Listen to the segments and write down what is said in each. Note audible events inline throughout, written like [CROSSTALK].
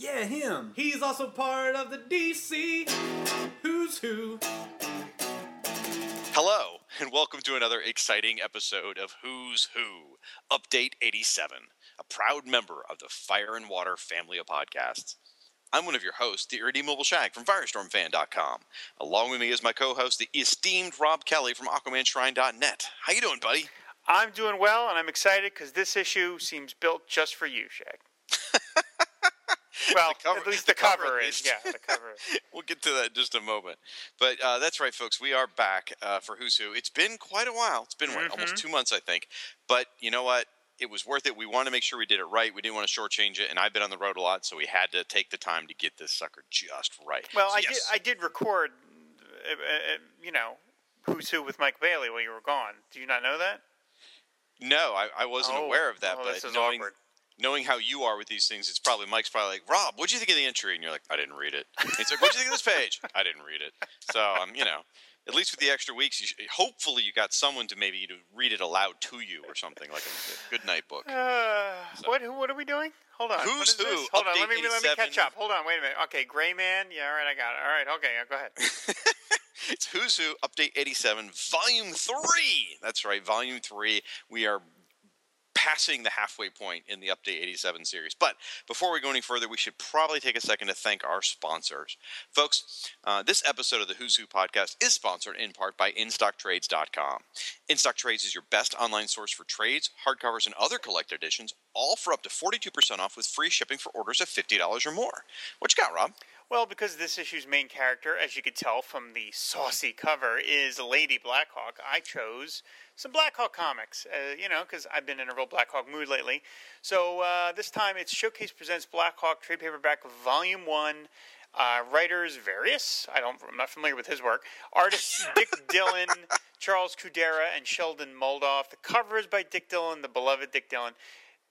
Yeah, him. He's also part of the DC Who's Who. Hello, and welcome to another exciting episode of Who's Who Update 87, a proud member of the Fire and Water family of podcasts. I'm one of your hosts, the Irredeemable Shag from FirestormFan.com. Along with me is my co-host, the esteemed Rob Kelly from AquamanShrine.net. How you doing, buddy? I'm doing well, and I'm excited because this issue seems built just for you, Shag. [LAUGHS] well, cover- at least the the, cover cover, is. Yeah, the cover. [LAUGHS] We'll get to that in just a moment. But uh, that's right, folks. We are back uh, for Who's Who. It's been quite a while. It's been what, almost two months, I think. But you know what? It was worth it. We wanted to make sure we did it right. We didn't want to shortchange it, and I've been on the road a lot, so we had to take the time to get this sucker just right. Well, So I yes. did. I did record. Uh, uh, you know, who's who with Mike Bailey while you were gone. Do you not know that? No, I, I wasn't Oh, aware of that. oh, but this is knowing, awkward. Knowing how you are with these things, it's probably Mike's probably like, Rob, what'd you think of the entry? And you're like, I didn't read it. And he's like, what'd you think of this page? [LAUGHS] I didn't read it. So, um, you know, at least with the extra weeks, you should, hopefully you got someone to maybe to read it aloud to you or something like a good night book. Uh, what? What are we doing? Hold on. Who's this? who? Hold on. Let me let me catch up. Hold on. Wait a minute. Okay, Gray Man. Yeah. All right. I got it. All right. Okay. Go ahead. [LAUGHS] It's Who's Who Update 87, Volume 3. That's right, Volume 3. We are passing the halfway point in the Update 87 series. But before we go any further, we should probably take a second to thank our sponsors. Folks, uh, this episode of the Who's Who podcast is sponsored in part by InStockTrades.com. InStockTrades is your best online source for trades, hardcovers, and other collector editions, all for up to 42% off with free shipping for orders of $50 or more. What you got, Rob? Well, because this issue's main character, as you could tell from the saucy cover, is Lady Blackhawk, I chose some Blackhawk comics, uh, you know, because I've been in a real Blackhawk mood lately. So uh, this time it's Showcase Presents Blackhawk Trade Paperback Volume 1. Uh, writers various. I don't. I'm not familiar with his work. Artists [LAUGHS] Dick Dillon, Charles Cuidera, and Sheldon Moldoff. The cover is by Dick Dillon, the beloved Dick Dillon.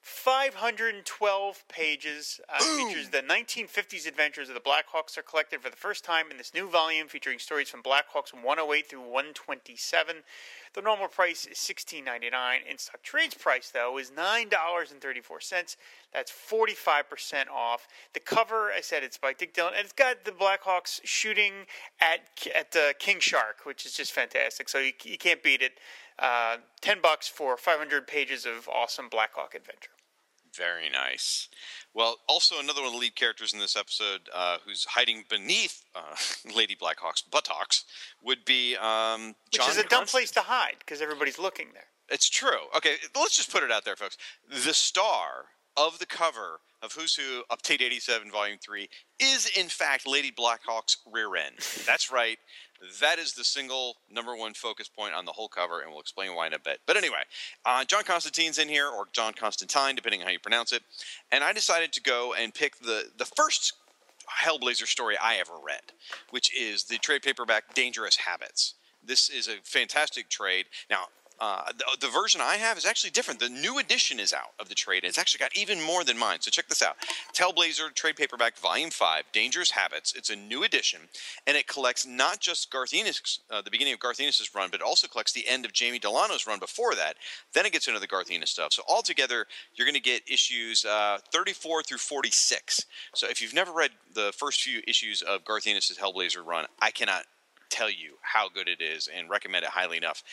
512 pages. Uh, [GASPS] features the 1950s adventures of the Blackhawks are collected for the first time in this new volume, featuring stories from Blackhawks 108 through 127. The normal price is $16.99. In stock trades price, though, is $9.34. That's 45% off. The cover, I said, it's by Dick Dillon, and it's got the Blackhawks shooting at at uh, King Shark, which is just fantastic. So you, you can't beat it. Uh, 10 bucks for 500 pages of awesome Blackhawk adventure. Very nice. Well, also another one of the lead characters in this episode, uh, who's hiding beneath uh, [LAUGHS] Lady Blackhawk's buttocks, would be um, Which is a dumb Const- place to hide because everybody's looking there. It's true. Okay, let's just put it out there, folks. The star of the cover of Who's Who Update 87 Volume 3 is, in fact, Lady Blackhawk's rear end. That's right. That is the single number one focus point on the whole cover, and we'll explain why in a bit. But anyway, uh, John Constantine's in here, or John Constantine, depending on how you pronounce it. And I decided to go and pick the, the first Hellblazer story I ever read, which is the trade paperback Dangerous Habits. This is a fantastic trade. Now, uh, the, the version I have is actually different. The new edition is out of the trade, and it's actually got even more than mine. So check this out: It's Hellblazer Trade Paperback Volume Five, Dangerous Habits. It's a new edition, and it collects not just Garth Ennis, uh, the beginning of Garth run, but it also collects the end of Jamie Delano's run before that. Then it gets into the Garth Ennis stuff. So altogether, you're going to get issues uh, 34 through 46. So if you've never read the first few issues of Garth Hellblazer run, I cannot tell you how good it is and recommend it highly enough.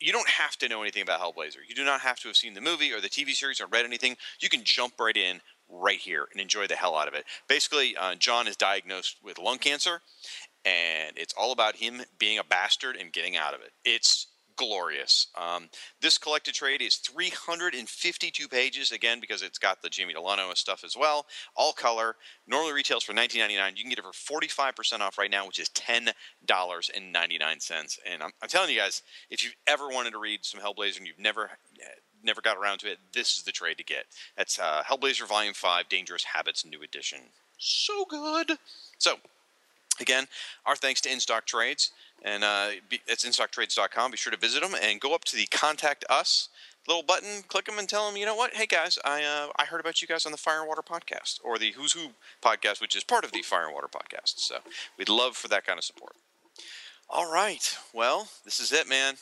You don't have to know anything about Hellblazer. You do not have to have seen the movie or the TV series or read anything. You can jump right in right here and enjoy the hell out of it. Basically, uh, John is diagnosed with lung cancer, and it's all about him being a bastard and getting out of it. It's glorious. Um, this collected trade is 352 pages again because it's got the Jimmy Delano stuff as well. All color. Normally retails for 19.99. You can get it for 45% off right now, which is ten dollars and 99 cents. And I'm, I'm telling you guys, if you've ever wanted to read some Hellblazer and you've never never got around to it, this is the trade to get. That's uh, Hellblazer Volume Five: Dangerous Habits, New Edition. so good. So, again, our thanks to InStock Trades, and uh, it's InStockTrades.com. Be sure to visit them and go up to the Contact Us little button, click them, and tell them, you know what? Hey guys, I uh, I heard about you guys on the Fire and Water podcast or the Who's Who podcast, which is part of the Fire and Water podcast. So we'd love for that kind of support. All right, well, this is it, man.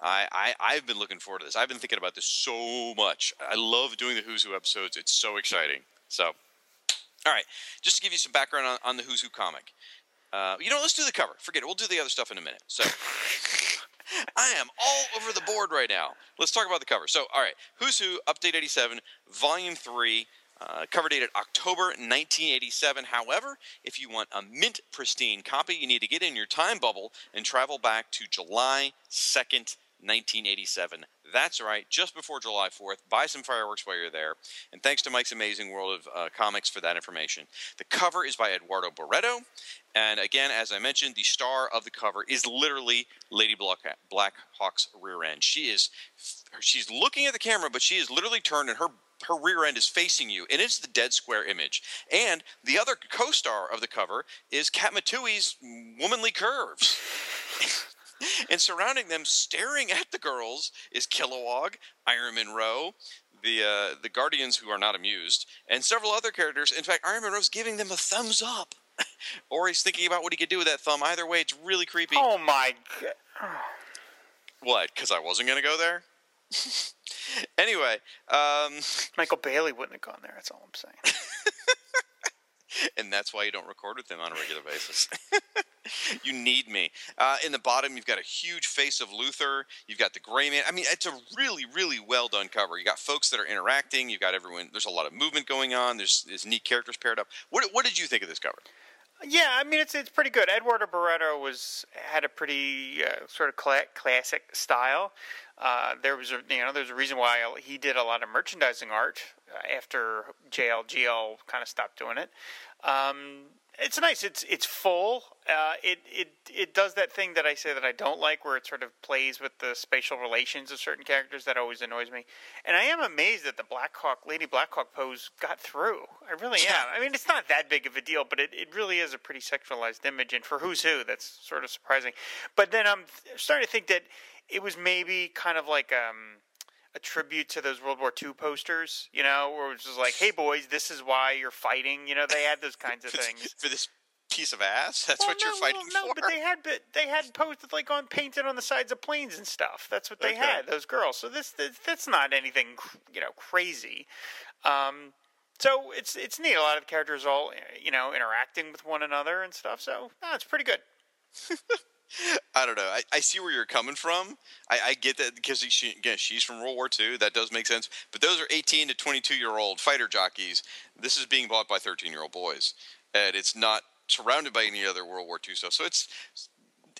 I, I I've been looking forward to this. I've been thinking about this so much. I love doing the Who's Who episodes. It's so exciting. So, all right, just to give you some background on, on the Who's Who comic. Uh, you know, let's do the cover. Forget it. We'll do the other stuff in a minute. So. [LAUGHS] I am all over the board right now. Let's talk about the cover. So, all right, Who's Who, Update 87, Volume 3, uh, cover dated October 1987. However, if you want a mint pristine copy, you need to get in your time bubble and travel back to July 2nd, 1987. That's right, just before July 4th. Buy some fireworks while you're there. And thanks to Mike's Amazing World of uh, Comics for that information. The cover is by Eduardo Barreto. And again, as I mentioned, the star of the cover is literally Lady Black, Hawk's rear end. She is, she's looking at the camera, but she is literally turned and her her rear end is facing you, and it's the dead square image. And the other co-star of the cover is Kat Katma Tui's womanly curves. [LAUGHS] [LAUGHS] and surrounding them, staring at the girls, is Kilowog, Iron Munro, the uh, the Guardians who are not amused, and several other characters. In fact, Iron Munro's giving them a thumbs up, [LAUGHS] or he's thinking about what he could do with that thumb. Either way, it's really creepy. Oh my god! What? Because I wasn't gonna go there. [LAUGHS] anyway, um, Michael Bailey wouldn't have gone there. That's all I'm saying. And that's why you don't record with them on a regular basis. [LAUGHS] you need me. Uh, in the bottom, you've got a huge face of Luthor. You've got the Gray Man. I mean, it's a really, really well done cover. You got folks that are interacting. You've got everyone. There's a lot of movement going on. There's, there's neat characters paired up. What, what did you think of this cover? Yeah, I mean it's it's pretty good. Eduardo Barreto was had a pretty uh, sort of cl- classic style. Uh, there was a you know there's a reason why he did a lot of merchandising art uh, after JLGL kind of stopped doing it. Um, it's nice. It's it's full. Uh, it it it does that thing that I say that I don't like, where it sort of plays with the spatial relations of certain characters. That always annoys me. And I am amazed that the Blackhawk Lady Blackhawk pose got through. I really am. I mean, it's not that big of a deal, but it, it really is a pretty sexualized image. And for Who's Who, that's sort of surprising. But then I'm starting to think that it was maybe kind of like um a tribute to those World War II posters, you know, where it was just like, "Hey boys, this is why you're fighting." You know, they had those kinds of [LAUGHS] things for this piece of ass. That's well, what no, you're fighting well, no, for. but they had they had posted like on painted on the sides of planes and stuff. That's what they Okay. had. Those girls. So this, this that's not anything you know crazy. Um, so it's it's neat. A lot of the characters all you know interacting with one another and stuff. So no, it's pretty good. [LAUGHS] I don't know. I, I see where you're coming from. I, I get that because she, again, she's from World War II. That does make sense. But those are 18 to 22 year old fighter jockeys. This is being bought by 13 year old boys, and it's not surrounded by any other World War II stuff. So it's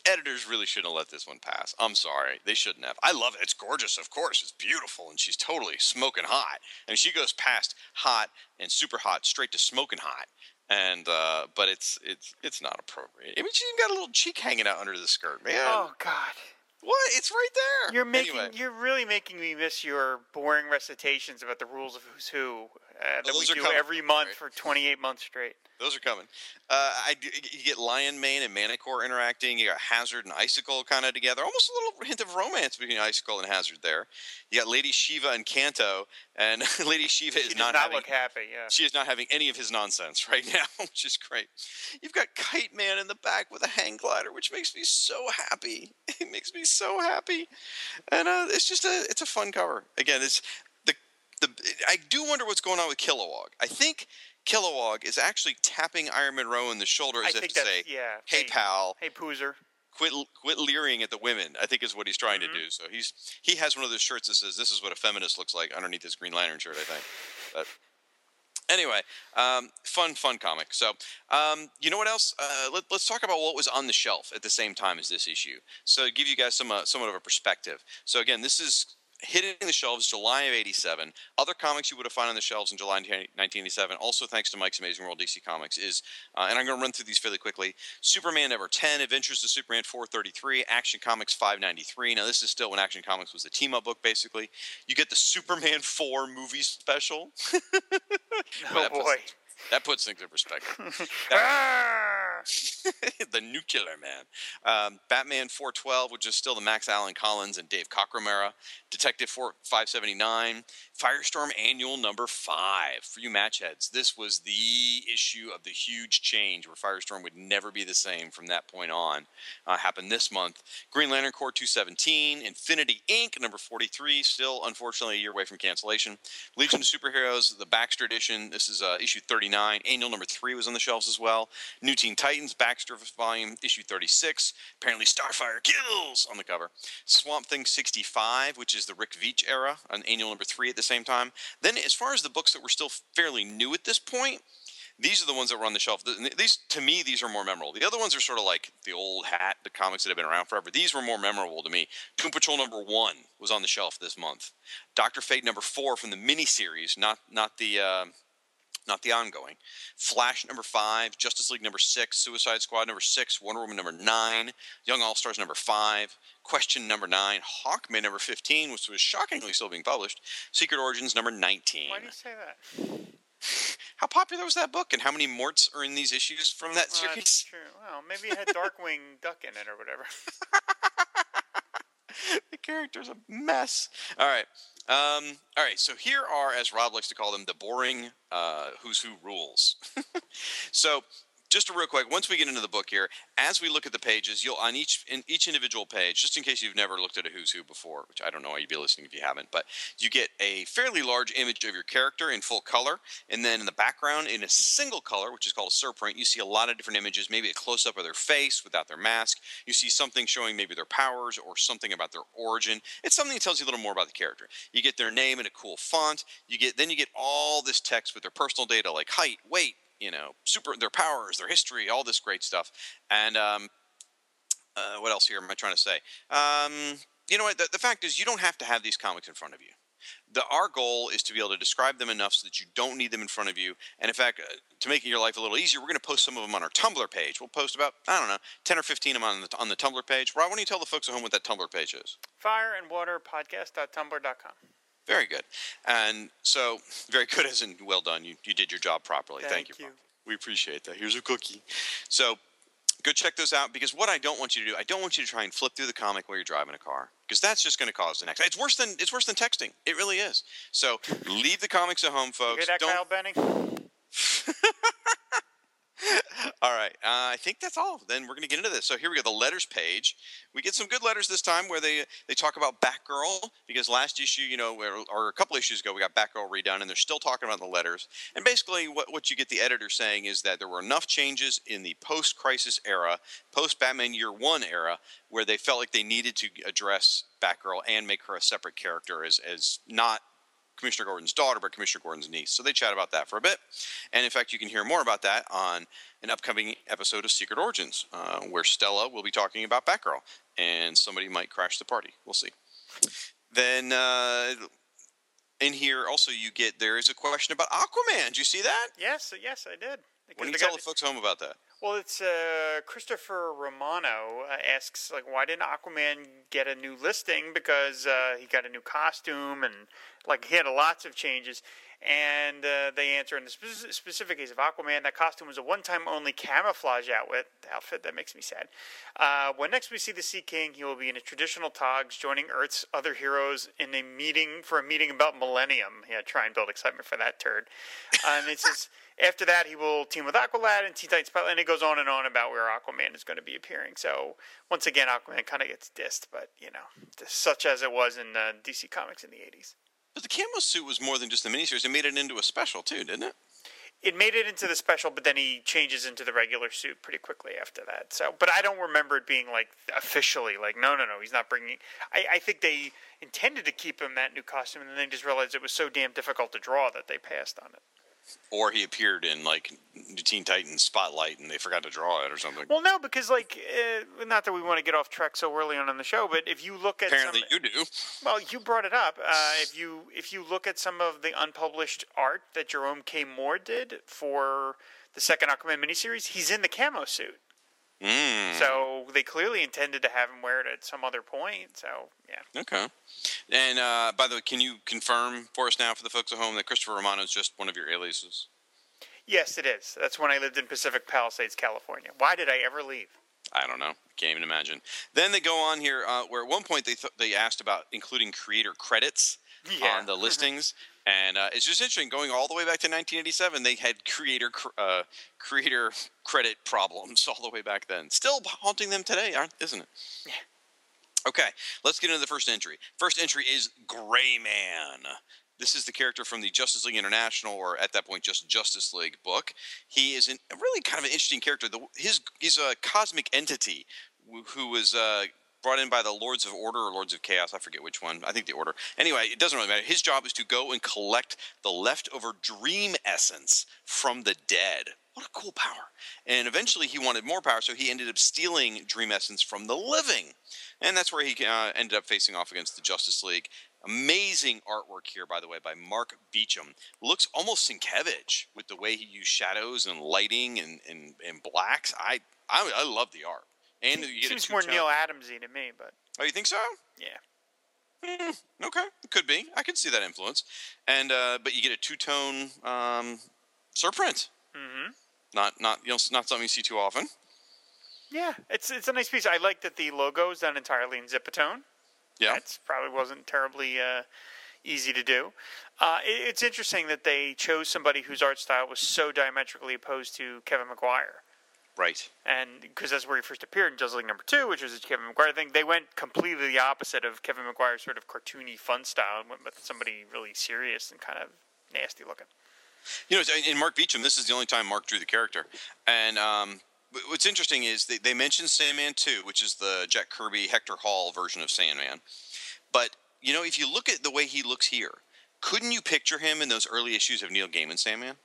editors really shouldn't have let this one pass. I'm sorry, they shouldn't have. I love it. It's gorgeous, of course. It's beautiful, and she's totally smoking hot. I mean, she goes past hot and super hot straight to smoking hot. And uh, but it's it's it's not appropriate. I mean, she's even got a little cheek hanging out under the skirt, man. Oh God. What? It's right there. You're making Anyway, you're really making me miss your boring recitations about the rules of who's who uh, that Those we are do coming, every month right? for 28 months straight. those are coming. Uh, I do, you get Lion Mane and Manticore interacting. You got Hazard and Icicle kind of together. Almost a little hint of romance between Icicle and Hazard there. You got Lady Shiva and Kanto, and [LAUGHS] Lady Shiva She is does not, not having look happy. Yeah. she is not having any of his nonsense [LAUGHS] right now, which is great. You've got Kite Man in the back with a hang glider, which makes me so happy. [LAUGHS] It makes me so happy, and uh, it's just a it's a fun cover. Again, it's the I do wonder what's going on with Kilowog. I think Kilowog is actually tapping Iron Munro in the shoulder I as if to say, yeah. "Hey, pal, Hey, Poozer. quit quit leering at the women." I think is what he's trying Mhm. to do. So he's he has one of those shirts that says, "This is what a feminist looks like" underneath his Green Lantern shirt. I think, but. Anyway, um, fun, fun comic. So, um, you know what else? Uh, let, us talk about what was on the shelf at the same time as this issue. So, give you guys some uh, somewhat of a perspective. So, again, this is hitting the shelves July of '87. Other comics you would have found on the shelves in July 1987, also thanks to Mike's Amazing World DC Comics, is, uh, and I'm going to run through these fairly quickly. Superman number 10, Adventures of Superman 433, Action Comics 593. Now, this is still when Action Comics was a team up book, basically. You get the Superman 4 movie special. [LAUGHS] Oh boy. That puts things in perspective. [LAUGHS] Ah! [LAUGHS] the nuclear man. Um, Batman 412, which is still the Max Allan Collins and Dave Cockrum era. Detective 4, 579. Firestorm Annual number 5 for you match heads. This was the issue of the huge change where Firestorm would never be the same from that point on. Uh, happened this month. Green Lantern Corps 217. Infinity Inc. number 43, still unfortunately a year away from cancellation. Legion of Superheroes, the Baxter edition. This is uh, issue 39. Annual number 3 was on the shelves as well. New Teen Titans, Baxter volume issue 36. Apparently Starfire kills on the cover. Swamp Thing 65, which is the Rick Veitch era, on annual number 3 at the same time. Then as far as the books that were still fairly new at this point, these are the ones that were on the shelf. Th- These, to me, these are more memorable. The other ones are sort of like the old hat, the comics that have been around forever. These were more memorable to me. Doom Patrol number one was on the shelf this month. Doctor Fate number four from the miniseries, not not the uh, not the ongoing. Flash number five, Justice League number six, Suicide Squad number six, Wonder Woman number nine, Young All Stars number five, Question number nine, Hawkman number fifteen, which was shockingly still being published, Secret Origins number nineteen. Why do you say that? [SIGHS] How popular was that book, and how many morts are in these issues from that Well, that's series? true. Well, maybe it had Darkwing [LAUGHS] Duck in it or whatever. [LAUGHS] the character's a mess. All right. Um, all right. So here are, as Rob likes to call them, the boring uh, who's who rules. [LAUGHS] so just a real quick, once we get into the book here, as we look at the pages, you'll on each in each individual page, just in case you've never looked at a who's who before, which I don't know why you'd be listening if you haven't, but you get a fairly large image of your character in full color, and then in the background in a single color, which is called a surprint, you see a lot of different images, maybe a close up of their face without their mask. You see something showing maybe their powers or something about their origin. It's something that tells you a little more about the character. You get their name in a cool font. You get then you get all this text with their personal data like height, weight, you know, super their powers, their history, all this great stuff. And um, uh, what else here am I trying to say? Um, you know what? The, the fact is, you don't have to have these comics in front of you. The, our goal is to be able to describe them enough so that you don't need them in front of you. And in fact, uh, to make your life a little easier, we're going to post some of them on our Tumblr page. We'll post about I don't know, ten or fifteen of them on the on the Tumblr page. Rob, why don't you tell the folks at home what that Tumblr page is? Fire and Water Podcast.tumblr.com. Very good. And so, [LAUGHS] very good as in well done. You, you did your job properly. Thank, Thank you. you. We appreciate that. Here's a cookie. So, go check those out because what I don't want you to do, I don't want you to try and flip through the comic while you're driving a car because that's just going to cause the next. It's worse than it's worse than texting. It really is. So, leave the comics at home, You folks. hear that, Don't Kyle Benning? [LAUGHS] [LAUGHS] [LAUGHS] All right. Uh, I think that's all. Then we're going to get into this. So here we go. The letters page. We get some good letters this time where they they talk about Batgirl because last issue, you know, where, or a couple issues ago, we got Batgirl redone, and they're still talking about the letters. And basically, what what you get the editor saying is that there were enough changes in the post-crisis era, post-Batman Year One era, where they felt like they needed to address Batgirl and make her a separate character as as not Commissioner Gordon's daughter, but Commissioner Gordon's niece. So they chat about that for a bit. And in fact, you can hear more about that on an upcoming episode of Secret Origins, uh, where Stella will be talking about Batgirl, and somebody might crash the party. We'll see. Then uh, in here, also, you get there is a question about Aquaman. Did you see that? Yes, yes, I did. What do you tell the folks home about that? Well, it's uh, Christopher Romano uh, asks like, why didn't Aquaman get a new listing? Because uh, he got a new costume and like he had lots of changes. And uh, they answer in the spec- specific case of Aquaman, that costume was a one-time only camouflage outfit. Outfit that makes me sad. Uh, when next we see the Sea King, he will be in a traditional togs, joining Earth's other heroes in a meeting for a meeting about Millennium. Yeah, try and build excitement for that turd. Uh, and it says. After that, he will team with Aqualad and Teen Titans Spotlight, and it goes on and on about where Aquaman is going to be appearing. So once again, Aquaman kind of gets dissed, but you know, just such as it was in uh, DC Comics in the '80s. But the camo suit was more than just a miniseries. It made it into a special too, didn't it? It made it into the special, but then he changes into the regular suit pretty quickly after that. So, but I don't remember it being like officially like, no, no, no, he's not bringing. I, I think they intended to keep him that new costume, and then they just realized it was so damn difficult to draw that they passed on it. Or he appeared in like Teen Titans Spotlight, and they forgot to draw it or something. Well, no, because like, uh, not that we want to get off track so early on in the show, but if you look at Apparently, some, you do. well, you brought it up. Uh, if you if you look at some of the unpublished art that Jerome K. Moore did for the second Aquaman miniseries, he's in the camo suit. Mm. So they clearly intended to have him wear it at some other point. So yeah, Okay. And uh, by the way, can you confirm for us now, for the folks at home, that Christopher Romano is just one of your aliases? Yes, it is. That's when I lived in Pacific Palisades, California. Why did I ever leave? I don't know. Can't even imagine. Then they go on here uh, where at one point they th- they asked about including creator credits Yeah. on the listings, and uh, it's just interesting. Going all the way back to 1987, they had creator cr- uh, creator credit problems [LAUGHS] all the way back then. Still haunting them today, aren't isn't it? Yeah. Okay, let's get into the first entry. First entry is Gray Man. This is the character from the Justice League International, or at that point, just Justice League book. He is a really kind of an interesting character. The, his he's a cosmic entity who- who was uh, brought in by the Lords of Order or Lords of Chaos. I forget which one. I think the Order. Anyway, it doesn't really matter. His job is to go and collect the leftover dream essence from the dead. What a cool power! And eventually, he wanted more power, so he ended up stealing dream essence from the living, and that's where he uh, ended up facing off against the Justice League. Amazing artwork here, by the way, by Mark Beachum. Looks almost Sienkiewicz with the way he used shadows and lighting and, and, and blacks. I, I I love the art. And you get Seems more Neil Adamsy to me, but Oh, you think so? yeah. Hmm, okay, could be. I could see that influence. And uh, but you get a two tone um, surprint. hmm Not not you know not something you see too often. Yeah, it's it's a nice piece. I like that the logo is done entirely in Zipatone. Yeah. That's probably wasn't terribly uh, easy to do. Uh, it, it's interesting that they chose somebody whose art style was so diametrically opposed to Kevin Maguire. Right. And because that's where he first appeared in Justice League number two, which was a Kevin Maguire thing, they went completely the opposite of Kevin Maguire's sort of cartoony fun style and went with somebody really serious and kind of nasty looking. You know, in Mark Beachum, this is the only time Mark drew the character. And um, what's interesting is they, they mentioned Sandman 2, which is the Jack Kirby, Hector Hall version of Sandman. But, you know, if you look at the way he looks here, couldn't you picture him in those early issues of Neil Gaiman Sandman?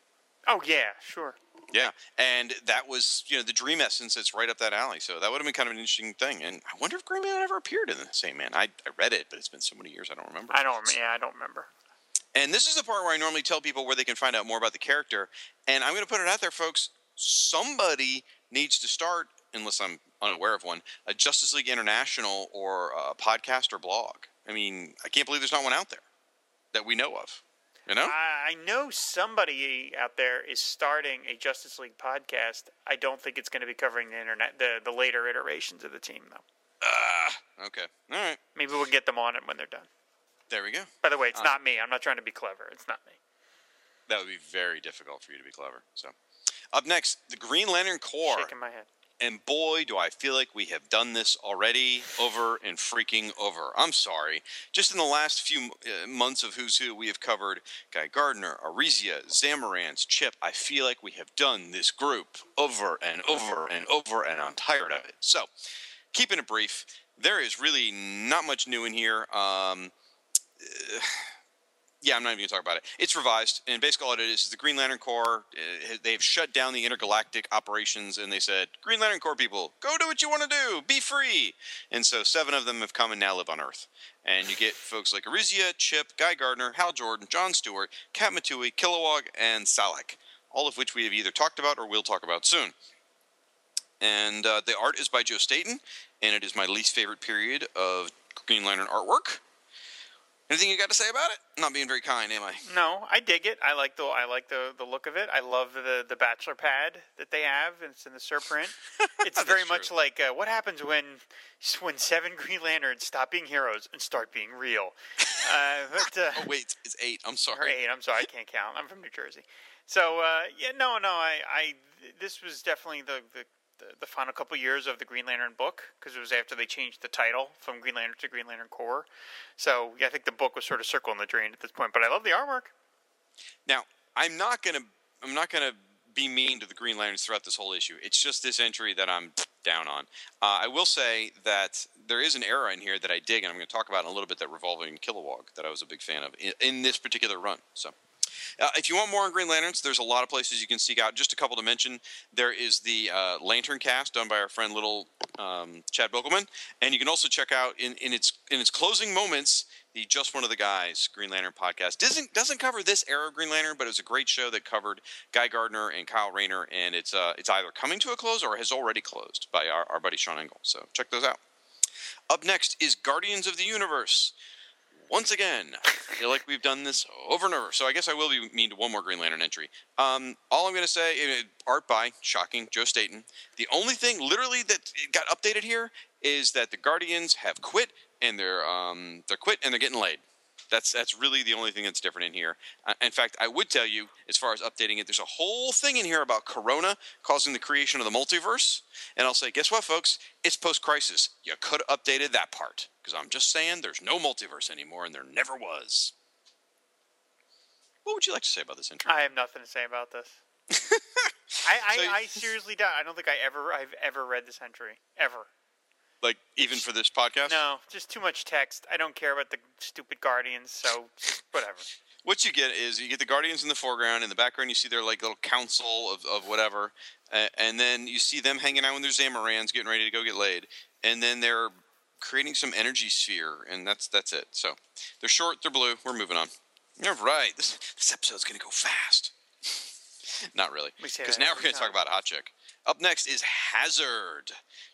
Oh yeah, sure. Yeah, and that was you know the Dream Essence that's right up that alley. So that would have been kind of an interesting thing. And I wonder if Green Man ever appeared in the Sandman. I, I read it, but it's been so many years I don't remember. I don't. Yeah, I don't remember. And this is the part where I normally tell people where they can find out more about the character. And I'm going to put it out there, folks. Somebody needs to start, unless I'm unaware of one, a Justice League International or a podcast or blog. I mean, I can't believe there's not one out there that we know of. You know? I know somebody out there is starting a Justice League podcast. I don't think it's going to be covering the internet, the the later iterations of the team, though. Ah, okay. All right. Maybe we'll get them on it when they're done. There we go. By the way, it's Uh. not me. I'm not trying to be clever. It's not me. That would be very difficult for you to be clever. So, up next, the Green Lantern Corps. Shaking my head. And boy, do I feel like we have done this already over and freaking over. I'm sorry. Just in the last few uh, months of Who's Who, we have covered Guy Gardner, Arisia, Zamarons, Chip. I feel like we have done this group over and over and over, and I'm tired of it. So, keeping it brief, there is really not much new in here. Um, yeah, I'm not even going to talk about it. It's revised, and basically all it is is the Green Lantern Corps. Uh, they've shut down the intergalactic operations, and they said, "Green Lantern Corps people, go do what you want to do. Be free." And so seven of them have come and now live on Earth. And you get folks like Arisia, Chip, Guy Gardner, Hal Jordan, John Stewart, Katma Tui, Kilowog, and Salak, all of which we have either talked about or will talk about soon. And uh, the art is by Joe Staton, and it is my least favorite period of Green Lantern artwork. Anything you got to say about it? I'm not being very kind, am I? No, I dig it. I like the I like the, the look of it. I love the the bachelor pad that they have. It's in the surprint. [LAUGHS] It's very true. much like uh, what happens when when seven Green Lanterns stop being heroes and start being real. Uh, [LAUGHS] but, uh, Oh wait, it's eight. I'm sorry. eight. I'm sorry, I can't count. I'm from New Jersey. So uh, yeah, no, no. I, I this was definitely the the, the, the final couple years of the Green Lantern book because it was after they changed the title from Green Lantern to Green Lantern Corps. So yeah, I think the book was sort of circling the drain at this point. But I love the artwork. Now, I'm not gonna I'm not gonna be mean to the Green Lanterns throughout this whole issue. It's just this entry that I'm down on. Uh, I will say that there is an era in here that I dig, and I'm going to talk about in a little bit that revolving Kilowog that I was a big fan of in, in this particular run. So. Uh, if you want more on Green Lanterns, there's a lot of places you can seek out. Just a couple to mention. There is the uh, Lantern Cast done by our friend Little um, Chad Bokelman, and you can also check out in, in its in its closing moments the Just One of the Guys Green Lantern podcast. Doesn't doesn't cover this era of Green Lantern, but it was a great show that covered Guy Gardner and Kyle Rayner, and it's uh, it's either coming to a close or has already closed by our, our buddy Sean Engel. So check those out. Up next is Guardians of the Universe. Once again. I feel like we've done this over and over. So I guess I will be mean to one more Green Lantern entry. Um, all I'm going to say, art by shocking Joe Staton. The only thing, literally, that got updated here is that the Guardians have quit and they're um, they're quit and they're getting laid. That's that's really the only thing that's different in here. Uh, in fact, I would tell you, as far as updating it, there's a whole thing in here about Krona causing the creation of the multiverse. And I'll say, guess what, folks? It's post-crisis. You could have updated that part because I'm just saying there's no multiverse anymore, and there never was. What would you like to say about this entry? I have nothing to say about this. [LAUGHS] I, I, So- I seriously doubt. I don't think I ever I've ever read this entry ever. Like even for this podcast? No, just too much text. I don't care about the stupid Guardians. So whatever. what you get is you get the Guardians in the foreground. In the background, you see their like little council of, of whatever, uh, and then you see them hanging out with their Zamarons, getting ready to go get laid, and then they're creating some energy sphere, and that's that's it. So they're short, they're blue. We're moving on. All right, this this episode's gonna go fast. [LAUGHS] Not really, because now we're gonna talk about Hot Chick. Up next is Hazard,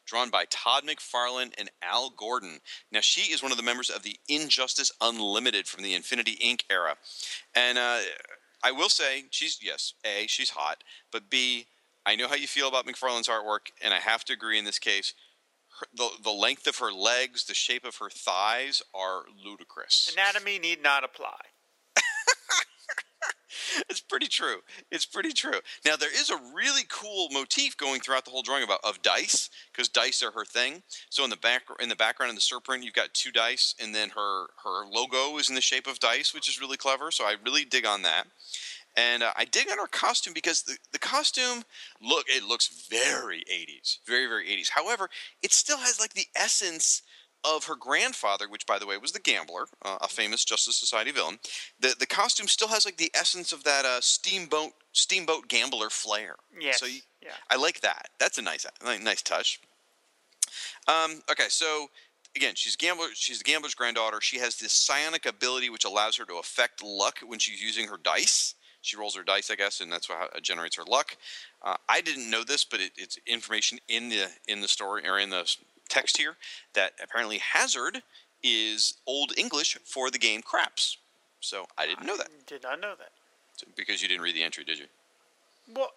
drawn by Todd McFarlane and Al Gordon. Now, she is one of the members of the Injustice Unlimited from the Infinity Inc. era. And uh, I will say, she's, yes, A, she's hot, but B, I know how you feel about McFarlane's artwork, and I have to agree in this case. The, the length of her legs, the shape of her thighs are ludicrous. Anatomy need not apply. It's pretty true. It's pretty true. Now there is a really cool motif going throughout the whole drawing about of dice because dice are her thing. So in the back in the background in the surprint, you've got two dice, and then her her logo is in the shape of dice, which is really clever. So I really dig on that. And uh, I dig on her costume because the, the costume look it looks very 80s, very very 80s. However, it still has like the essence of her grandfather, which by the way was the gambler, uh, a famous Justice Society villain. The the costume still has like the essence of that uh, steamboat steamboat gambler flair. Yes. So you, yeah. I like that. That's a nice nice touch. Um, okay, so again, she's gambler. She's the gambler's granddaughter. She has this psionic ability which allows her to affect luck when she's using her dice. She rolls her dice, I guess, and that's how it generates her luck. Uh, I didn't know this, but it, it's information in the in the story or in the text here that apparently hazard is Old English for the game craps. So I didn't know that Did not know that. So- because you didn't read the entry, did you? Well,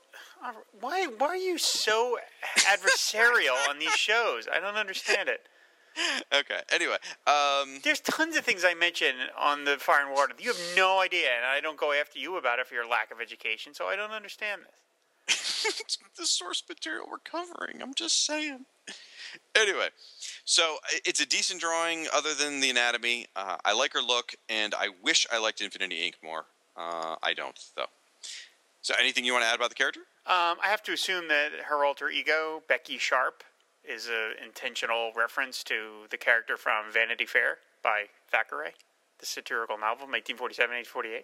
why why are you so adversarial on these shows? I don't understand it. Okay. Anyway, um, There's tons of things I mention on the Fire and Water. You have no idea, and I don't go after you about it for your lack of education. So I don't understand this. [LAUGHS] it's the source material we're covering. I'm just saying. Anyway, so it's a decent drawing other than the anatomy. Uh, I like her look, and I wish I liked Infinity Inc. more. Uh, I don't, though. So, anything you want to add about the character? Um, I have to assume that her alter ego, Becky Sharp, is an intentional reference to the character from Vanity Fair by Thackeray, the satirical novel from 1847-1848.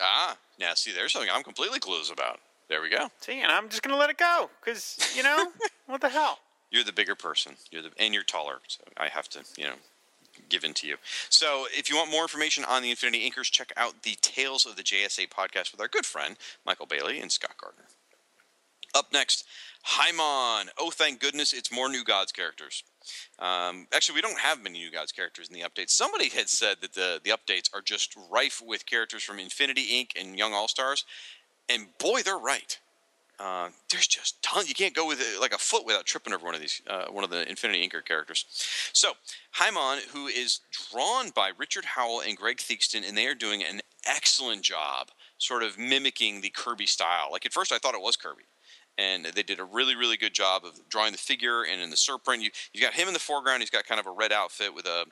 Ah, now see, there's something I'm completely clueless about. There we go. See, and I'm just going to let it go because, you know, [LAUGHS] what the hell? You're the bigger person. You're the and you're taller, so I have to, you know, give in to you. So, if you want more information on the Infinity Inkers, check out the Tales of the JSA podcast with our good friend Michael Bailey and Scott Gardner. Up next, Himon. Oh, thank goodness, it's more New Gods characters. Um, actually, we don't have many New Gods characters in the updates. Somebody had said that the the updates are just rife with characters from Infinity Inc. and Young All Stars, and boy, they're right. Uh, there's just tons. You can't go with it like a foot without tripping over one of these, uh, one of the Infinity Inker characters. So, Himon, who is drawn by Richard Howell and Greg Theakston, and they are doing an excellent job, sort of mimicking the Kirby style. Like at first, I thought it was Kirby, and they did a really, really good job of drawing the figure. And in the surprint, you you got him in the foreground. He's got kind of a red outfit with a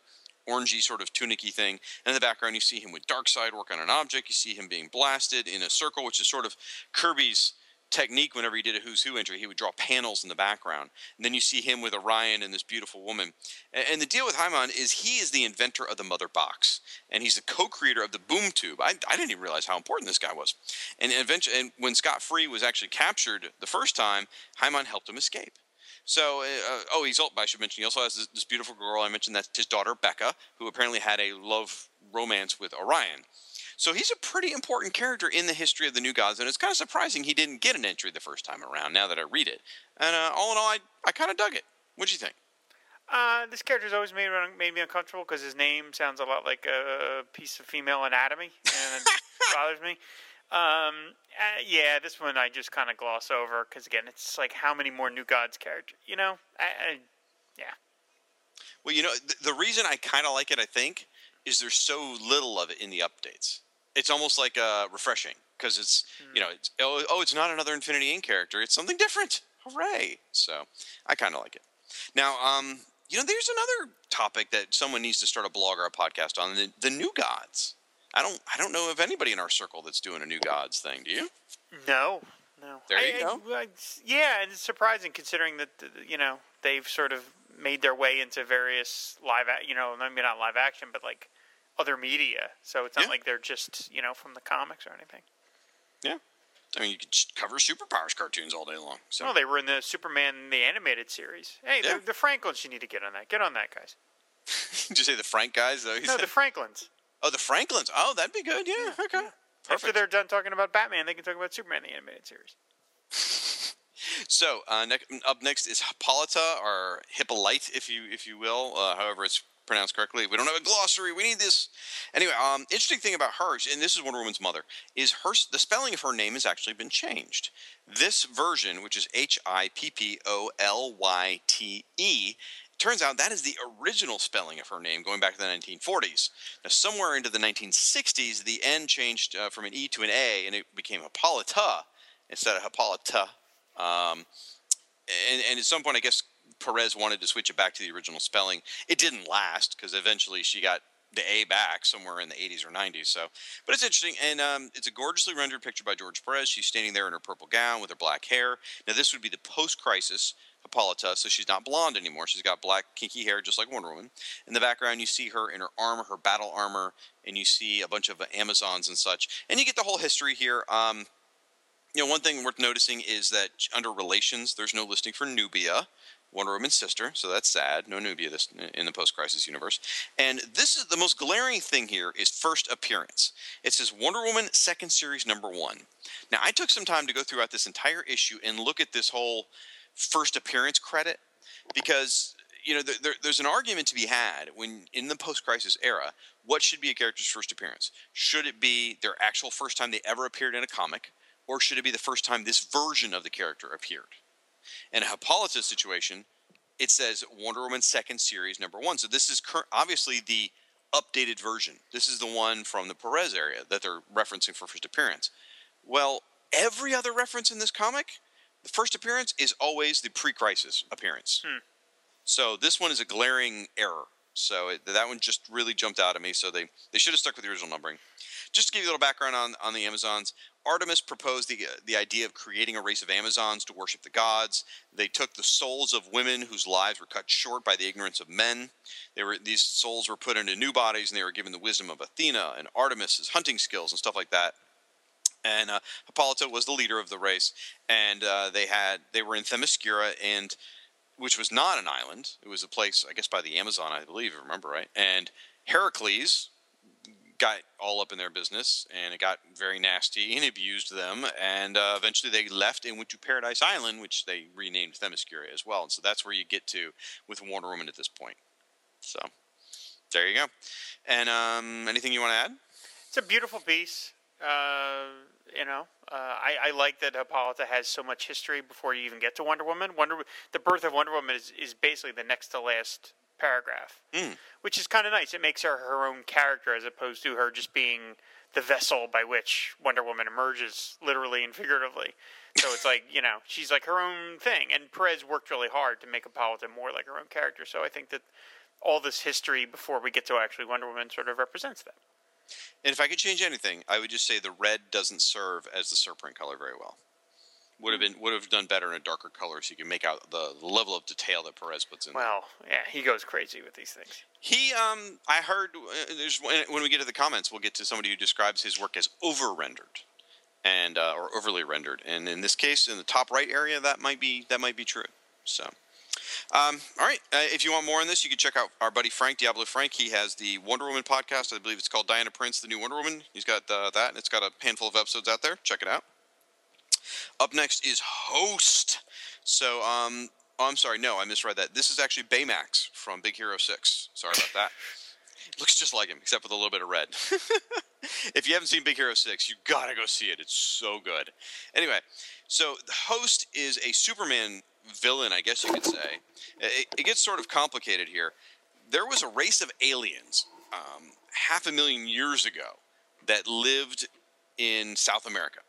orangey sort of tunicky thing. And in the background, you see him with Darkseid work on an object. You see him being blasted in a circle, which is sort of Kirby's technique whenever he did a Who's Who entry. He would draw panels in the background. And then you see him with Orion and this beautiful woman. And, the deal with Himon is he is the inventor of the mother box. And he's the co-creator of the boom tube. I, I didn't even realize how important this guy was. And eventually, and when Scott Free was actually captured the first time, Himon helped him escape. So, uh, oh, he's. I should mention he also has this, this beautiful girl. I mentioned that's his daughter Bekka, who apparently had a love romance with Orion. So he's a pretty important character in the history of the New Gods, and it's kind of surprising he didn't get an entry the first time around. Now that I read it, and uh, all in all, I, I kind of dug it. What'd you think? Uh, this character's always made made me uncomfortable because his name sounds a lot like a piece of female anatomy, and it [LAUGHS] bothers me. Um, uh, yeah, this one I just kind of gloss over because again, it's like how many more New Gods characters? You know, I, I, yeah. Well, you know, th- the reason I kind of like it, I think, is there's so little of it in the updates. It's almost like uh, refreshing because it's you know, it's, oh, oh, it's not another Infinity Inc. character. It's something different. Hooray! So I kind of like it. Now, um, you know, there's another topic that someone needs to start a blog or a podcast on: the, the new gods. I don't, I don't know of anybody in our circle that's doing a new gods thing. Do you? No, no. There you I- go. I- I- yeah, and it's surprising considering that you know they've sort of made their way into various live, you know, maybe not live action, but like other media. So it's not Yeah. like they're just you know from the comics or anything. Yeah. I mean, you could cover superpowers cartoons all day long. So No, they were in the Superman the animated series. Hey, Yeah. the, the Franklins, you need to get on that. Get on that, guys. [LAUGHS] did you say the Frank guys? Though? No, the Franklins. oh, the Franklins. Oh, that'd be good. Yeah. Okay. After Perfect. they're done talking about Batman, they can talk about Superman the animated series. [LAUGHS] So uh, ne- up next is Hippolyta or Hippolyte, if you if you will, uh, however it's pronounced correctly. We don't have a glossary. We need this. Anyway, um, interesting thing about her, and this is Wonder Woman's mother, is her the spelling of her name has actually been changed. This version, which is H I P P O L Y T E. Turns out that is the original spelling of her name going back to the 1940s. Now, somewhere into the 1960s, the N changed uh, from an E to an A, and it became Hippolyta instead of Hippolyta. Um, and, and at some point, I guess Perez wanted to switch it back to the original spelling. It didn't last because eventually she got the A back somewhere in the 80s or 90s. So, but it's interesting, and um, it's a gorgeously rendered picture by George Perez. She's standing there in her purple gown with her black hair. Now, this would be the post-crisis Hippolyta, so she's not blonde anymore. She's got black, kinky hair, just like Wonder Woman. In the background, you see her in her armor, her battle armor, and you see a bunch of uh, Amazons and such. And you get the whole history here. Um, you know, one thing worth noticing is that under relations, there's no listing for Nubia, Wonder Woman's sister, so that's sad. No Nubia this, in the post-crisis universe. And this is the most glaring thing here is first appearance. It says Wonder Woman second series number one. Now, I took some time to go throughout this entire issue and look at this whole first appearance credit because you know there, there, there's an argument to be had when in the post-crisis era what should be a character's first appearance should it be their actual first time they ever appeared in a comic or should it be the first time this version of the character appeared in a hippolyta situation it says wonder woman second series number one. So this is cur- obviously the updated version. This is the one from the perez area that they're referencing for first appearance. Well every other reference in this comic the first appearance is always the pre-crisis appearance. Hmm. So this one is a glaring error. So it, that one just really jumped out at me. So they, they should have stuck with the original numbering. Just to give you a little background on, on the Amazons, Artemis proposed the, uh, the idea of creating a race of Amazons to worship the gods. They took the souls of women whose lives were cut short by the ignorance of men. They were these souls were put into new bodies, and they were given the wisdom of Athena and Artemis's hunting skills and stuff like that and uh, Hippolyta was the leader of the race, and uh, they had they were in Themyscira, and which was not an island; it was a place, I guess, by the Amazon, I believe, if I remember right. And Heracles got all up in their business, and it got very nasty and abused them, and uh, eventually they left and went to Paradise Island, which they renamed Themyscira as well. And so that's where you get to with Wonder Woman at this point. So there you go. And um, anything you want to add? It's a beautiful piece. Uh, you know, uh, I, I like that Hippolyta has so much history before you even get to Wonder Woman. Wonder the birth of Wonder Woman is, is basically the next to last paragraph, Mm. which is kind of nice. It makes her her own character as opposed to her just being the vessel by which Wonder Woman emerges, literally and figuratively. So it's like you know she's like her own thing, and Perez worked really hard to make Hippolyta more like her own character. So I think that all this history before we get to actually Wonder Woman sort of represents that. And if I could change anything, I would just say the red doesn't serve as the surprint color very well. Would have been would have done better in a darker color, so you can make out the, the level of detail that Perez puts in. Well, yeah, he goes crazy with these things. He, um, I heard uh, there's when, when we get to the comments, we'll get to somebody who describes his work as over rendered, and uh, or overly rendered. And in this case, in the top right area, that might be that might be true. So, um, all right. Uh, if you want more on this, you can check out our buddy Frank Diablo Frank. He has the Wonder Woman podcast. I believe it's called Diana Prince, the new Wonder Woman. He's got uh, that, and it's got a handful of episodes out there. Check it out. Up next is Host. So, um, Oh, I'm sorry. No, I misread that. This is actually Baymax from Big Hero 6. Sorry about that. [LAUGHS] Looks just like him, except with a little bit of red. [LAUGHS] if you haven't seen Big Hero 6, you gotta go see it. It's so good. Anyway, so the host is a Superman villain, I guess you could say. It, it gets sort of complicated here. There was a race of aliens um, half a million years ago that lived in South America,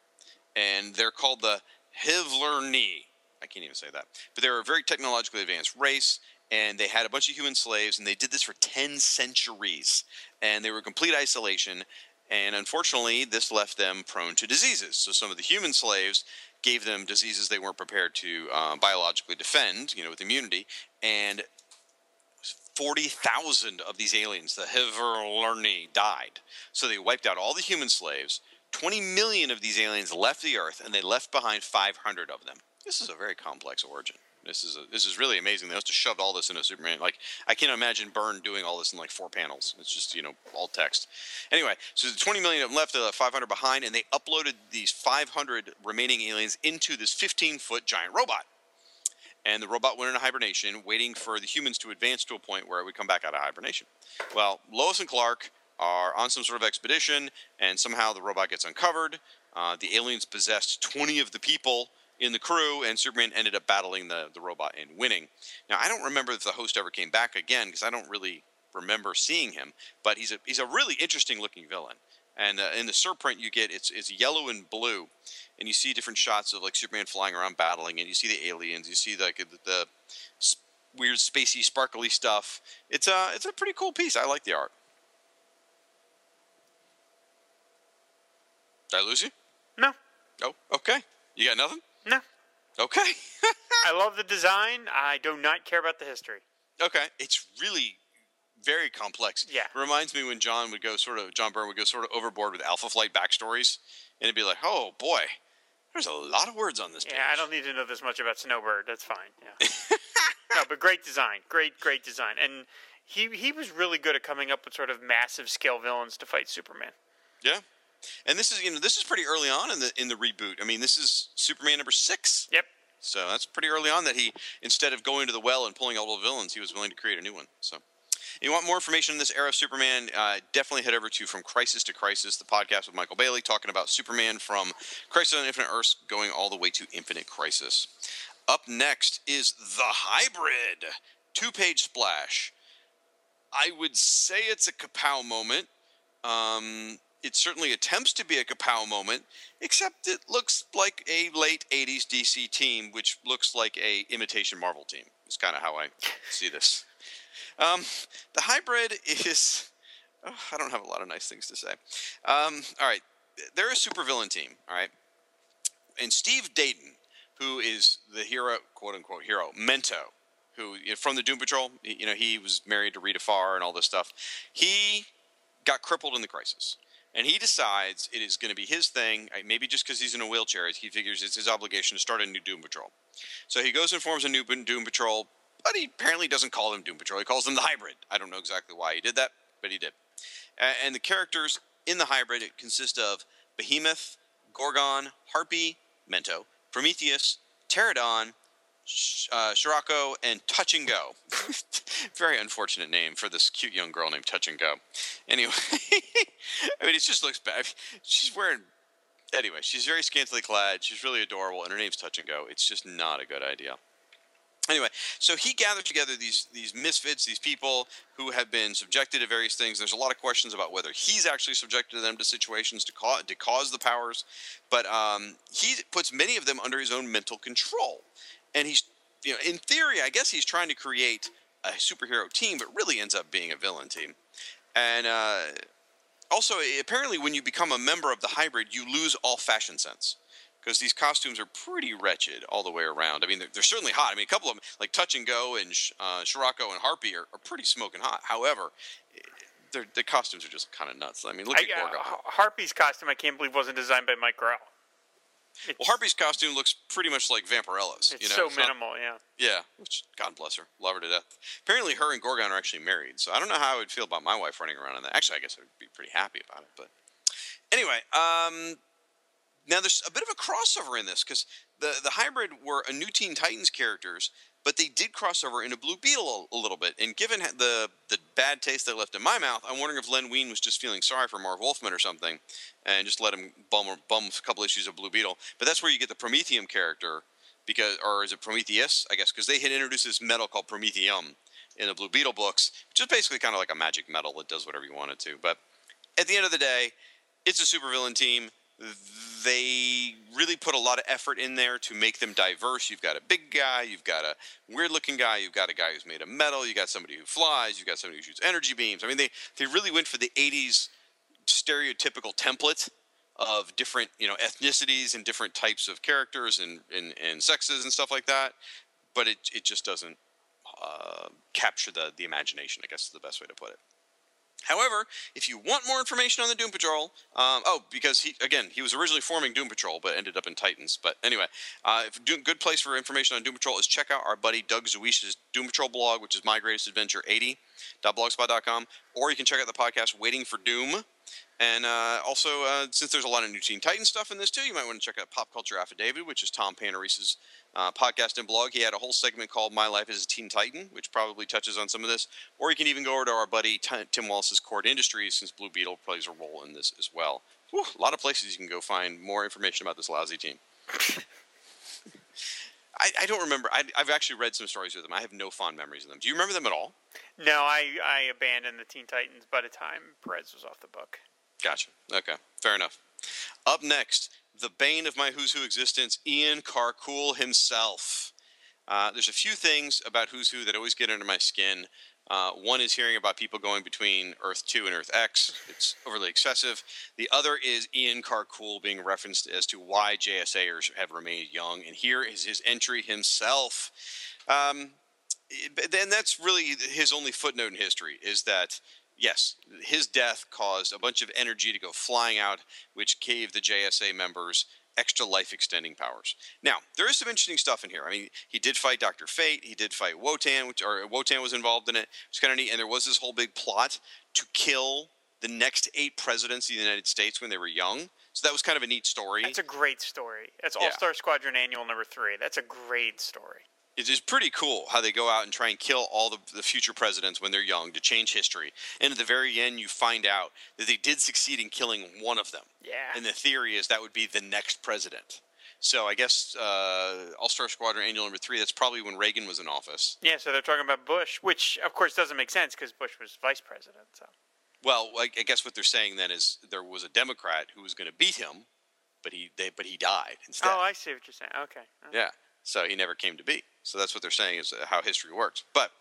and they're called the Hivlerni. I can't even say that, but they're a very technologically advanced race, and they had a bunch of human slaves, and they did this for ten centuries, and they were in complete isolation. And unfortunately, this left them prone to diseases. So some of the human slaves gave them diseases they weren't prepared to uh, biologically defend, you know, with immunity, and 40,000 of these aliens, the Hiverlerni, died. So they wiped out all the human slaves. 20 million of these aliens left the Earth, and they left behind 500 of them. This is a very complex origin. This is a, this is really amazing. They must have shoved all this into Superman. Like I can't imagine Byrne doing all this in like four panels. It's just you know all text. Anyway, so the 20 million left, uh, 500 behind, and they uploaded these 500 remaining aliens into this 15 foot giant robot. And the robot went into hibernation, waiting for the humans to advance to a point where it would come back out of hibernation. Well, Lois and Clark are on some sort of expedition, and somehow the robot gets uncovered. Uh, the aliens possessed 20 of the people in the crew, and Superman ended up battling the, the robot and winning. Now, I don't remember if the host ever came back again because I don't really remember seeing him, but he's a, he's a really interesting looking villain. And uh, in the surprint, you get it's, it's yellow and blue, and you see different shots of like Superman flying around battling, and you see the aliens, you see like the, the s- weird spacey, sparkly stuff. It's a it's a pretty cool piece. I like the art. Did I lose you? No, Oh, okay. You got nothing? Okay. I love the design. I do not care about the history. okay. It's really very complex. Yeah. It reminds me when John would go sort of John Byrne would go sort of overboard with Alpha Flight backstories, and it'd be like, oh boy, there's a lot of words on this page. Yeah, I don't need to know this much about Snowbird. That's fine. Yeah. [LAUGHS] no, but great design. Great, great design. And he he was really good at coming up with sort of massive scale villains to fight Superman. Yeah. And this is you know this is pretty early on in the in the reboot. I mean, this is Superman number six. Yep. So that's pretty early on that he, instead of going to the well and pulling all the villains, he was willing to create a new one. So, you want more information on this era of Superman? Uh, definitely head over to From Crisis to Crisis, the podcast with Michael Bailey, talking about Superman from Crisis on Infinite Earths going all the way to Infinite Crisis. Up next is The Hybrid, two page splash. I would say it's a kapow moment. Um, it certainly attempts to be a kapow moment, except it looks like a late 80s DC team, which looks like a imitation Marvel team. It's kind of how I see this. Um, the hybrid is. oh, I don't have a lot of nice things to say. Um, all right. They're a supervillain team, all right? And Steve Dayton, who is the hero, quote unquote hero, Mento, who from the Doom Patrol, you know, he was married to Rita Farr and all this stuff. He got crippled in the crisis. And he decides it is going to be his thing, uh, maybe just because he's in a wheelchair, he figures it's his obligation to start a new Doom Patrol. So he goes and forms a new Doom Patrol, but he apparently doesn't call them Doom Patrol. He calls them the Hybrid. I don't know exactly why he did that, but he did. And the characters in the Hybrid consist of Behemoth, Gorgon, Harpy, Mento, Prometheus, Pterodon, uh, Shirako, and Touch and Go. [LAUGHS] Very unfortunate name for this cute young girl named Touch and Go. Anyway, [LAUGHS] I mean, it just looks bad. She's wearing. Anyway, she's very scantily clad. She's really adorable, and her name's Touch and Go. It's just not a good idea. Anyway, so he gathered together these these misfits, these people who have been subjected to various things. There's a lot of questions about whether he's actually subjected them to situations to cause to cause the powers, but um, he puts many of them under his own mental control, and he's you know in theory, I guess he's trying to create a superhero team, but really ends up being a villain team, and. Uh, also, apparently, when you become a member of the hybrid, you lose all fashion sense because these costumes are pretty wretched all the way around. I mean, they're, they're certainly hot. I mean, a couple of them, like Touch and Go and uh, Shirako and Harpy, are, are pretty smoking hot. However, they're- the costumes are just kind of nuts. I mean, look I, at uh, Harpy's costume, I can't believe wasn't designed by Mike Grell. It's, Well, Harpy's costume looks pretty much like Vampirella's. it's you know? so It's not- minimal, yeah. Yeah, which God bless her, love her to death. Apparently, her and Gorgon are actually married, so I don't know how I would feel about my wife running around in that. Actually, I guess I would be pretty happy about it. But anyway, um, now there's a bit of a crossover in this because the the hybrid were a new Teen Titans characters, but they did cross over into Blue Beetle a, a little bit. And given the the bad taste they left in my mouth, I'm wondering if Len Wein was just feeling sorry for Marv Wolfman or something, and just let him bum bum a couple issues of Blue Beetle. But that's where you get the Promethium character, because or is it Prometheus? I guess because they had introduced this metal called Promethium in the Blue Beetle books, which is basically kind of like a magic metal that does whatever you want it to. But at the end of the day, it's a supervillain team. They really put a lot of effort in there to make them diverse. You've got a big guy, you've got a weird looking guy, you've got a guy who's made of metal, you got somebody who flies, you've got somebody who shoots energy beams. I mean, they, they really went for the 80s stereotypical template of different you know ethnicities and different types of characters and, and, and sexes and stuff like that. But it, it just doesn't uh, capture the, the imagination, I guess is the best way to put it. However, if you want more information on the Doom Patrol, um, oh, because he again he was originally forming Doom Patrol, but ended up in Titans. But anyway, uh, if do, good place for information on Doom Patrol is check out our buddy Doug Zawisza's Doom Patrol blog, which is my greatest adventure 80.blogspot.com, or you can check out the podcast Waiting for Doom. And uh, also, uh, since there's a lot of new Teen Titan stuff in this too, you might want to check out Pop Culture Affidavit, which is Tom Panarese's uh, podcast and blog. He had a whole segment called "My Life as a Teen Titan," which probably touches on some of this. Or you can even go over to our buddy Tim Wallace's Kord Industries, since Blue Beetle plays a role in this as well. Whew, a lot of places you can go find more information about this lousy team. [LAUGHS] I, I, don't remember. I, have actually read some stories with them. I have no fond memories of them. Do you remember them at all? No, I, I abandoned the Teen Titans by the time Perez was off the book. Gotcha. Okay, fair enough. Up next, the bane of my Who's Who existence, Ian Karkull himself. Uh, there's a few things about Who's Who that always get under my skin. Uh, one is hearing about people going between Earth 2 and Earth X. It's overly excessive. The other is Ian Karkull being referenced as to why JSAers have remained young. And here is his entry himself. Um, and that's really his only footnote in history is that yes, his death caused a bunch of energy to go flying out, which gave the JSA members extra life extending powers. Now, there is some interesting stuff in here. I mean, he did fight Doctor Fate, he did fight Wotan, which or Wotan was involved in it. It's kind of neat, and there was this whole big plot to kill the next eight presidents of the United States when they were young. So that was kind of a neat story. That's a great story. That's All Star yeah. Squadron Annual number three. That's a great story it is pretty cool how they go out and try and kill all the, the future presidents when they're young to change history. And at the very end, you find out that they did succeed in killing one of them. Yeah. And the theory is that would be the next president. So I guess uh, All Star Squadron Annual Number Three. That's probably when Reagan was in office. Yeah, so they're talking about Bush, which of course doesn't make sense because Bush was vice president. So. Well, I, I guess what they're saying then is there was a Democrat who was going to beat him, but he they, but he died instead. Oh, I see what you're saying. Okay. okay. Yeah. So he never came to be. So that's what they're saying is how history works. But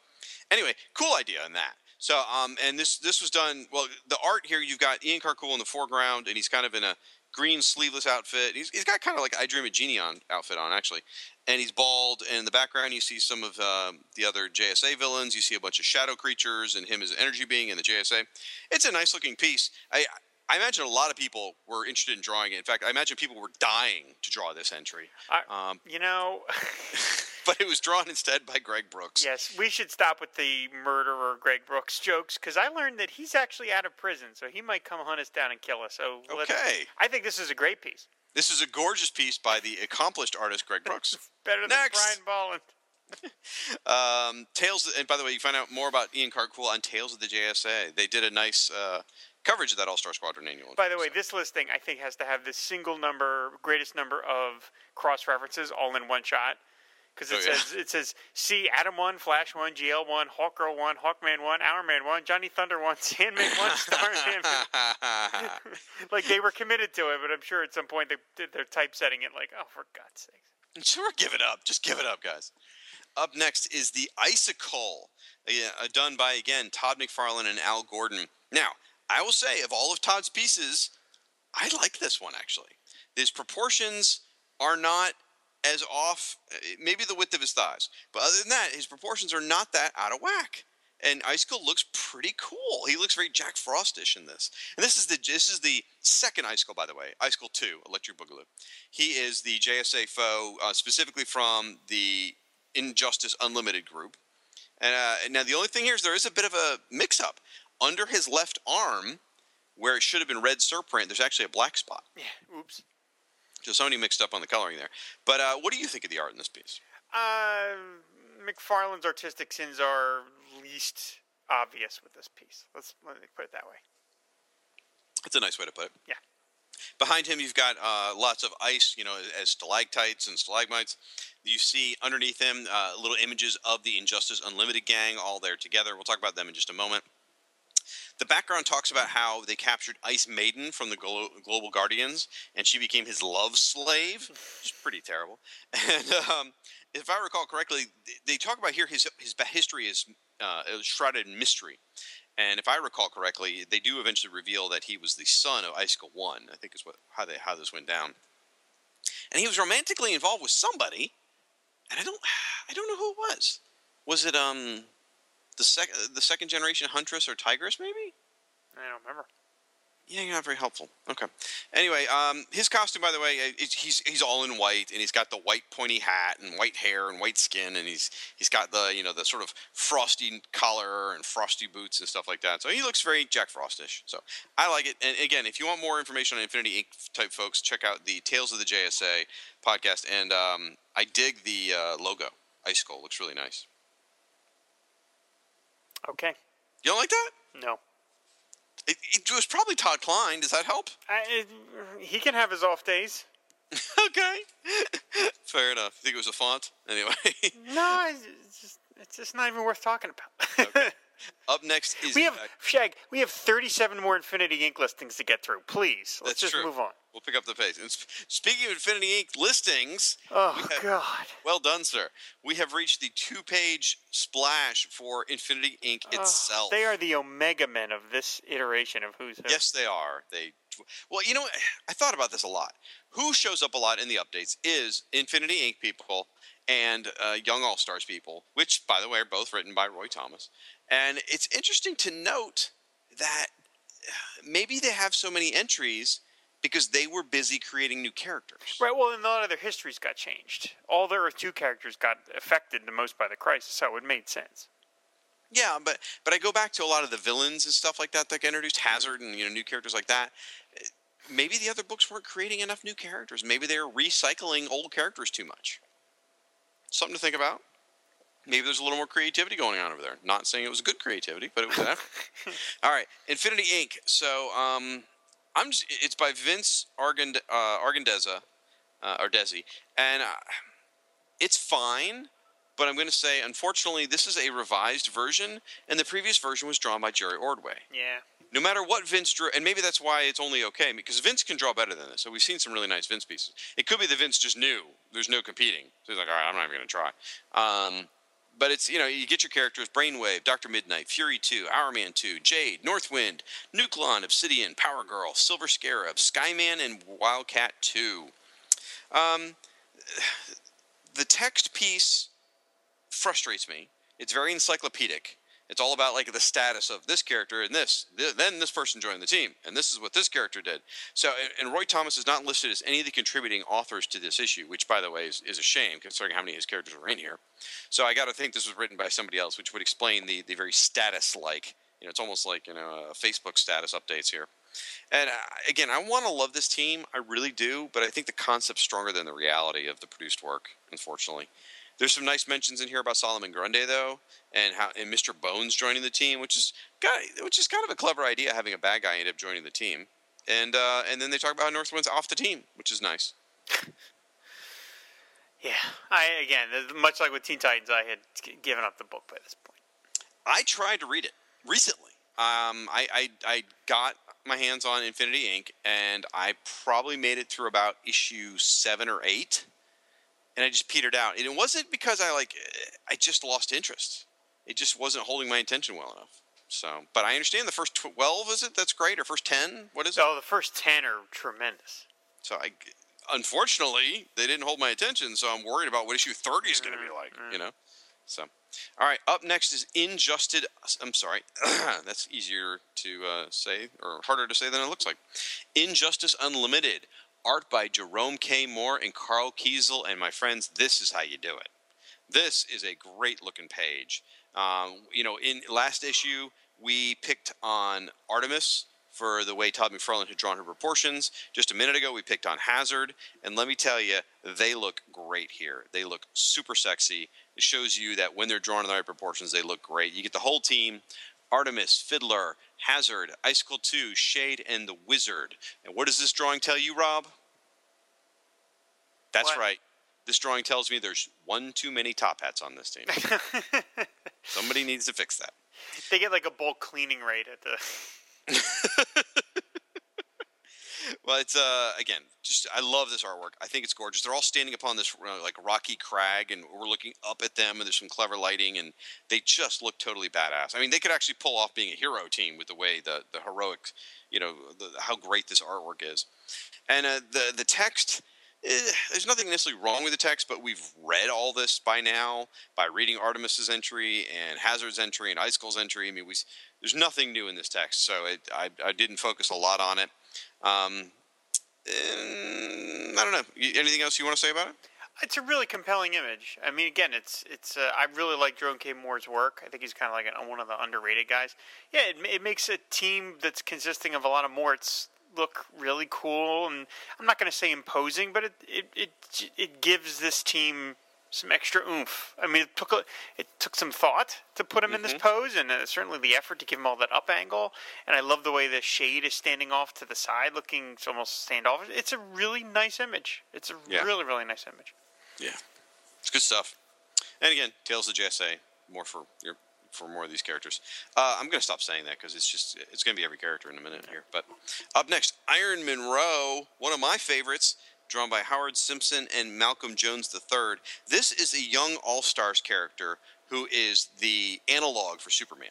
anyway, cool idea on that. So um, and this this was done well. The art here you've got Ian Karkull in the foreground, and he's kind of in a green sleeveless outfit. He's, he's got kind of like I Dream of Genie on outfit on actually, and he's bald. And in the background, you see some of um, the other JSA villains. You see a bunch of shadow creatures, and him as an energy being in the JSA. It's a nice looking piece. I I imagine a lot of people were interested in drawing it. In fact, I imagine people were dying to draw this entry. I, um, you know, [LAUGHS] [LAUGHS] but it was drawn instead by Greg Brooks. Yes, we should stop with the murderer Greg Brooks jokes because I learned that he's actually out of prison, so he might come hunt us down and kill us. So okay, I think this is a great piece. This is a gorgeous piece by the accomplished artist Greg Brooks. [LAUGHS] Better Next. than Brian Bolland. um, Tales, and by the way, you find out more about Ian Karkull on Tales of the JSA. They did a nice uh, coverage of that All Star Squadron annual. By the way, this listing I think has to have the single number, greatest number of cross references all in one shot. Because it oh, yeah. says it says see Atom one, Flash one, GL one, Hawkgirl one, Hawkman one, Hourman one, Johnny Thunder one, [LAUGHS] Sandman one, Starman. [LAUGHS] [LAUGHS] like they were committed to it, but I'm sure at some point they they're typesetting it like, oh, for God's sake. Sure, give it up. Just give it up, guys. Up next is the Icicle, uh, done by again Todd McFarlane and Al Gordon. Now, I will say, of all of Todd's pieces, I like this one actually. His proportions are not as off, eh, maybe the width of his thighs, but other than that, his proportions are not that out of whack. And Ice Icicle looks pretty cool. He looks very Jack Frostish in this. And this is the this is the second Ice Icicle, by the way, Ice Icicle Two, Electric Boogaloo. He is the JSA foe, uh, specifically from the Injustice Unlimited group. And uh, now the only thing here is there is a bit of a mix-up under his left arm, where it should have been red surprint, there's actually a black spot. Yeah. Oops. So Sony mixed up on the coloring there. But uh, what do you think of the art in this piece? Uh, McFarlane's artistic sins are least obvious with this piece. Let's let me put it that way. That's a nice way to put it. Yeah. Behind him, you've got uh, lots of ice, you know, as stalactites and stalagmites. You see underneath him uh, little images of the Injustice Unlimited gang all there together. We'll talk about them in just a moment. The background talks about how they captured Ice Maiden from the Glo- Global Guardians, and she became his love slave. It's pretty terrible. [LAUGHS] And um, if I recall correctly, they talk about here his his history is uh, shrouded in mystery. And if I recall correctly, they do eventually reveal that he was the son of Icicle One. I think is what how they how this went down. And he was romantically involved with somebody, and I don't [SIGHS] I don't know who it was. Was it um the second the second generation Huntress or Tigress maybe? I don't remember. Yeah, you're not very helpful. Okay. Anyway, um, his costume, by the way, uh, it, he's he's all in white, and he's got the white pointy hat and white hair and white skin, and he's he's got the you know the sort of frosty collar and frosty boots and stuff like that. So he looks very Jack Frostish. So I like it. And again, if you want more information on Infinity Inc. type folks, check out the Tales of the JSA podcast. And um, I dig the uh, logo. Icicle looks really nice. Okay. You don't like that? No. It, it was probably Todd Klein. Does that help? I, it, he can have his off days. [LAUGHS] okay. [LAUGHS] Fair enough. I think it was a font? Anyway. No, [LAUGHS] it's just, it's just not even worth talking about. Okay. Up next is we have uh, Shag. We have thirty-seven more Infinity Inc listings to get through. Please, let's just true. move on. We'll pick up the pace. And sp- speaking of Infinity Inc. listings, Oh we have- God. well done, sir. We have reached the two-page splash for Infinity Inc. Oh, itself. they are the Omega Men of this iteration of Who's Who. Yes, they are. They well, you know, [SIGHS] I thought about this a lot. Who shows up a lot in the updates is Infinity Inc. people and uh, Young All Stars people, which, by the way, are both written by Roy Thomas. And it's interesting to note that uh, maybe they have so many entries because they were busy creating new characters. Right. Well, and a lot of their histories got changed. All their Earth Two characters got affected the most by the crisis, so it made sense. Yeah, but but I go back to a lot of the villains and stuff like that that got introduced, Hazard and you know new characters like that. Uh, Maybe the other books weren't creating enough new characters. Maybe they were recycling old characters too much. Something to think about. Maybe there's a little more creativity going on over there. Not saying it was good creativity, but it was there. [LAUGHS] All right, Infinity Inc. So um, I'm just, it's by Vince Argand, uh, Argandeza, uh, Ardezi, and uh, it's fine. But I'm going to say, unfortunately, this is a revised version, and the previous version was drawn by Jerry Ordway. Yeah. No matter what Vince drew, and maybe that's why it's only okay because Vince can draw better than this. So we've seen some really nice Vince pieces. It could be that Vince just knew there's no competing, so he's like, all right, I'm not even going to try. Um, but it's you know you get your characters: Brainwave, Doctor Midnight, Fury Two, Hourman Two, Jade, Northwind, Nucleon, Obsidian, Power Girl, Silver Scarab, Skyman, and Wildcat Two. Um, [SIGHS] the text piece frustrates me. It's very encyclopedic. It's all about like the status of this character and this. Th- then this person joined the team, and this is what this character did. So, and- and Roy Thomas is not listed as any of the contributing authors to this issue, which, by the way, is, is a shame considering how many of his characters were in here. So, I got to think this was written by somebody else, which would explain the the very status like. You know, it's almost like you know uh, Facebook status updates here. And uh, again, I want to love this team, I really do, but I think the concept's stronger than the reality of the produced work. Unfortunately. There's some nice mentions in here about Solomon Grundy though, and how and Mr. Bones joining the team, which is kind of, which is kind of a clever idea having a bad guy end up joining the team. And uh, and then they talk about how Northwind's off the team, which is nice. [LAUGHS] Yeah. I again, much like with Teen Titans, I had given up the book by this point. I tried to read it recently. Um, I, I I got my hands on Infinity Inc. and I probably made it through about issue seven or eight, and I just petered out. And it wasn't because I like I just lost interest. It just wasn't holding my attention well enough. So, but I understand the first twelve is it? That's great. Or first ten? What is it? Oh, the first ten are tremendous. So I, unfortunately, they didn't hold my attention. So I'm worried about what issue thirty is going to be like. You know. So, all right. Up next is Injustice. I'm sorry. [CLEARS THROAT] That's easier to uh, say or harder to say than it looks like. Injustice Unlimited. Art by Jerome K. Moore and Karl Kesel. And my friends, this is how you do it. This is a great looking page. Um, you know, in last issue, we picked on Artemis for the way Todd McFarlane had drawn her proportions. Just a minute ago, we picked on Hazard, and let me tell you, they look great here. They look super sexy. It shows you that when they're drawn in the right proportions, they look great. You get the whole team. Artemis, Fiddler, Hazard, Icicle 2, Shade, and the Wizard. And what does this drawing tell you, Rob? That's What? right. This drawing tells me there's one too many top hats on this team. [LAUGHS] Somebody needs to fix that. they get like a bulk cleaning rate at the. [LAUGHS] Well, it's uh again, just I love this artwork. I think it's gorgeous. They're all standing upon this uh, like rocky crag, and we're looking up at them, and there's some clever lighting, and they just look totally badass. I mean, they could actually pull off being a hero team with the way the the heroic, you know, the, how great this artwork is, and uh, the the text. Eh, there's nothing necessarily wrong with the text, but we've read all this by now by reading Artemis's entry and Hazard's entry and Icicle's entry. I mean, we there's nothing new in this text, so it, I, I didn't focus a lot on it. Um, I don't know. Anything else you want to say about it? It's a really compelling image. I mean, again, it's it's. Uh, I really like Jerome K. Moore's work. I think he's kind of like an, one of the underrated guys. Yeah, it, it makes a team that's consisting of a lot of Morts look really cool, and I'm not going to say imposing, but it it, it it gives this team some extra oomph. I mean, it took a, it took some thought to put him in this pose, and uh, certainly the effort to give him all that up angle. And I love the way the shade is standing off to the side, looking almost standoffish. It's a really nice image. It's a Yeah. really really nice image. Yeah, it's good stuff. And again, Tales of JSA, more for your for more of these characters. Uh, I'm going to stop saying that because it's just it's going to be every character in a minute here. But up next, Iron Munro, one of my favorites, drawn by Howard Simpson and Malcolm Jones III. This is a young All Stars character who is the analog for Superman.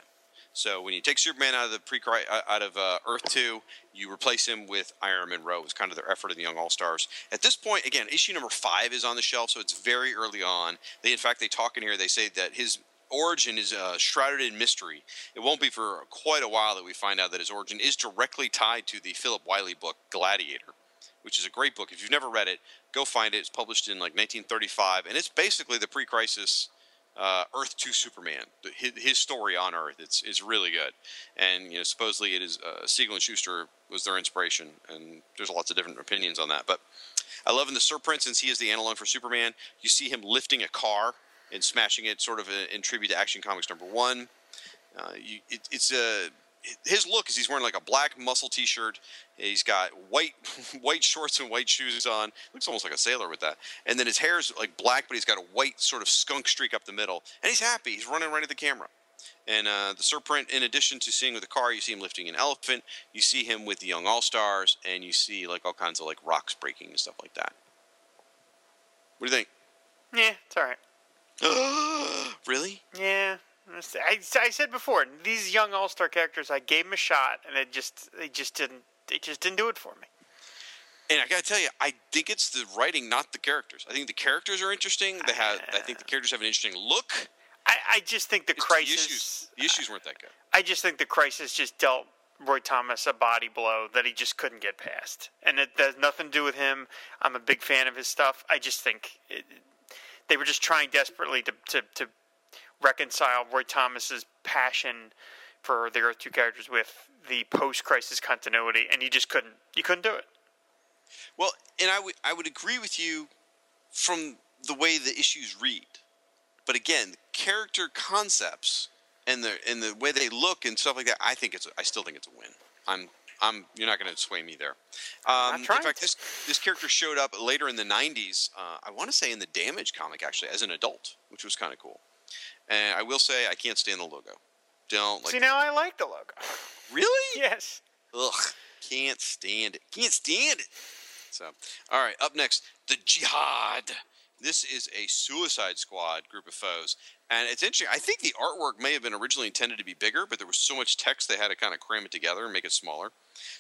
So when you take Superman out of the pre out of uh, Earth Two, you replace him with Iron Munro. It's kind of their effort in the Young All Stars. At this point, again, issue number five is on the shelf, so it's very early on. They, in fact, they talk in here. They say that his origin is uh, shrouded in mystery. It won't be for quite a while that we find out that his origin is directly tied to the Philip Wylie book Gladiator, which is a great book. If you've never read it, go find it. It's published in like 1935, and it's basically the pre-crisis uh, Earth Two Superman. His, his story on Earth. It's is really good, and you know supposedly it is uh, Siegel and Shuster was their inspiration, and there's lots of different opinions on that. But I love in the Surprint since he is the analog for Superman. You see him lifting a car and smashing it, sort of in, in tribute to Action Comics number one. Uh, you, it, it's a his look is he's wearing like a black muscle T-shirt. He's got white [LAUGHS] white shorts and white shoes on. Looks almost like a sailor with that. And then his hair's like black, but he's got a white sort of skunk streak up the middle. And he's happy. He's running right at the camera. And uh, the Surprint, in addition to seeing with the car, you see him lifting an elephant. You see him with the Young All Stars, and you see like all kinds of like rocks breaking and stuff like that. What do you think? Yeah, it's all right. [GASPS] really? Yeah, I, I said before these young all star characters. I gave them a shot, and it just they just didn't they just didn't do it for me. And I gotta tell you, I think it's the writing, not the characters. I think the characters are interesting. They have, I think the characters have an interesting look. I, I just think the It's crisis. The issues, the issues weren't that good. I just think the crisis just dealt Roy Thomas a body blow that he just couldn't get past, and it has nothing to do with him. I'm a big fan of his stuff. I just think it, they were just trying desperately to, to to reconcile Roy Thomas's passion for the Earth Two characters with the post-crisis continuity, and you just couldn't. You couldn't do it. Well, and I would I would agree with you from the way the issues read, but again, character concepts and the and the way they look and stuff like that, I think it's I still think it's a win. I'm I'm you're not going to sway me there. Um, in fact, this this character showed up later in the '90s. Uh, I want to say in the Damage comic actually as an adult, which was kind of cool. And I will say I can't stand the logo. Don't like. See, now I like the logo. [LAUGHS] really? yes. Ugh, can't stand it. Can't stand it. So, all right, up next, the Jihad. This is a Suicide Squad group of foes, and it's interesting. I think the artwork may have been originally intended to be bigger, but there was so much text they had to kind of cram it together and make it smaller.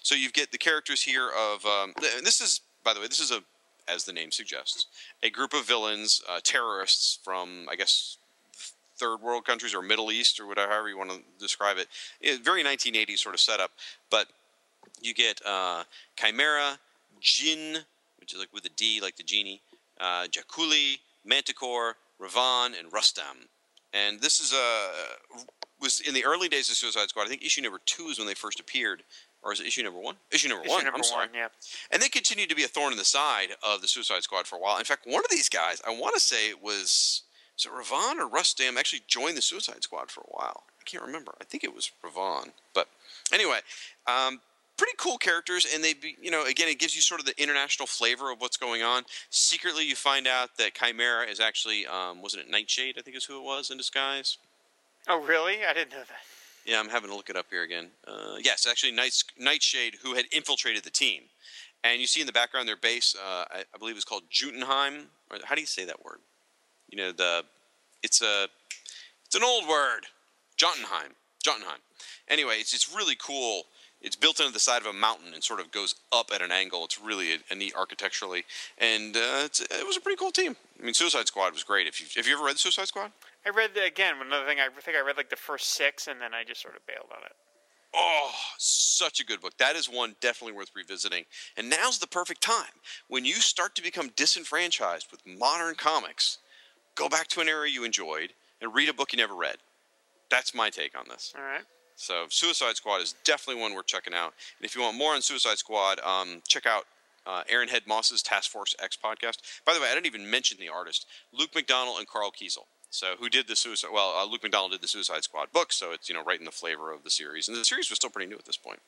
So you get the characters here of. Um, and this is, by the way, this is a, as the name suggests, a group of villains, uh, terrorists from, I guess, third world countries or Middle East or whatever however you want to describe it. it very 1980s sort of setup, but you get uh, Chimera, Jin, which is like with a D, like the genie, uh, Jaculi, Manticore, Ravan, and Rustam. And this is uh, was in the early days of Suicide Squad. I think issue number two is when they first appeared. or is it issue number one? Issue number Issue one. number I'm sorry. one, yeah. And they continued to be a thorn in the side of the Suicide Squad for a while. In fact, one of these guys, I want to say was, it Ravan or Rustam, actually joined the Suicide Squad for a while. I can't remember. I think it was Ravan. But anyway, um, pretty cool characters, and they, be, you know, again, it gives you sort of the international flavor of what's going on. Secretly, you find out that Chimera is actually, um, wasn't it Nightshade? I think is who it was in disguise. Oh, really? I didn't know that. Yeah, I'm having to look it up here again. Uh, yes, actually, Night, Nightshade, who had infiltrated the team. And you see in the background their base, uh, I, I believe it's called Jutenheim. Or how do you say that word? You know, the it's a it's an old word. Jotunheim. Jotunheim. Anyway, it's it's really cool. It's built into the side of a mountain and sort of goes up at an angle. It's really a, a neat architecturally, and uh, it's, it was a pretty cool team. I mean, Suicide Squad was great. If you have you ever read Suicide Squad? I read again another thing. I think I read like the first six, and then I just sort of bailed on it. Oh, such a good book. That is one definitely worth revisiting. And now's the perfect time. When you start to become disenfranchised with modern comics, go back to an era you enjoyed and read a book you never read. That's my take on this. All right. So, Suicide Squad is definitely one worth checking out. And if you want more on Suicide Squad, um, check out uh, Aaron Head Moss's Task Force X podcast. By the way, I didn't even mention the artist Luke McDonnell and Karl Kesel. So, who did the Suicide? Well, uh, Luke McDonnell did the Suicide Squad book, so it's you know right in the flavor of the series, and the series was still pretty new at this point.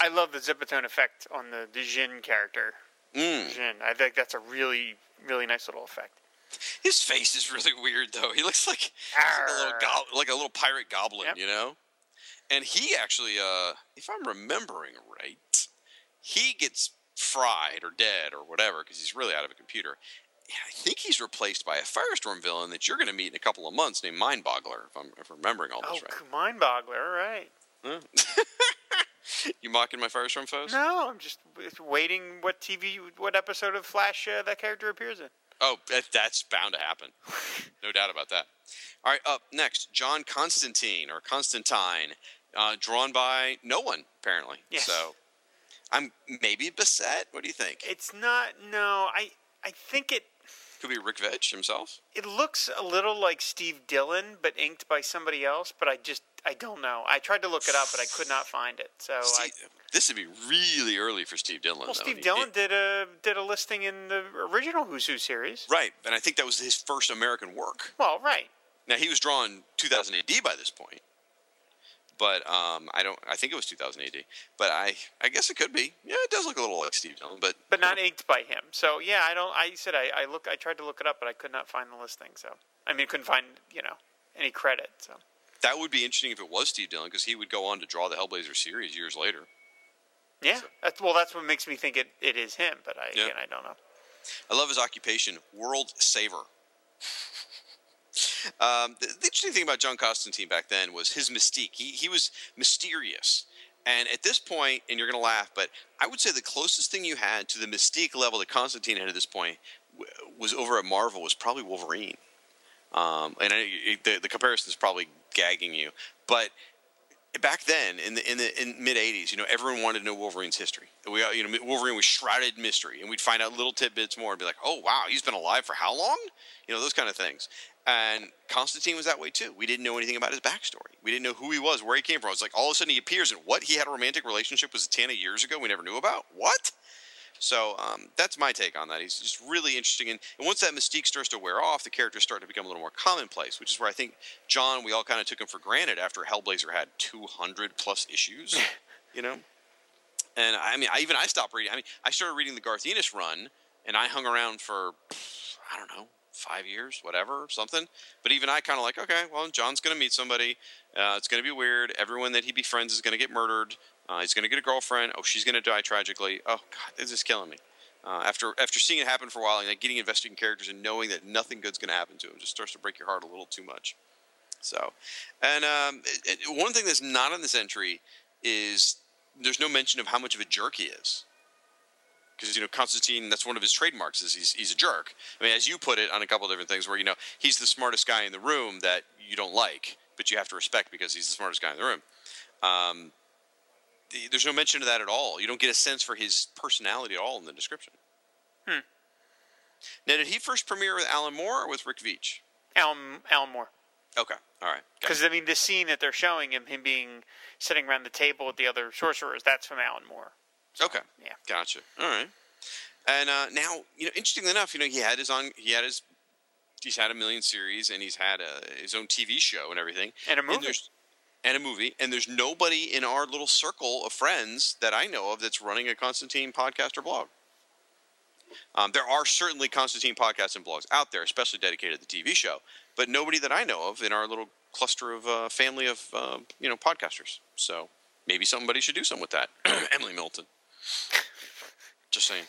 I love the Zipatone effect on the, the Jin character. Mm. Jin. I think that's a really, really nice little effect. His face is really [LAUGHS] weird, though. He looks like, like a little go- like a little pirate goblin, Yep. you know. And he actually, uh, if I'm remembering right, he gets fried or dead or whatever because he's really out of a computer. I think he's replaced by a Firestorm villain that you're going to meet in a couple of months named Mindboggler, if I'm, if I'm remembering all Oh, this right. mind boggler. All right. Huh? [LAUGHS] you mocking my Firestorm foes? No, I'm just waiting. What TV? What episode of Flash uh, that character appears in? Oh, that, that's bound to happen. No doubt about that. All right, up next, John Constantine or Constantine, uh, drawn by no one apparently. Yes. So, I'm maybe Bissette. What do you think? It's not. No, I. I think it. Could be Rick Veitch himself. It looks a little like Steve Dillon, but inked by somebody else. But I just. I don't know. I tried to look it up, but I could not find it. So I. This would be really early for Steve Dillon. Well, though. Steve Dillon did a did a listing in the original Who's Who series. right, and I think that was his first American work. Well, right. Now he was drawn 2000 AD by this point, but um, I don't. I think it was 2000 AD, but I I guess it could be. Yeah, it does look a little like Steve Dillon, but but not inked by him. So yeah, I don't. I said I, I look. I tried to look it up, but I could not find the listing. So I mean, couldn't find you know any credit. So that would be interesting if it was Steve Dillon because he would go on to draw the Hellblazer series years later. yeah, that's well. That's what makes me think it, it is him. But I Yeah. again, I don't know. I love his occupation, world saver. Um, the, the interesting thing about John Constantine back then was his mystique. He, he was mysterious. And at this point, and you're going to laugh, but I would say the closest thing you had to the mystique level that Constantine had at this point w- was over at Marvel was probably Wolverine. Um, and I, it- the, the comparison is probably gagging you, but back then in the in the in mid '80s, you know, everyone wanted to know Wolverine's history. We, you know, Wolverine was shrouded in mystery, and we'd find out little tidbits more and be like, "Oh, wow, he's been alive for how long?" You know, those kind of things. And Constantine was that way too. We didn't know anything about his backstory. We didn't know who he was, where he came from. It's like all of a sudden he appears, and what he had a romantic relationship with Zatanna years ago. We never knew about. What? So um, that's my take on that. He's just really interesting, and, and once that mystique starts to wear off, the characters start to become a little more commonplace, which is where I think John, we all kind of took him for granted after Hellblazer had 200 plus issues, [LAUGHS] you know. And I mean, I, even I stopped reading. I mean, I started reading the Garth Ennis run, and I hung around for I don't know five years, whatever, something. But even I kind of like, okay, well, John's going to meet somebody. Uh, it's going to be weird. Everyone that he befriends is going to get murdered. Uh, he's going to get a girlfriend. Oh, she's going to die tragically. Oh God, this is killing me. Uh, after after seeing it happen for a while and like, getting invested in characters and knowing that nothing good's going to happen to him just starts to break your heart a little too much. So, and um, it, it- one thing that's not in this entry is there's no mention of how much of a jerk he is. Because you know Constantine, that's one of his trademarks is he's, he's a jerk. I mean, as you put it on a couple of different things, where you know he's the smartest guy in the room that you don't like, but you have to respect because he's the smartest guy in the room. Um, the- there's no mention of that at all. You don't get a sense for his personality at all in the description. Hmm. Now, did he first premiere with Alan Moore or with Rick Veitch? Alan Alan Moore. Okay, all right. Because I mean, the scene that they're showing him, him being sitting around the table with the other sorcerers, that's from Alan Moore. Okay. Yeah. Gotcha. All right. And uh, now, you know, interestingly enough, you know, he had his on, he had his, he's had a million series, and he's had a, his own TV show and everything, And a movie. there's, and a movie, and there's nobody in our little circle of friends that I know of that's running a Constantine podcast or blog. Um, there are certainly Constantine podcasts and blogs out there, especially dedicated to the TV show, but nobody that I know of in our little cluster of uh, family of uh, you know podcasters. So maybe somebody should do something with that. [CLEARS THROAT] Emily Milton. Just saying.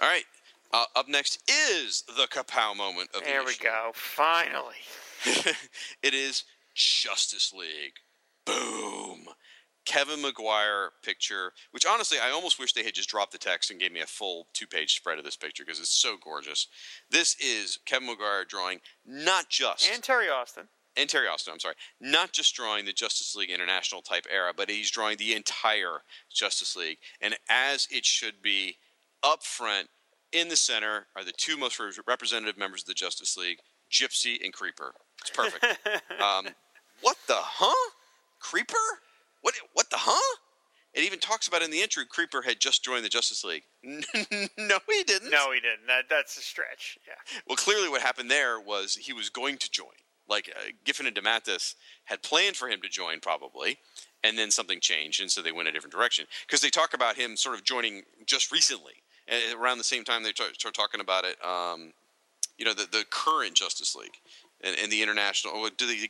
All right. Uh, up next is the kapow moment of the There we go. Finally. [LAUGHS] it is Justice League. Boom. Kevin Maguire picture, which honestly, I almost wish they had just dropped the text and gave me a full two page spread of this picture because it's so gorgeous. This is Kevin Maguire drawing not just And Terry Austin. And Terry Austin, I'm sorry, not just drawing the Justice League International type era, but he's drawing the entire Justice League. And as it should be, up front, in the center, are the two most representative members of the Justice League, Gypsy and Creeper. It's perfect. [LAUGHS] um, what the huh? Creeper? What? What the huh? It even talks about in the intro, Creeper had just joined the Justice League. [LAUGHS] no, he didn't. No, he didn't. That, that's a stretch. Yeah. Well, clearly, what happened there was he was going to join. Like uh, Giffen and DeMatteis had planned for him to join, probably, and then something changed, and so they went a different direction. Because they talk about him sort of joining just recently, and around the same time they start, start talking about it. Um, you know, the the current Justice League and, and the international. oh, Do they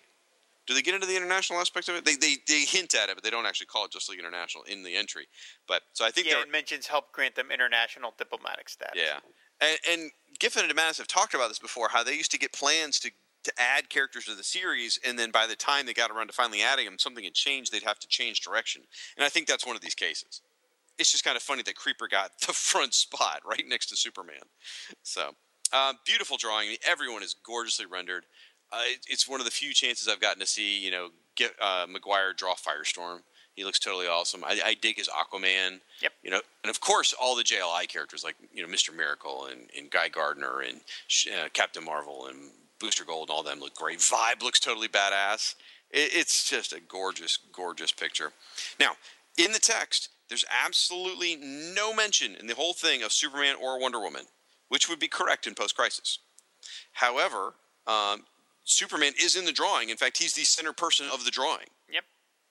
do they get into the international aspect of it? They, they they hint at it, but they don't actually call it Justice League International in the entry. But so I think Yeah, it mentions help grant them international diplomatic status. yeah, and, and Giffen and DeMatteis have talked about this before. How they used to get plans to to add characters to the series, and then by the time they got around to finally adding them, something had changed. They'd have to change direction, and I think that's one of these cases. It's just kind of funny that Creeper got [LAUGHS] the front spot right next to Superman. So uh, beautiful drawing. I mean, everyone is gorgeously rendered. Uh, it, it's one of the few chances I've gotten to see you know get uh, Maguire draw Firestorm. He looks totally awesome. I, I dig his Aquaman. Yep. You know, and of course all the JLI characters like you know Mr. Miracle and, and Guy Gardner and uh, Captain Marvel and Booster Gold and all them look great. Vibe looks totally badass. It, it's just a gorgeous, gorgeous picture. Now, in the text, there's absolutely no mention in the whole thing of Superman or Wonder Woman, which would be correct in post crisis. However, um, Superman is in the drawing. In fact, he's the center person of the drawing. Yep.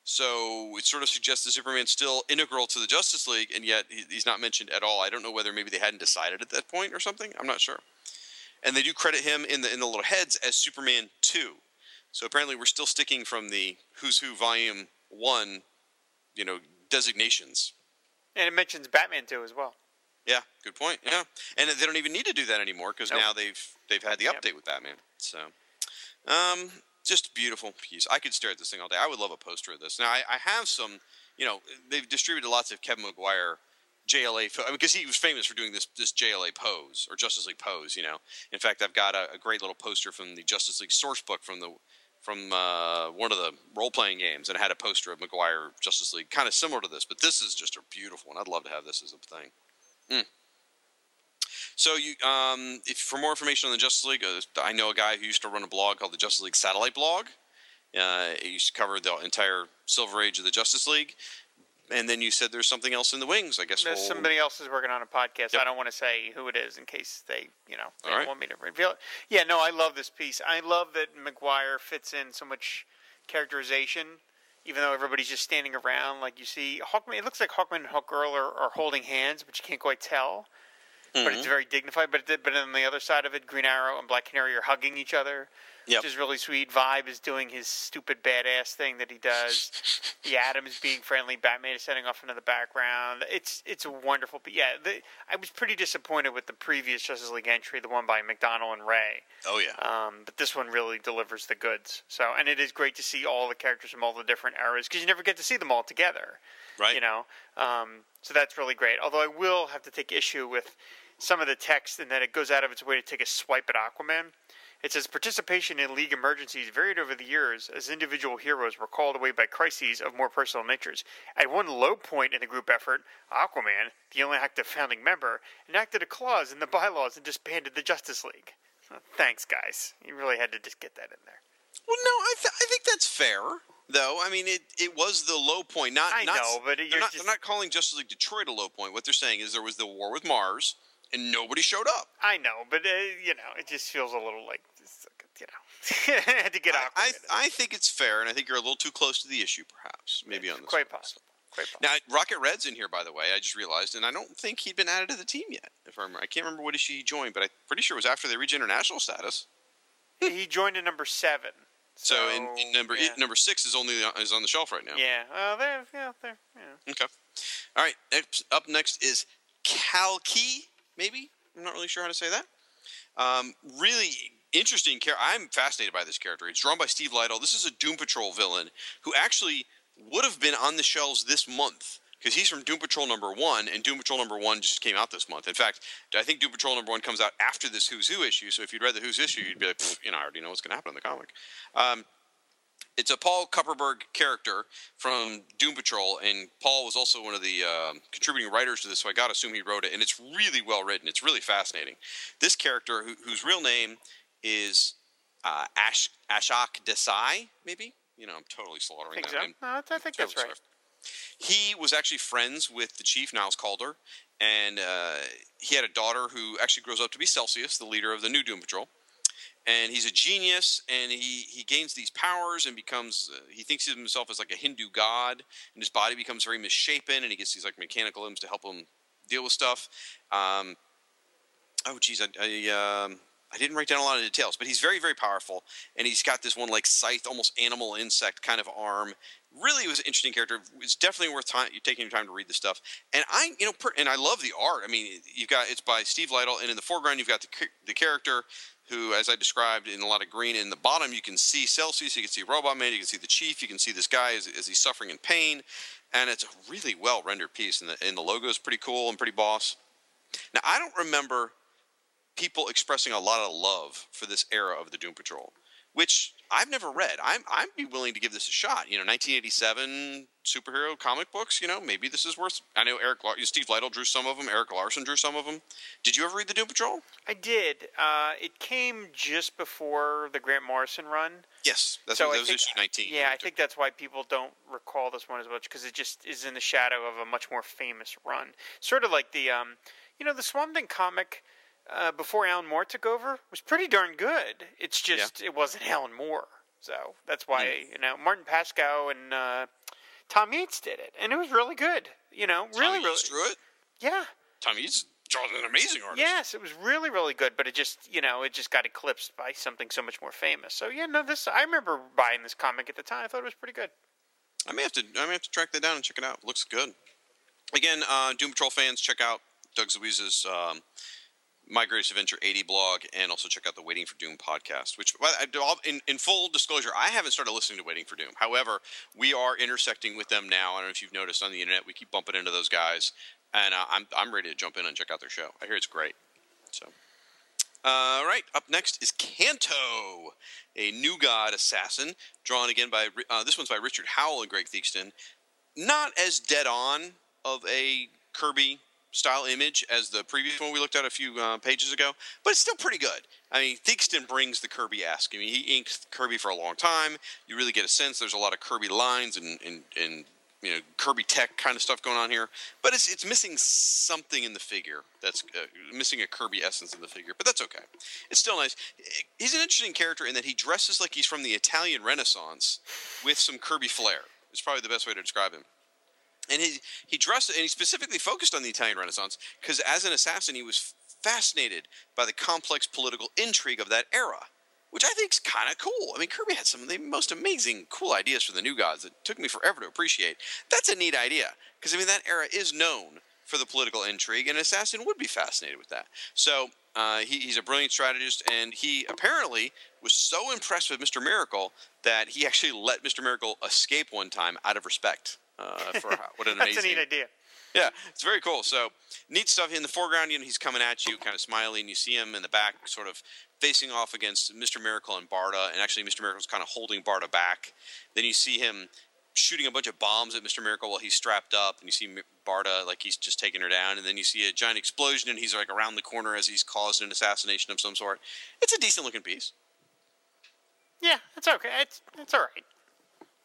So it sort of suggests that Superman's still integral to the Justice League, and yet he's not mentioned at all. I don't know whether maybe they hadn't decided at that point or something. I'm not sure. And they do credit him in the in the little heads as Superman two. So apparently we're still sticking from the Who's Who Volume One, you know, designations. And it mentions Batman too as well. Yeah, good point. Yeah, and they don't even need to do that anymore because Nope. now they've they've had the Yep. update with Batman. So, um, just a beautiful piece. I could stare at this thing all day. I would love a poster of this. Now I, I have some. You know, they've distributed lots of Kevin Maguire JLA pho- I mean, because he was famous for doing this this JLA pose or Justice League pose. You know, in fact, I've got a, a great little poster from the Justice League source book from the from uh, one of the role playing games, and it had a poster of Maguire Justice League, kind of similar to this. But this is just a beautiful one. I'd love to have this as a thing. Mm. So you, um, if for more information on the Justice League, uh, I know a guy who used to run a blog called the Justice League Satellite Blog. Uh, he used to cover the entire Silver Age of the Justice League. And then you said there's something else in the wings. I guess There's we'll- somebody else is working on a podcast. Yep. I don't want to say who it is in case they, you know, they right. want me to reveal it. Yeah, no, I love this piece. I love that Maguire fits in so much characterization, even though everybody's just standing around. Like you see, Hawkman. It looks like Hawkman and Hawkgirl are, are holding hands, but you can't quite tell. But Mm-hmm. it's very dignified. But it, but on the other side of it, Green Arrow and Black Canary are hugging each other. Yep. Which is really sweet. Vibe is doing his stupid badass thing that he does. [LAUGHS] the Atom is being friendly. Batman is setting off into the background. It's it's a wonderful. But yeah, the, I was pretty disappointed with the previous Justice League entry, the one by McDonald and Ray. Oh yeah. Um, but this one really delivers the goods. So, and it is great to see all the characters from all the different eras because you never get to see them all together. Right. You know, um, so that's really great. Although I will have to take issue with some of the text and that it goes out of its way to take a swipe at Aquaman. It says participation in league emergencies varied over the years as individual heroes were called away by crises of more personal natures. At one low point in the group effort, Aquaman, the only active founding member, enacted a clause in the bylaws and disbanded the Justice League. Thanks, guys. You really had to just get that in there. Well, no, I, th- I think that's fair, though. I mean, it, it was the low point. Not I not, know, but they're not, just- they're not calling Justice League Detroit a low point. What they're saying is there was the war with Mars, and nobody showed up. I know, but uh, you know, it just feels a little like it's like, you know, I had [LAUGHS] to get I. I. I think it's fair, and I think you're a little too close to the issue, perhaps. Maybe on this quite one. possible. Quite possible. Now, Rocket Red's in here, by the way. I just realized, and I don't think he'd been added to the team yet. If I remember, I can't remember what issue he joined, but I'm pretty sure it was after they reached international status. he joined in number seven. So, in, in number yeah. number six is only is on the shelf right now. Yeah, well, they're yeah, they're yeah. Okay. All right. Up next is Kalki. Maybe I'm not really sure how to say that. Um, really interesting character. I'm fascinated by this character. It's drawn by Steve Lightle. This is a Doom Patrol villain who actually would have been on the shelves this month because he's from Doom Patrol number one, and Doom Patrol number one just came out this month. In fact, I think Doom Patrol number one comes out after this Who's Who issue. So if you'd read the Who's issue, you'd be like, "Pfft, you know, I already know what's going to happen in the comic. Um, it's a Paul Kupperberg character from Doom Patrol, and Paul was also one of the um contributing writers to this, so I got to assume he wrote it. And it's really well written. It's really fascinating. This character, who, whose real name is uh, Ash Ashok Desai, maybe you know, I'm totally I slaughtering think that so. name. No, I think that's right. He was actually friends with the chief, Niles Caulder, and uh, he had a daughter who actually grows up to be Celsius, the leader of the new Doom Patrol. And he's a genius, and he, he gains these powers and becomes, uh, he thinks of himself as like a Hindu god, and his body becomes very misshapen, and he gets these like mechanical limbs to help him deal with stuff. Um, oh, geez, I, I, um, I didn't write down a lot of details, but he's very, very powerful, and he's got this one like scythe, almost animal insect kind of arm. Really, was an interesting character. It's definitely worth time taking your time to read the stuff. And I, you know, per, and I love the art. I mean, you've got it's by Steve Lightle, and in the foreground you've got the the character who, as I described, in a lot of green. In the bottom, you can see Celsius, you can see Robot Man, you can see the Chief, you can see this guy as, as he's suffering in pain, and it's a really well rendered piece. And the and the logo is pretty cool and pretty boss. Now, I don't remember people expressing a lot of love for this era of the Doom Patrol, which I've never read. I'm I'd be willing to give this a shot. You know, 1987 superhero comic books. You know, maybe this is worth. I know Eric Lar- Steve Lightle drew some of them. Erik Larsen drew some of them. Did you ever read the Doom Patrol? I did. Uh, it came just before the Grant Morrison run. Yes, that's so that I was think, issue 19. Yeah, I think that's why people don't recall this one as much because it just is in the shadow of a much more famous run. Sort of like the, um, you know, the Swamp Thing comic uh, before Alan Moore took over was pretty darn good. It's just it wasn't Alan Moore, so that's why Hmm. you know Martin Pasko and uh, Tom Yeates did it, and it was really good. You know, really, Tommy really, Yeates drew it. yeah. Tommy Yeates draws an amazing artist. Yes, it was really, really good, but it just, you know, it just got eclipsed by something so much more famous. So yeah, no, this I remember buying this comic at the time. I thought it was pretty good. I may have to. I may have to track that down and check it out. Looks good. Again, uh, Doom Patrol fans, check out Doug Zawisza's um, My Greatest Adventure 80 blog, and also check out the Waiting for Doom podcast. Which, in, in full disclosure, I haven't started listening to Waiting for Doom. However, we are intersecting with them now. I don't know if you've noticed on the internet, we keep bumping into those guys, and uh, I'm I'm ready to jump in and check out their show. I hear it's great. So. All right, up next is Kanto, a new god assassin, drawn again by uh, this one's by Richard Howell and Greg Theakston. Not as dead on of a Kirby style image as the previous one we looked at a few uh, pages ago, but it's still pretty good. I mean, Theakston brings the Kirby esque. I mean, he inked Kirby for a long time. You really get a sense there's a lot of Kirby lines and, and, and you know Kirby tech kind of stuff going on here, but it's it's missing something in the figure. That's uh, missing a Kirby essence in the figure, but that's okay. It's still nice. He's an interesting character in that he dresses like he's from the Italian Renaissance with some Kirby flair. It's probably the best way to describe him. And he he dressed and he specifically focused on the Italian Renaissance because as an assassin he was fascinated by the complex political intrigue of that era which I think is kind of cool. I mean, Kirby had some of the most amazing, cool ideas for the New Gods that took me forever to appreciate. That's a neat idea because I mean that era is known for the political intrigue, and an Assassin would be fascinated with that. So uh, he, he's a brilliant strategist, and he apparently was so impressed with Mister Miracle that he actually let Mister Miracle escape one time out of respect uh, for how, what an [LAUGHS] That's a neat idea. yeah, it's very cool. So neat stuff in the foreground. You know, he's coming at you, kind of smiling. You see him in the back, sort of facing off against Mr. Miracle and Barda, and actually Mr. Miracle's kind of holding Barda back. Then you see him shooting a bunch of bombs at Mr. Miracle while he's strapped up, and you see Barda like he's just taking her down, and then you see a giant explosion, and he's like around the corner as he's caused an assassination of some sort. It's a decent looking piece. Yeah, it's okay. It's it's all right.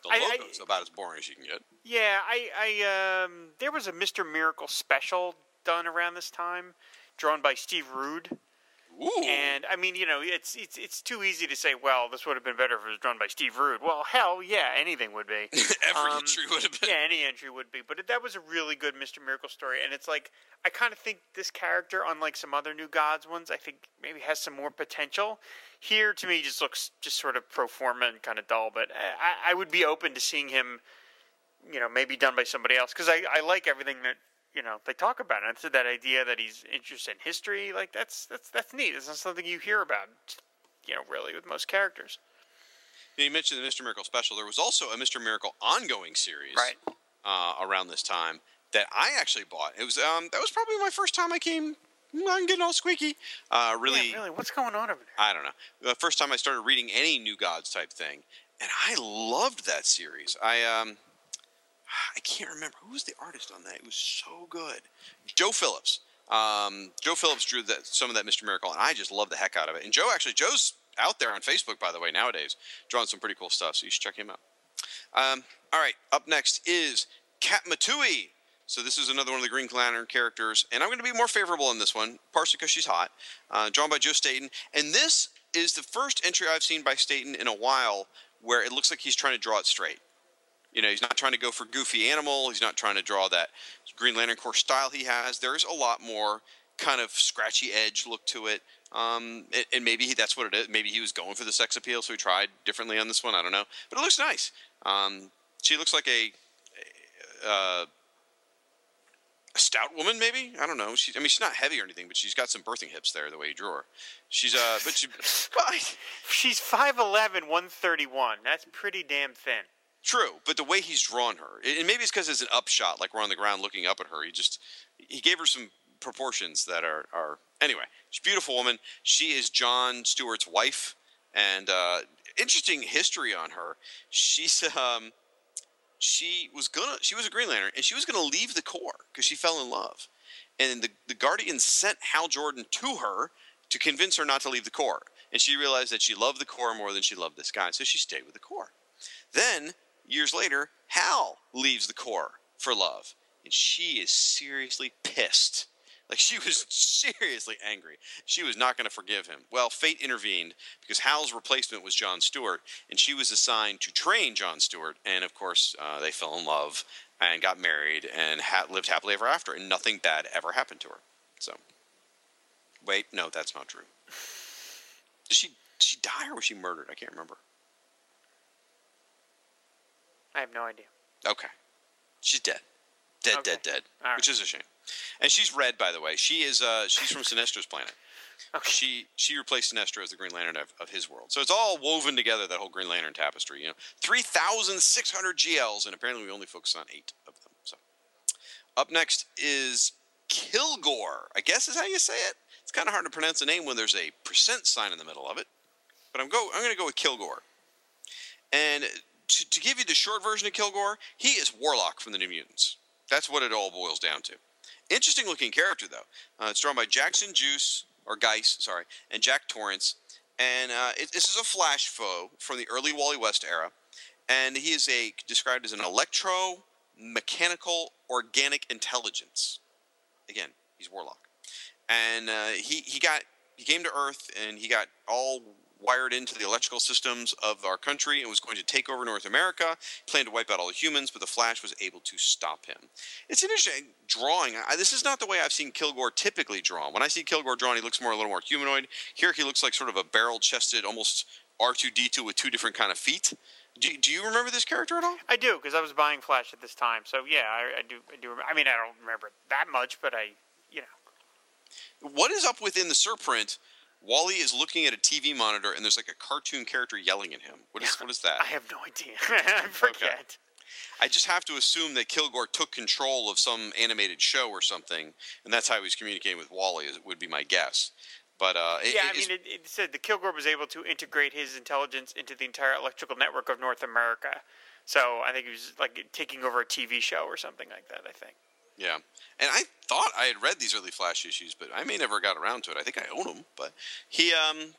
The I- I- about as boring as you can get. Yeah, I, I, um, there was a Mister Miracle special done around this time, drawn by Steve Rude, Ooh. and I mean, you know, it's it's it's too easy to say, well, this would have been better if it was drawn by Steve Rude. Well, hell, yeah, anything would be. [LAUGHS] Every um, entry would have been. Yeah, any entry would be. But that was a really good Mister Miracle story, and it's like I kind of think this character, unlike some other New Gods ones, I think maybe has some more potential. Here, to me, just looks just sort of pro forma and kind of dull. But I, I would be open to seeing him, you know, maybe done by somebody else because I, I like everything that you know they talk about. It. And so that idea that he's interested in history, like that's that's that's neat. It's not something you hear about, you know, really with most characters. You mentioned the Mr. Miracle special. There was also a Mr. Miracle ongoing series Right. uh, around this time that I actually bought. It was um, that was probably my first time I came. I'm getting all squeaky. Uh, really, Yeah, really, what's going on over there? I don't know. The first time I started reading any New Gods type thing, and I loved that series. I um, I can't remember who was the artist on that. It was so good. Joe Phillips. Um, Joe Phillips drew that some of that Mr. Miracle, and I just love the heck out of it. And Joe actually, Joe's out there on Facebook, by the way, nowadays, drawing some pretty cool stuff. So you should check him out. Um, all right, up next is Katma Tui. So this is another one of the Green Lantern characters, and I'm going to be more favorable on this one, partially because she's hot. Uh, drawn by Joe Staton, and this is the first entry I've seen by Staton in a while where it looks like he's trying to draw it straight. You know, he's not trying to go for goofy animal. He's not trying to draw that Green Lantern Corps style he has. There's a lot more kind of scratchy edge look to it. Um, and, and maybe he, that's what it is. Maybe he was going for the sex appeal, so he tried differently on this one. I don't know, but it looks nice. Um, she looks like a, a, a stout woman, maybe. I don't know. She, I mean, she's not heavy or anything, but she's got some birthing hips there, the way you drew her. She's uh, but she, [LAUGHS] She's 5'11", 131. That's pretty damn thin. True, but the way he's drawn her, and maybe it's because it's an upshot, like we're on the ground looking up at her. He just he gave her some proportions that are are anyway. She's a beautiful woman. She is John Stewart's wife, and uh, interesting history on her. She's [LAUGHS] um she was gonna she was a Green Lantern, and she was gonna leave the Corps because she fell in love, and the the Guardians sent Hal Jordan to her to convince her not to leave the Corps, and she realized that she loved the Corps more than she loved this guy, so she stayed with the Corps. Then, years later, Hal leaves the Corps for love, and she is seriously pissed. Like, she was seriously angry. She was not going to forgive him. Well, fate intervened because Hal's replacement was John Stewart, and she was assigned to train John Stewart. And of course, uh, they fell in love and got married and ha- lived happily ever after, and nothing bad ever happened to her. So, wait, no, that's not true. Did she, did she die or was she murdered? I can't remember. I have no idea. Okay. She's dead. Dead, Okay. dead, dead. Right. Which is a shame. And she's red, by the way. She is uh she's from Sinestro's planet. Okay. She she replaced Sinestro as the Green Lantern of, of his world. So it's all woven together, that whole Green Lantern tapestry, you know. Three thousand six hundred GLs, and apparently we only focus on eight of them. So up next is Kilgore. I guess is how you say it. It's kind of hard to pronounce the name when there's a percent sign in the middle of it. But I'm go I'm gonna go with Kilgore. And to, to give you the short version of Kilgore, he is Warlock from the New Mutants. That's what it all boils down to. Interesting looking character, though. Uh, it's drawn by Jackson Juice, or Guice, sorry, and Jack Torrance. And uh, it, this is a Flash foe from the early Wally West era. And he is a described as an electro mechanical organic intelligence. Again, he's Warlock. And uh, he, he got he came to Earth and he got all wired into the electrical systems of our country and was going to take over North America. He planned to wipe out all the humans, but the Flash was able to stop him. It's an interesting drawing. I, this is not the way I've seen Kilgore typically drawn. When I see Kilgore drawn, he looks more a little more humanoid. Here, he looks like sort of a barrel-chested, almost R2D2 with two different kind of feet. Do, do you remember this character at all? I do because I was buying Flash at this time. So yeah, I, I do. I do. Remember, I mean, I don't remember it that much, but I, you know, What is up within the surprint? Wally is looking at a TV monitor, and there's like a cartoon character yelling at him. What is what is that? I have no idea. [LAUGHS] I forget. I just have to assume that Kilgore took control of some animated show or something, and that's how he was communicating with Wally. Is would be my guess. But uh, it, Yeah, I mean, it, it said the Kilgore was able to integrate his intelligence into the entire electrical network of North America. So I think he was like taking over a TV show or something like that. I think. Yeah. And I thought I had read these early Flash issues, but I may never got around to it. I think I own them, but he um,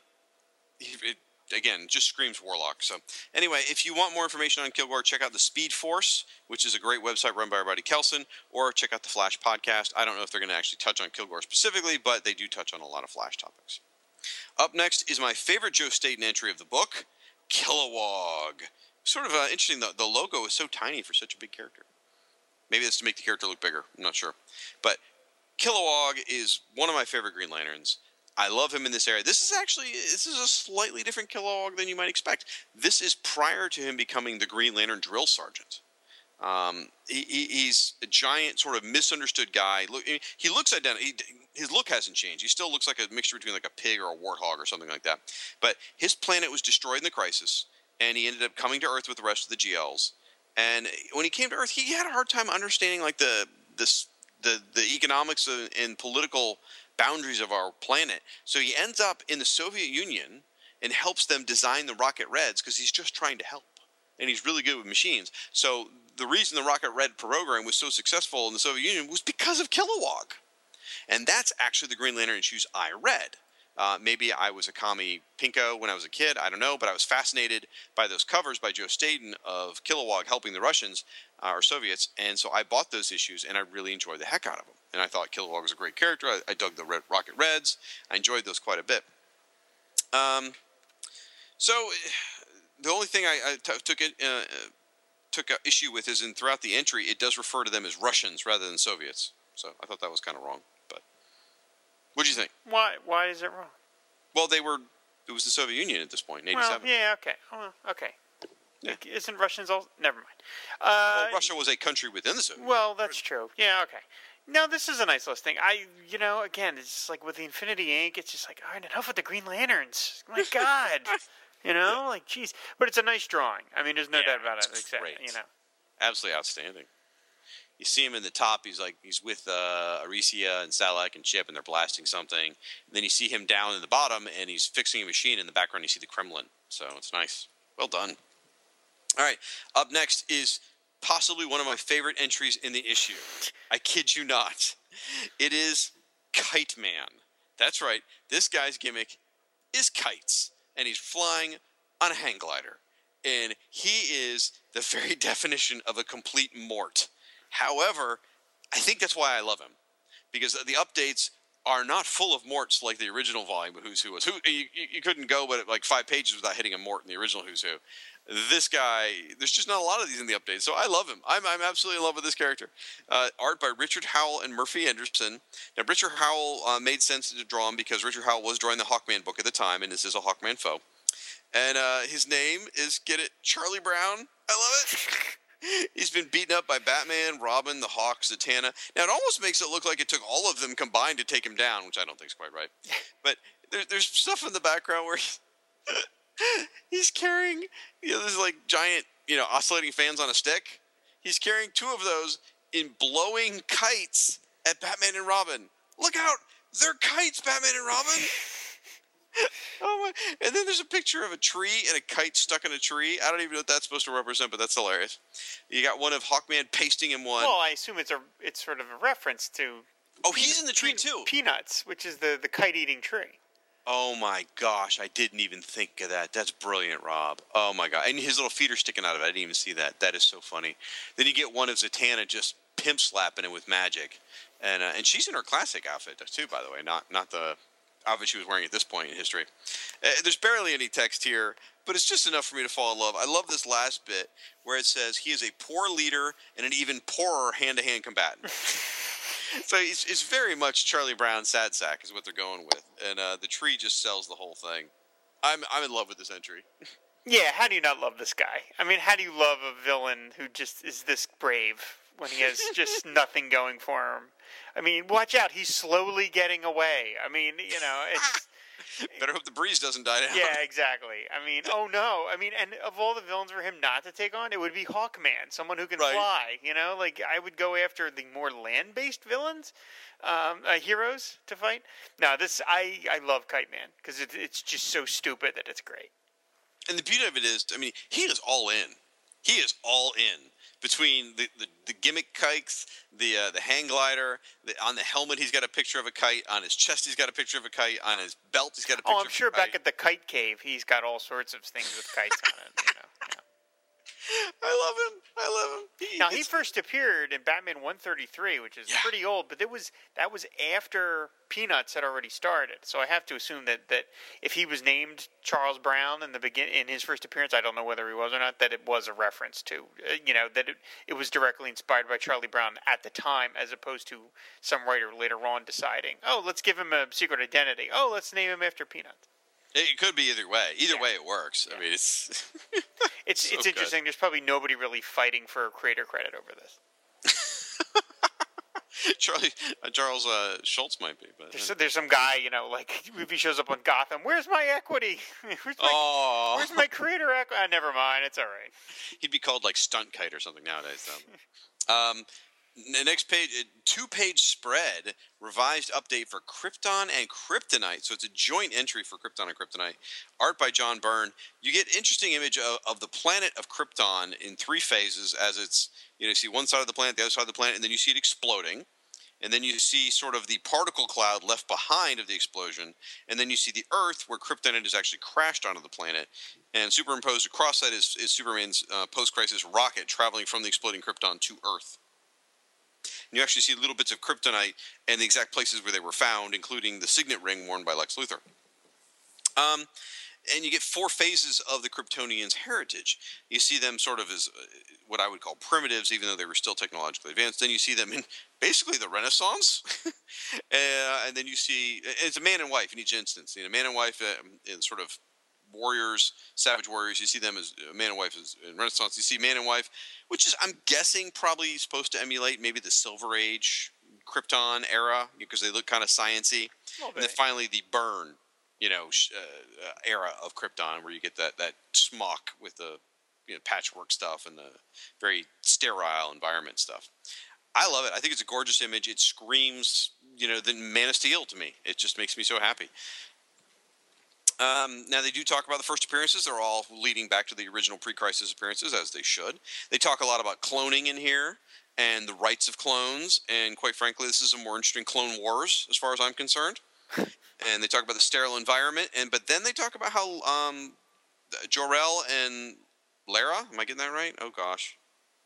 he, it, again, just screams Warlock. So anyway, if you want more information on Kilgore, check out the Speed Force, which is a great website run by our buddy Kelson, or check out the Flash podcast. I don't know if they're going to actually touch on Kilgore specifically, but they do touch on a lot of Flash topics. Up next is my favorite Joe Staton entry of the book, Kilowog. Sort of uh, interesting. The, the logo is so tiny for such a big character. Maybe that's to make the character look bigger. I'm not sure. But Kilowog is one of my favorite Green Lanterns. I love him in this area. This is actually this is a slightly different Kilowog than you might expect. This is prior to him becoming the Green Lantern drill sergeant. Um, he, he, he's a giant, sort of misunderstood guy. Look, he looks identical. His look hasn't changed. He still looks like a mixture between like a pig or a warthog or something like that. But his planet was destroyed in the crisis, and he ended up coming to Earth with the rest of the GLs. And eh, when he came to Earth, he had a hard time understanding like the this the the economics and political boundaries of our planet. So he ends up in the Soviet Union and helps them design the Rocket Reds because he's just trying to help. And he's really good with machines. So the reason the Rocket Red program was so successful in the Soviet Union was because of Kilowog. And that's actually the Green Lantern issues I read. Uh, maybe I was a commie pinko when I was a kid. I don't know, but I was fascinated by those covers by Joe Staton of Kilowog helping the Russians uh, or Soviets, and so I bought those issues and I really enjoyed the heck out of them. And I thought Kilowog was a great character. I, I dug the Red, Rocket Reds. I enjoyed those quite a bit. Um, so [SIGHS] the only thing I, I t- took it uh, took issue with is in throughout the entry it does refer to them as Russians rather than Soviets. So I thought that was kind of wrong. What do you think? Why? Why is it wrong? Well, they were. It was the Soviet Union at this point in Well, yeah, okay, well, okay. Yeah. Isn't Russians all? Never mind. Uh, well, Russia was a country within the Soviet. Well, that's true. Yeah, okay. No, this is a nice little thing. I, you know, again, it's just like with the Infinity Inc, it's just like, all right, enough with the Green Lanterns. My [LAUGHS] God, you know, like, jeez. But it's a nice drawing. I mean, there's no Yeah, doubt about it. you know, absolutely outstanding. You see him in the top. He's like he's with uh, and Salakk and Chip, and they're blasting something. And then you see him down in the bottom, and he's fixing a machine. In the background, you see the Kremlin. So it's nice. Well done. All right. Up next is possibly one of my favorite entries in the issue. I kid you not. It is Kite Man. That's right. This guy's gimmick is kites, and he's flying on a hang glider. And he is the very [LAUGHS] definition of a complete mort. However, I think that's why I love him because the updates are not full of morts like the original volume of Who's Who was. Who you, you couldn't go but like five pages without hitting a mort in the original Who's Who. This guy, there's just not a lot of these in the updates, so I love him. I'm, I'm absolutely in love with this character. Uh, art by Richard Howell and Murphy Anderson. Now, Richard Howell uh, made sense to draw him because Richard Howell was drawing the Hawkman book at the time, and this is a Hawkman foe. And uh, his name is get it Charlie Brown. I love it. [LAUGHS] He's been beaten up by Batman, Robin, the Hawk, Zatanna. Now it almost makes it look like it took all of them combined to take him down, which I don't think is quite right. But there, there's stuff in the background where he, [LAUGHS] he's carrying, you know, there's like giant, you know, oscillating fans on a stick. He's carrying two of those in blowing kites at Batman and Robin. Look out! They're kites, Batman and Robin. [LAUGHS] Oh my! And then there's a picture of a tree and a kite stuck in a tree. I don't even know what that's supposed to represent, but that's hilarious. You got one of Hawkman pasting in one. well, I assume it's a, it's sort of a reference to. oh, he's in the tree Pe- too. Peanuts, which is the the kite eating tree. Oh my gosh, I didn't even think of that. That's brilliant, Rob. Oh my god, and his little feet are sticking out of it. I didn't even see that. That is so funny. Then you get one of Zatanna just pimp slapping it with magic, and uh, and she's in her classic outfit too, by the way, not not the outfit she was wearing at this point in history. Uh, there's barely any text here, but it's just enough for me to fall in love. I love this last bit where it says he is a poor leader and an even poorer hand-to-hand combatant. [LAUGHS] so it's, it's very much Charlie Brown sad sack is what they're going with, and uh, the tree just sells the whole thing. I'm I'm in love with this entry. Yeah, how do you not love this guy? I mean, how do you love a villain who just is this brave when he has just [LAUGHS] nothing going for him? I mean, watch out, he's slowly getting away. I mean, you know, it's [LAUGHS] Better hope the breeze doesn't die down. yeah, [LAUGHS] exactly. I mean, oh no. I mean, and of all the villains for him not to take on, it would be Hawkman, someone who can Right. fly. You know, like I would go after the more land-based villains, um, uh, heroes to fight. Now, this I I love Kite Man because it, it's just so stupid that it's great. And the beauty of it is, I mean, he is all in. He is all in between the, the, the gimmick kites, the uh, the hang glider, the, on the helmet he's got a picture of a kite, on his chest he's got a picture of a kite, on his belt he's got a picture. Oh, I'm sure back at the kite cave, he's got all sorts of things with kites on it. You know. yeah. [LAUGHS] I love him. I love him. He, Now he first appeared in Batman 133, which is Yeah. pretty old, but it was that was after Peanuts had already started. So I have to assume that, that if he was named Charles Brown in the begin in his first appearance, I don't know whether he was or not, that it was a reference to uh, you know that it, it was directly inspired by Charlie Brown at the time, as opposed to some writer later on deciding, oh, let's give him a secret identity. Oh, let's name him after Peanuts. It could be either way. Either Yeah. way, it works. I mean, it's [LAUGHS] It's So it's good. interesting. There's probably nobody really fighting for creator credit over this. [LAUGHS] Charlie uh, Charles uh, Schulz might be, but There's, there's some guy, you know, like [LAUGHS] if he shows up on Gotham, where's my equity? where's my, oh, where's my creator equity? Uh, never mind, it's all right. he'd be called like stunt kite or something nowadays. Though. um, the next page, two-page spread, revised update for Krypton and Kryptonite. So it's a joint entry for Krypton and Kryptonite. Art by John Byrne. You get interesting image of, of the planet of Krypton in three phases. As it's you know, you see one side of the planet, the other side of the planet, and then you see it exploding. And then you see sort of the particle cloud left behind of the explosion, and then you see the Earth where Kryptonite has actually crashed onto the planet, and superimposed across that is, is Superman's uh, post-crisis rocket traveling from the exploding Krypton to Earth. And you actually see little bits of Kryptonite and the exact places where they were found, including the signet ring worn by Lex Luthor. Um, and you get four phases of the Kryptonians' heritage. You see them sort of as uh, what I would call primitives, even though they were still technologically advanced. Then you see them in basically the Renaissance, [LAUGHS] uh, and then you see it's a man and wife in each instance. You know, man and wife uh, in sort of warriors, savage warriors. You see them as uh, man and wife as in Renaissance. You see man and wife, which is I'm guessing probably supposed to emulate maybe the Silver Age Krypton era because they look kind of sciency. And then finally the Byrne, you know, uh, uh, era of Krypton where you get that that smock with the you know, patchwork stuff and the very sterile environment stuff. I love it. I think it's a gorgeous image. It screams, you know, the Man of Steel to me. It just makes me so happy. Um, now they do talk about the first appearances. They're all leading back to the original pre-crisis appearances, as they should. They talk a lot about cloning in here and the rights of clones. And quite frankly, this is a more interesting Clone Wars, as far as I'm concerned. [LAUGHS] and they talk about the sterile environment. And but then they talk about how um, Jor-El and Lara. Am I getting that right? Oh gosh.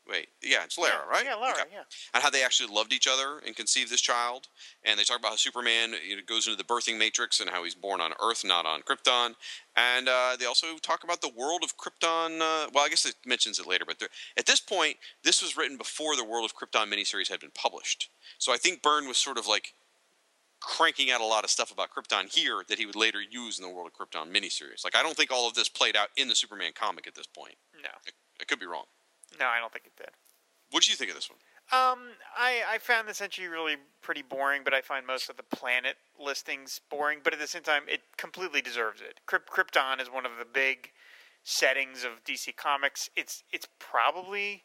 Wait, yeah, it's Lara, yeah, right? Yeah, Lara. Okay Yeah. and how they actually loved each other and conceived this child. And they talk about how Superman you know, goes into the birthing matrix and how he's born on Earth, not on Krypton. And uh, they also talk about the world of Krypton. Uh, well, I guess it mentions it later, but at this point, this was written before the World of Krypton miniseries had been published. So I think Byrne was sort of like cranking out a lot of stuff about Krypton here that he would later use in the World of Krypton miniseries. Like I don't think all of this played out in the Superman comic at this point. No, I, I could be wrong. No, I don't think it did. What do you think of this one? Um, I, I found this entry really pretty boring, but I find most of the planet listings boring. But at the same time, it completely deserves it. Kryp- Krypton is one of the big settings of DC Comics. It's it's probably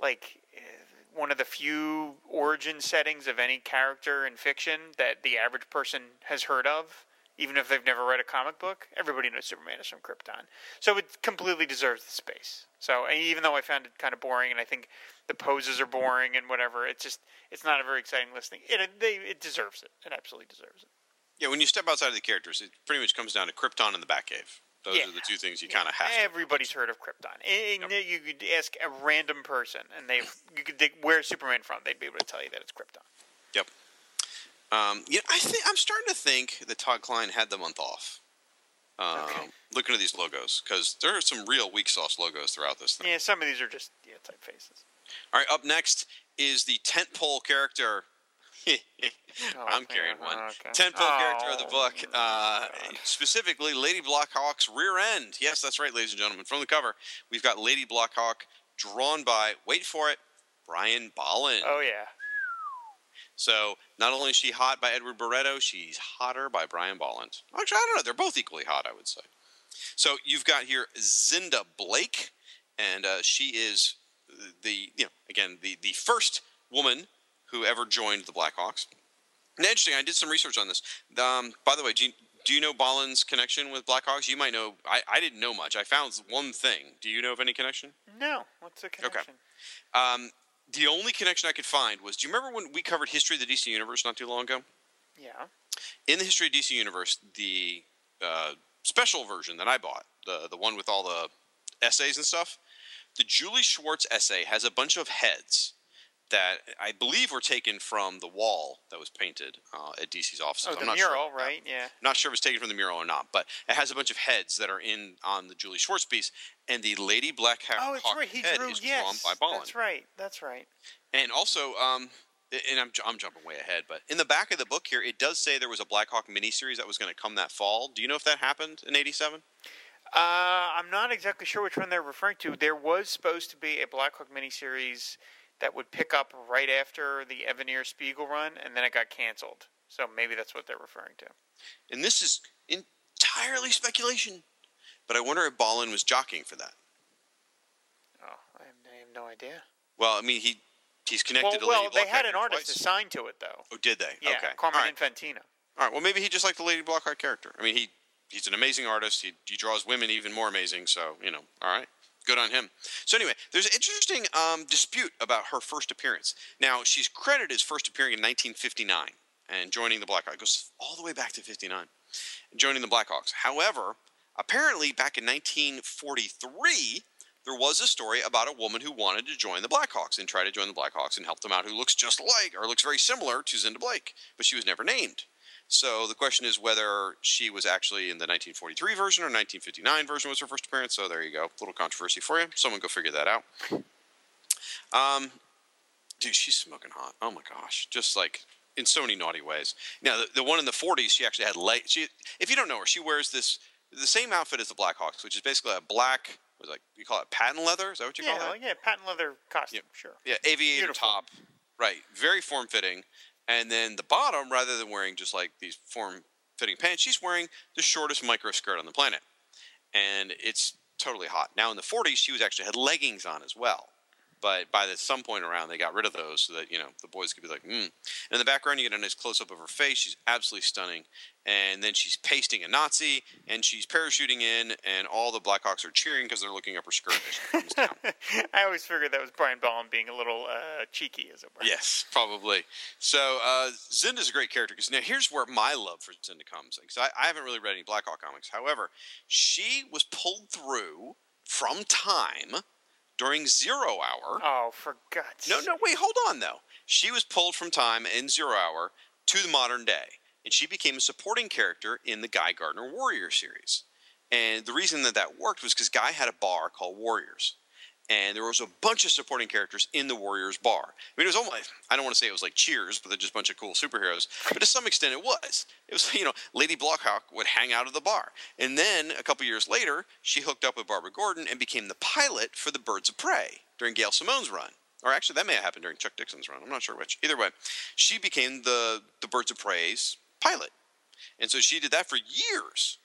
like eh, one of the few origin settings of any character in fiction that the average person has heard of. Even if they've never read a comic book, everybody knows Superman is from Krypton. So it completely deserves the space. So even though I found it kind of boring, and I think the poses are boring and whatever, it's just it's not a very exciting listing. It they, it deserves it. It absolutely deserves it. Yeah, when you step outside of the characters, it pretty much comes down to Krypton and the Batcave. Those Yeah. are the two things you kind of have. to. Everybody's heard of Krypton. And You could ask a random person, and they you could dig, where's Superman from? They'd be able to tell you that it's Krypton. Yep. Um, yeah, I think I'm starting to think that Todd Klein had the month off. Um, Okay. Looking at these logos, because there are some real weak sauce logos throughout this thing. Yeah, some of these are just yeah typefaces. All right, up next is the tentpole character. [LAUGHS] I'm Oh, carrying yeah, one. okay. Tentpole character of the Oh, book, uh, specifically Lady Blackhawk's rear end. Yes, that's right, ladies and gentlemen. From the cover, we've got Lady Blackhawk drawn by, wait for it, Brian Bolland. Oh yeah. So not only is she hot by Edward Barreto, she's hotter by Brian Bolland. Actually, I don't know. They're both equally hot, I would say. So you've got here Zinda Blake, and uh, she is the you know again the the first woman who ever joined the Blackhawks. And interesting, I did some research on this. Um, by the way, Gene, do you know Bolland's connection with Blackhawks? You might know. I, I didn't know much. I found one thing. Do you know of any connection? No, what's the connection? Um, the only connection I could find was. Do you remember when we covered history of the DC universe not too long ago? Yeah. In the history of DC universe, the uh, special version that I bought, the the one with all the essays and stuff, the Julie Schwartz essay has a bunch of heads that I believe were taken from the wall that was painted uh, at DC's offices. Oh, I'm the not mural, sure. right? Yeah. Not sure if it's taken from the mural or not, but it has a bunch of heads that are in on the Julie Schwartz piece, and the Lady Black Hawk Oh, it's right. He head drew. is yes, drawn by Bolland. that's right. That's right. And also, um, and I'm, I'm jumping way ahead, but in the back of the book here, it does say there was a Black Hawk miniseries that was going to come that fall. Do you know if that happened in '87? Uh, I'm not exactly sure which one they're referring to. There was supposed to be a Blackhawk miniseries that would pick up right after the Evanier Spiegle run, and then it got canceled. So maybe that's what they're referring to. And this is entirely speculation, but I wonder if Bolland was jockeying for that. Oh, I have, I have no idea. Well, I mean, he he's Well, connected to well, Lady they had an artist twice. assigned to it, though. Oh, did they? Yeah, okay. Carmine All right. Infantino. All right. Well, maybe he just liked the Lady Blackhawk character. I mean, he he's an amazing artist. He, he draws women even more amazing. So you know, all right, good on him. So anyway, there's an interesting um, dispute about her first appearance. Now she's credited as first appearing in 1959 and joining the Blackhawks. It goes all the way back to 59, and joining the Blackhawks. However, apparently back in 1943. There was a story about a woman who wanted to join the Blackhawks and try to join the Blackhawks and help them out, who looks just like or looks very similar to Zinda Blake, but she was never named. So the question is whether she was actually in the 1943 version or 1959 version was her first appearance. So there you go, little controversy for you. Someone go figure that out. Um, dude, she's smoking hot. Oh my gosh, just like in so many naughty ways. Now the, the one in the 40s, she actually had light. She, if you don't know her, she wears this the same outfit as the Blackhawks, which is basically a black. Was like you call it patent leather? Is that what you Yeah, call that? well, yeah, patent leather costume, sure. Yeah, aviator top. Right, very form fitting. And then the bottom, rather than wearing just like these form fitting pants, she's wearing the shortest micro skirt on the planet. And it's totally hot. Now in the 40s, she was actually had leggings on as well. But by the some point around, they got rid of those so that you know the boys could be like, mm. And in the background, you get a nice close up of her face. She's absolutely stunning. And then she's pasting a Nazi, and she's parachuting in, and all the Blackhawks are cheering because they're looking up her skirt as she comes down. I always figured that was Brian Bolland being a little uh, cheeky, as it were. Yes, probably. So uh, Zinda's a great character because now here's where my love for Zinda comes. Because I, I haven't really read any Blackhawk comics. However, she was pulled through from time during Zero Hour. Oh, for God's No, no, wait, hold on though. She was pulled from time in Zero Hour to the modern day, and she became a supporting character in the Guy Gardner Warrior series. And the reason that that worked was because Guy had a bar called Warriors, and there was a bunch of supporting characters in the Warriors bar. I mean, it was almost I don't want to say it was like Cheers, but they're just a bunch of cool superheroes. But to some extent, it was. It was [LAUGHS] you know Lady Blackhawk would hang out at the bar, and then a couple years later, she hooked up with Barbara Gordon and became the pilot for the Birds of Prey during Gail Simone's run. Or actually, that may have happened during Chuck Dixon's run. I'm not sure which. Either way, she became the the Birds of Prey's pilot, and so she did that for years.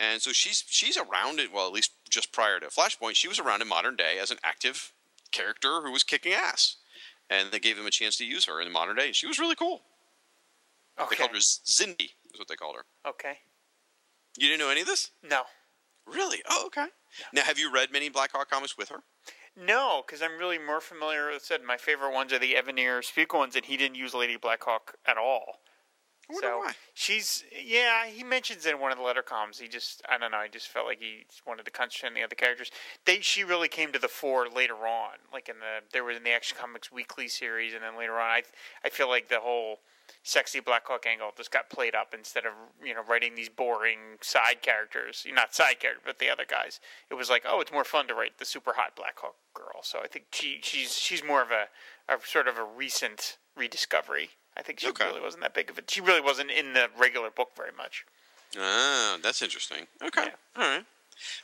And so she's she's around it. Well, at least just prior to Flashpoint, she was around in modern day as an active character who was kicking ass. And they gave him a chance to use her in the modern day. She was really cool. They called her Zindy, is what they called her. Okay. You didn't know any of this? No. Really? Oh, okay. Now, have you read many Black Hawk comics with her? No, because I'm really more familiar. I said my favorite ones are the Evanier Spiegle ones, and he didn't use Lady Blackhawk at all. So why. she's yeah. He mentions in one of the letter columns. He just I don't know. I just felt like he wanted to concentrate on the other characters. They she really came to the fore later on. Like in the there was in the Action Comics Weekly series, and then later on, I I feel like the whole sexy Black Hawk angle just got played up instead of you know writing these boring side characters. Not side characters, but the other guys. It was like oh, it's more fun to write the super hot Black Hawk girl. So I think she she's she's more of a, a sort of a recent rediscovery. I think she Okay. really wasn't that big of a. She really wasn't in the regular book very much. Ah, that's interesting. Okay. Yeah. All right.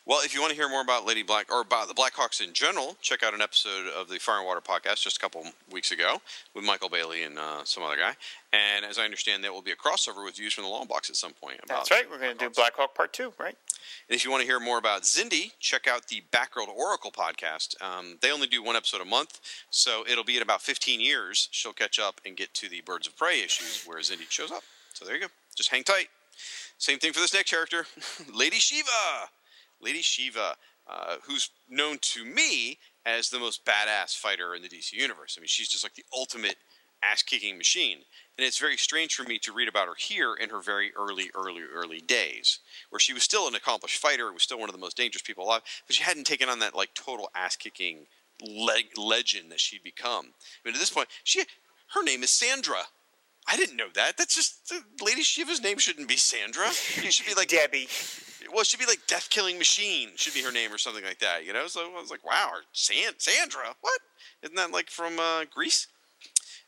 Well, if you want to hear more about Lady Black or about the Blackhawks in general, check out an episode of the Fire and Water podcast just a couple weeks ago with Michael Bailey and uh, some other guy. And as I understand, there will be a crossover with Views from the Long Box at some point. About That's right. We're going to do. Blackhawk Part Two, right? And if you want to hear more about Zindy, check out the Backroad Oracle podcast. Um, they only do one episode a month, so it'll be in about 15 years. She'll catch up and get to the Birds of Prey issues where Zindy shows up. So there you go. Just hang tight. Same thing for this next character, [LAUGHS] Lady Shiva. Lady Shiva, uh, who's known to me as the most badass fighter in the DC universe. I mean, she's just like the ultimate ass kicking machine. And it's very strange for me to read about her here in her very early, early, early days, where she was still an accomplished fighter, it was still one of the most dangerous people alive, but she hadn't taken on that like total ass kicking le- legend that she'd become. I mean, at this point, she her name is Sandra. I didn't know that. That's just Lady Shiva's name shouldn't be Sandra. It should be like Debbie. well, it should be like Death Killing Machine should be her name or something like that. You know, so I was like, wow, San- Sandra, what? Isn't that like from uh, Greece?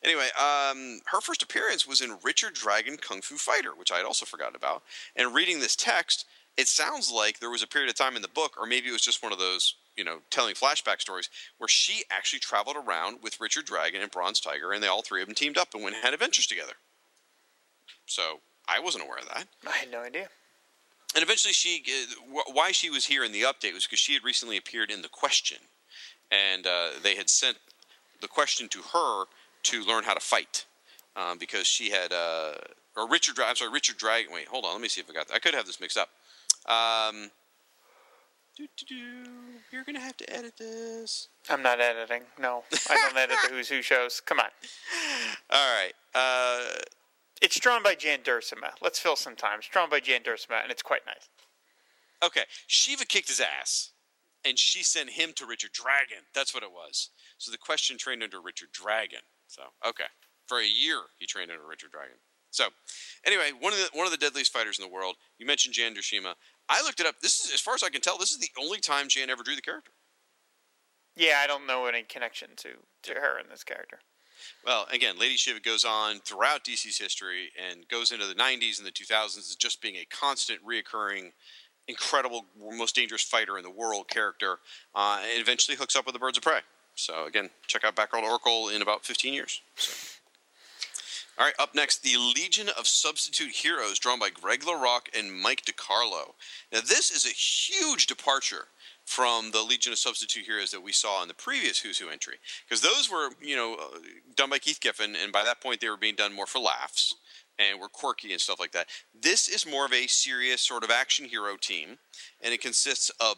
Anyway, um, her first appearance was in Richard Dragon Kung Fu Fighter, which I had also forgotten about. And reading this text, it sounds like there was a period of time in the book, or maybe it was just one of those, you know, telling flashback stories, where she actually traveled around with Richard Dragon and Bronze Tiger, and they all three of them teamed up and went and had adventures together. So I wasn't aware of that. I had no idea. And eventually, she uh, wh- why she was here in the update was because she had recently appeared in the Question, and uh, they had sent the Question to her to learn how to fight um, because she had uh, or Richard. I'm sorry, Richard Dragon. Wait, hold on. Let me see if I got. That. I could have this mixed up. Um. You're gonna have to edit this. I'm not editing. No, I don't edit the [LAUGHS] Who's Who shows. Come on. All right. Uh, It's drawn by Jan Duursema. Let's fill some time. It's drawn by Jan Duursema, and it's quite nice. Okay, Shiva kicked his ass, and she sent him to Richard Dragon. That's what it was. So the question trained under Richard Dragon. So okay, for a year he trained under Richard Dragon. So anyway, one of the one of the deadliest fighters in the world. You mentioned Jan Duursema. I looked it up. This is, as far as I can tell, this is the only time Jan ever drew the character. Yeah, I don't know any connection to, to her in this character. Well, again, Lady Shiva goes on throughout DC's history and goes into the 90s and the 2000s as just being a constant, reoccurring, incredible, most dangerous fighter in the world character, uh, and eventually hooks up with the Birds of Prey. So, again, check out Batgirl Oracle in about 15 years. So. All right, up next, the Legion of Substitute Heroes, drawn by Greg LaRocque and Mike DeCarlo. Now, this is a huge departure from the Legion of Substitute Heroes that we saw in the previous Who's Who entry, because those were, you know, uh, done by Keith Giffen, and by that point they were being done more for laughs and were quirky and stuff like that. This is more of a serious sort of action hero team, and it consists of.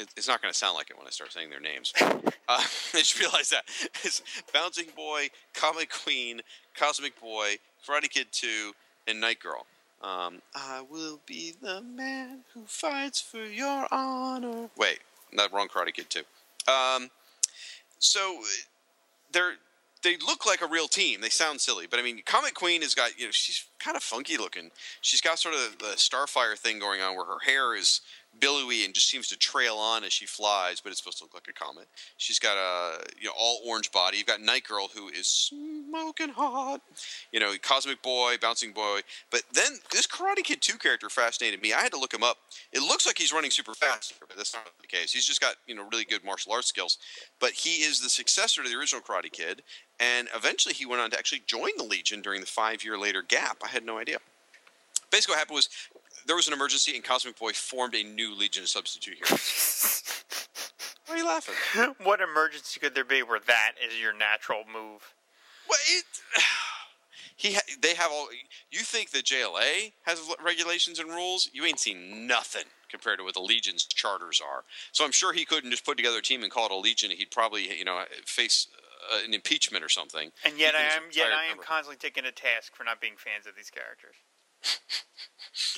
It- It's not going to sound like it when I start saying their names. [LAUGHS] Uh, [LAUGHS] I just realized that it's Bouncing Boy, Comet Queen, Cosmic Boy, Karate Kid Two, and Night Girl. Um, I will be the man who fights for your honor. Wait, not wrong. Karate Kid Two. Um, so they're they look like a real team. They sound silly, but I mean, Comet Queen has got you know she's kind of funky looking. She's got sort of the Starfire thing going on where her hair is billowy and just seems to trail on as she flies, but it's supposed to look like a comet. She's got a you know all orange body. You've got Night Girl who is smoking hot. You know, Cosmic Boy, Bouncing Boy. But then this Karate Kid 2 character fascinated me. I had to look him up. It looks like he's running super fast, but that's not the case. He's just got, you know, really good martial arts skills. But he is the successor to the original Karate Kid, and eventually he went on to actually join the Legion during the five year later gap. I had no idea. Basically, what happened was there was an emergency, and Cosmic Boy formed a new Legion of Substitute Heroes. [LAUGHS] Why are you laughing? what emergency could there be where that is your natural move? Well, it, [SIGHS] he ha- they have all. You think the JLA has regulations and rules? You ain't seen nothing compared to what the Legion's charters are. So I'm sure he couldn't just put together a team and call it a Legion. He'd probably you know face uh, an impeachment or something. And yet I am yet I am member. constantly taken to task for not being fans of these characters.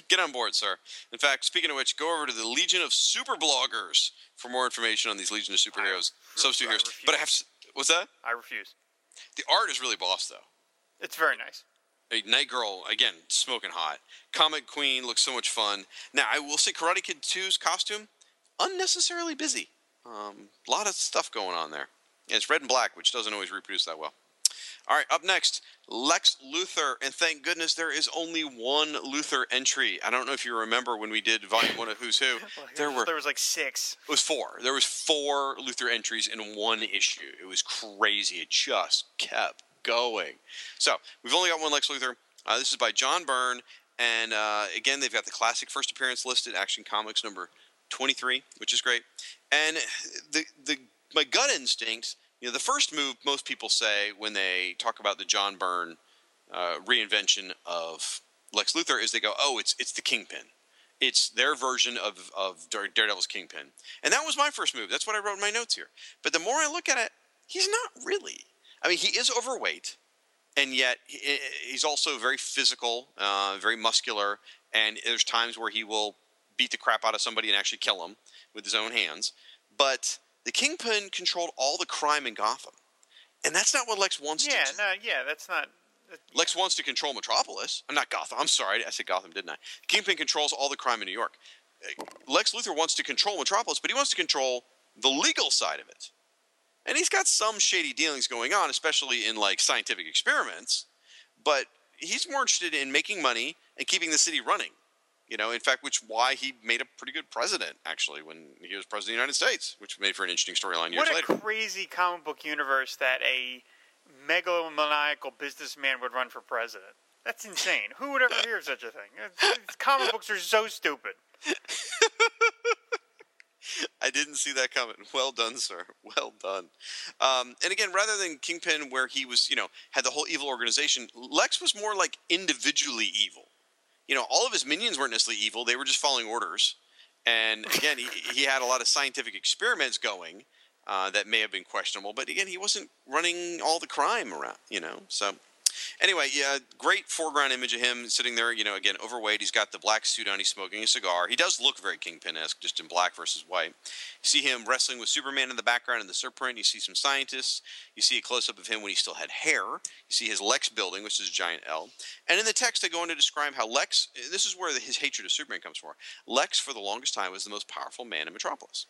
Get on board, sir. In fact, speaking of which, go over to the Legion of Super Bloggers for more information on these Legion of Superheroes, I- substitute heroes. refuse. But I have. s- What's that? I refuse. The art is really boss though. It's very nice. A Night Girl again, smoking hot. Comet Queen looks so much fun. Now I will say, Karate Kid 2's costume unnecessarily busy. Um, a lot of stuff going on there. And it's red and black, which doesn't always reproduce that well. All right, up next, Lex Luthor, and thank goodness there is only one Luthor entry. I don't know if you remember when we did Volume One of Who's Who. [LAUGHS] There were there was like six. it was four. There was four Luthor entries in one issue. It was crazy. It just kept going. So we've only got one Lex Luthor. Uh, this is by John Byrne, and uh, again they've got the classic first appearance listed, Action Comics number twenty-three, which is great. And the the my gut instinct, you know, the first move most people say when they talk about the John Byrne uh, reinvention of Lex Luthor is they go, oh, it's it's the Kingpin. It's their version of of Daredevil's Kingpin, and that was my first move. That's what I wrote in my notes here. But the more I look at it, he's not really. I mean, he is overweight, and yet he- he's also very physical, uh, very muscular, and there's times where he will beat the crap out of somebody and actually kill him with his own hands. But the Kingpin controlled all the crime in Gotham, and that's not what Lex wants Yeah, to do. no, yeah, that's not. that- Lex wants to control Metropolis. I'm not Gotham. I'm sorry, I said Gotham, didn't I? Kingpin controls all the crime in New York. Uh, Lex Luthor wants to control Metropolis, but he wants to control the legal side of it. And he's got some shady dealings going on, especially in like scientific experiments. But he's more interested in making money and keeping the city running. You know, in fact, which why he made a pretty good president actually when he was president of the United States, which made for an interesting storyline years What a later. crazy comic book universe that a megalomaniacal businessman would run for president. That's insane. Who would ever hear of such a thing? Comic books are so stupid. [LAUGHS] I didn't see that coming. Well done, sir. Well done. Um, and again, rather than Kingpin, where he was, you know, had the whole evil organization, Lex was more like individually evil. You know, all of his minions weren't necessarily evil; they were just following orders. And [LAUGHS] again, he, he had a lot of scientific experiments going uh, that may have been questionable. But again, he wasn't running all the crime around. You know, so anyway, yeah, great foreground image of him sitting there. You know, again, overweight. He's got the black suit on. He's smoking a cigar. He does look very Kingpin-esque, just in black versus white. You see him wrestling with Superman in the background in the surprint. You see some scientists. You see a close up of him when he still had hair. You see his Lex building, which is a giant L. And in the text, they go on to describe how Lex. This is where his hatred of Superman comes from. Lex, for the longest time, was the most powerful man in Metropolis.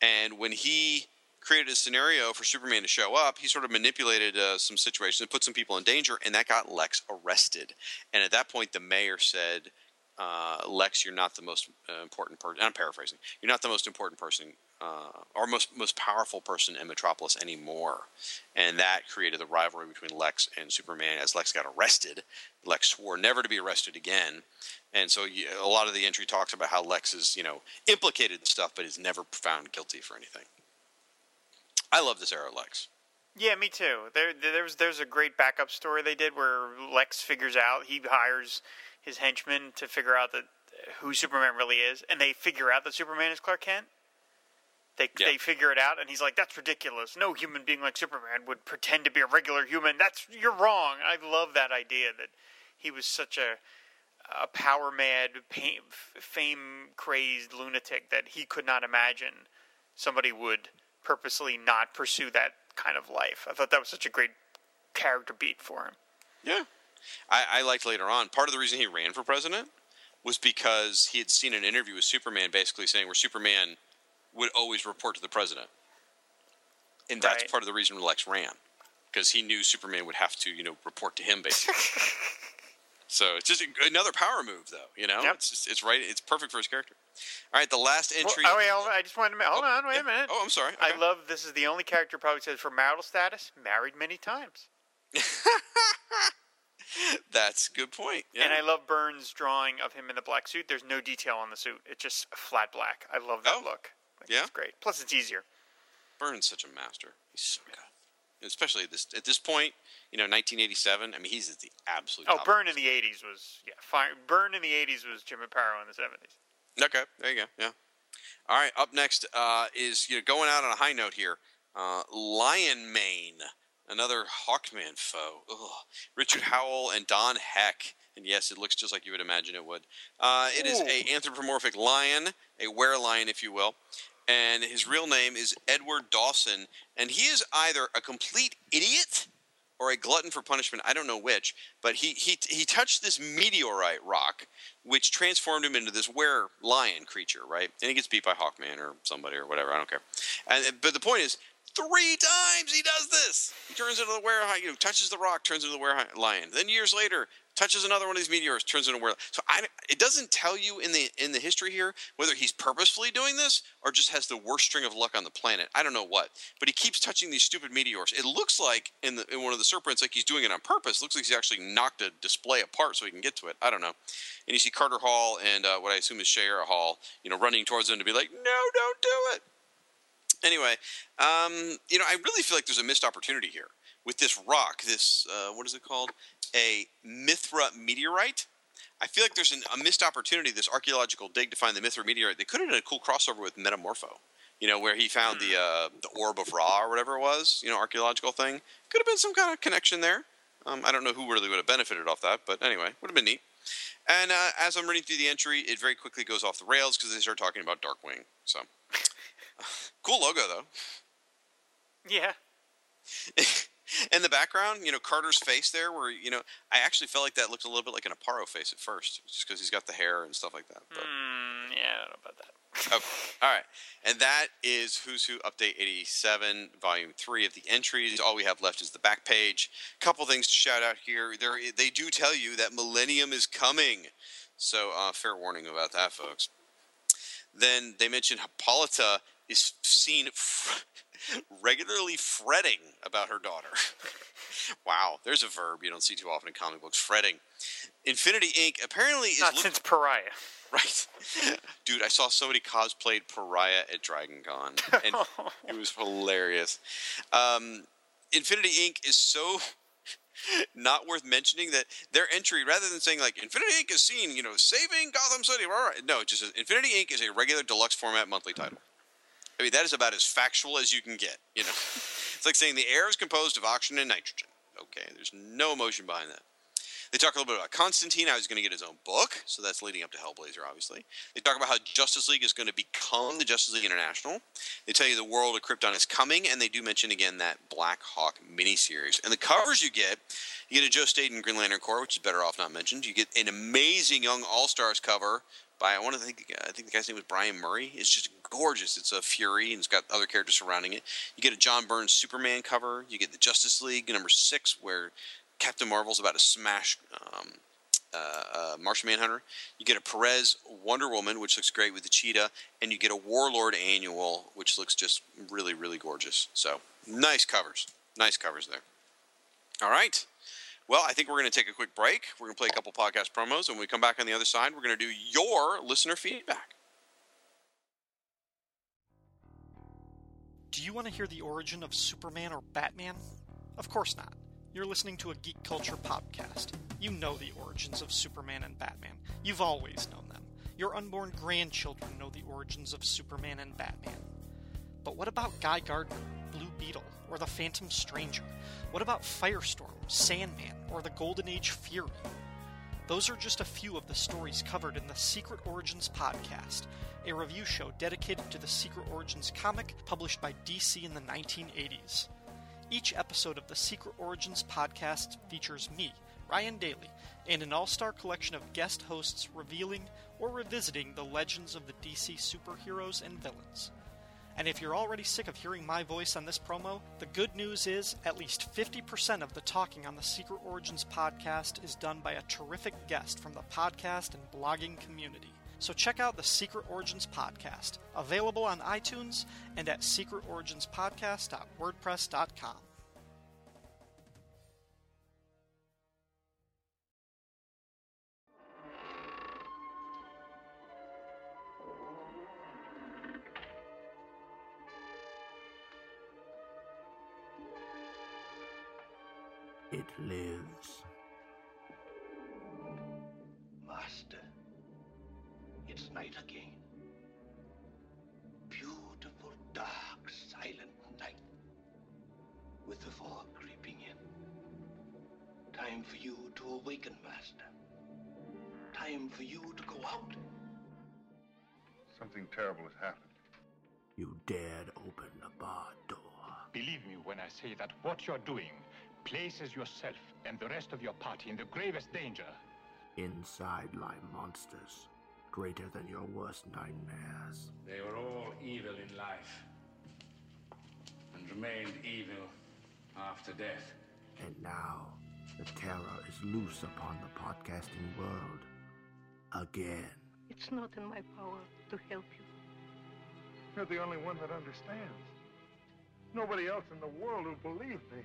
And when he created a scenario for Superman to show up, he sort of manipulated uh, some situations and put some people in danger, and that got Lex arrested. And at that point, the mayor said, uh, "Lex, you're not the most uh, important person." I'm paraphrasing. You're not the most important person uh, or most most powerful person in Metropolis anymore. And that created the rivalry between Lex and Superman. As Lex got arrested, Lex swore never to be arrested again. And so a lot of the entry talks about how Lex is, you know, implicated in stuff, but is never found guilty for anything. I love this era of Lex. Yeah, me too. There, there's there's a great backup story they did where Lex figures out he hires his henchmen to figure out that uh, who Superman really is, and they figure out that Superman is Clark Kent. They Yeah. they figure it out, and he's like, "That's ridiculous. No human being like Superman would pretend to be a regular human. That's you're wrong." I love that idea that he was such a a power mad, fame crazed lunatic that he could not imagine somebody would purposely not pursue that kind of life. I thought that was such a great character beat for him. Yeah. I, I liked later on. Part of the reason he ran for president was because he had seen an interview with Superman basically saying where Superman would always report to the president. And that's Right. part of the reason Lex ran. Because he knew Superman would have to, you know, report to him basically. [LAUGHS] so it's just another power move though, you know? Yep. It's just, it's right it's perfect for his character. All right, the last Well, entry oh, wait, hold on, I just wanted to hold oh, on, wait yeah. a minute. Oh, I'm sorry. I love this is the only character probably says for marital status, married many times. [LAUGHS] That's a good point. Yeah. And I love Byrne's drawing of him in the black suit. There's no detail on the suit. It's just flat black. I love that Oh, look. Like, yeah? It's great. Plus it's easier. Burns such a master. He's so good. Especially at this at this point, you know, 1987. I mean, he's at the absolute. Oh. Byrne in the 80s was yeah, fire. Byrne in the 80s was Jim Aparo in the 70s. Okay, there you go. Yeah. All right. Up next uh, is you know going out on a high note here. Uh, Lion Mane, another Hawkman foe. Ugh. Richard Howell and Don Heck. And yes, it looks just like you would imagine it would. Uh, it is a anthropomorphic lion, a were lion, if you will. And his real name is Edward Dawson, and he is either a complete idiot or a glutton for punishment. I don't know which, but he he he touched this meteorite rock, which transformed him into this were lion creature, right? And he gets beat by Hawkman or somebody or whatever. I don't care. And but the point is, three times he does this. He turns into the were, you know, touches the rock, turns into the were lion. Then years later, touches another one of these meteors, turns into a were. So I, it doesn't tell you in the in the history here whether he's purposefully doing this or just has the worst string of luck on the planet. I don't know what, but he keeps touching these stupid meteors. It looks like in the in one of the surprints, like he's doing it on purpose. looks like he's actually knocked a display apart so he can get to it. I don't know. And you see Carter Hall and uh, what I assume is Shayera Hall, you know, running towards him to be like, "No, don't do it." Anyway, um, you know, I really feel like there's a missed opportunity here with this rock. This uh, what is it called? A Mithra meteorite. I feel like there's an, a missed opportunity. This archaeological dig to find the Mithra meteorite. They could have done a cool crossover with Metamorpho. You know, where he found the uh, the orb of Ra or whatever it was. You know, archaeological thing. Could have been some kind of connection there. Um, I don't know who really would have benefited off that, but anyway, would have been neat. And uh, as I'm reading through the entry, it very quickly goes off the rails because they start talking about Darkwing. So, [LAUGHS] cool logo though. Yeah. [LAUGHS] In the background, you know Carter's face there, where you know I actually felt like that looked a little bit like an Aparo face at first, just because he's got the hair and stuff like that. But, Mm, yeah, I don't know about that. Okay. All right. And that is Who's Who Update 87, Volume 3 of the entries. All we have left is the back page. Couple things to shout out here. There, they do tell you that Millennium is coming. So, uh, fair warning about that, folks. Then they mention Hippolyta is seen f- regularly fretting about her daughter. [LAUGHS] wow, there's a verb you don't see too often in comic books fretting. Infinity Inc. apparently is Not look- since Pariah. Right. [LAUGHS] Dude, I saw somebody cosplayed Pariah at Dragon Con, and [LAUGHS] it was hilarious. Um, Infinity Inc. is so not worth mentioning that their entry, rather than saying, like, Infinity Inc. is seen, you know, saving Gotham City, rah, rah, no, just Infinity Inc. is a regular deluxe format monthly title. I mean, that is about as factual as you can get, you know. it's like saying the air is composed of oxygen and nitrogen. Okay, there's no emotion behind that. They talk a little bit about Constantine, how he's going to get his own book, so that's leading up to Hellblazer, obviously. They talk about how Justice League is going to become the Justice League International. They tell you the world of Krypton is coming, and they do mention again that Black Hawk miniseries. And the covers you get, you get a Joe Staton Green Lantern Corps, which is better off not mentioned. You get an amazing Young All Stars cover by I want to think I think the guy's name was Brian Murray. It's just gorgeous. It's a Fury and it's got other characters surrounding it. You get a John Byrne Superman cover. You get the Justice League number six where Captain Marvel's about to smash um, uh, uh, Martian Manhunter. You get a Perez Wonder Woman, which looks great with the cheetah, and you get a Warlord annual, which looks just really, really gorgeous. So nice covers, nice covers there. All right. Well, I think we're going to take a quick break. We're going to play a couple podcast promos, and when we come back on the other side, we're going to do your listener feedback. Do you want to hear the origin of Superman or Batman? Of course not. You're listening to a geek culture podcast. You know the origins of Superman and Batman. You've always known them. Your unborn grandchildren know the origins of Superman and Batman. But what about Guy Gardner, Blue Beetle, or the Phantom Stranger? What about Firestorm, Sandman, or the Golden Age Fury? Those are just a few of the stories covered in the Secret Origins podcast, a review show dedicated to the Secret Origins comic published by DC in the 1980s. Each episode of the Secret Origins podcast features me, Ryan Daly, and an all star collection of guest hosts revealing or revisiting the legends of the DC superheroes and villains. And if you're already sick of hearing my voice on this promo, the good news is at least 50% of the talking on the Secret Origins podcast is done by a terrific guest from the podcast and blogging community. So check out the Secret Origins podcast, available on iTunes and at secretoriginspodcast.wordpress.com. what you're doing places yourself and the rest of your party in the gravest danger. Inside lie monsters, greater than your worst nightmares. They were all evil in life and remained evil after death. And now, the terror is loose upon the podcasting world. Again. It's not in my power to help you. You're the only one that understands. Nobody else in the world will believe me.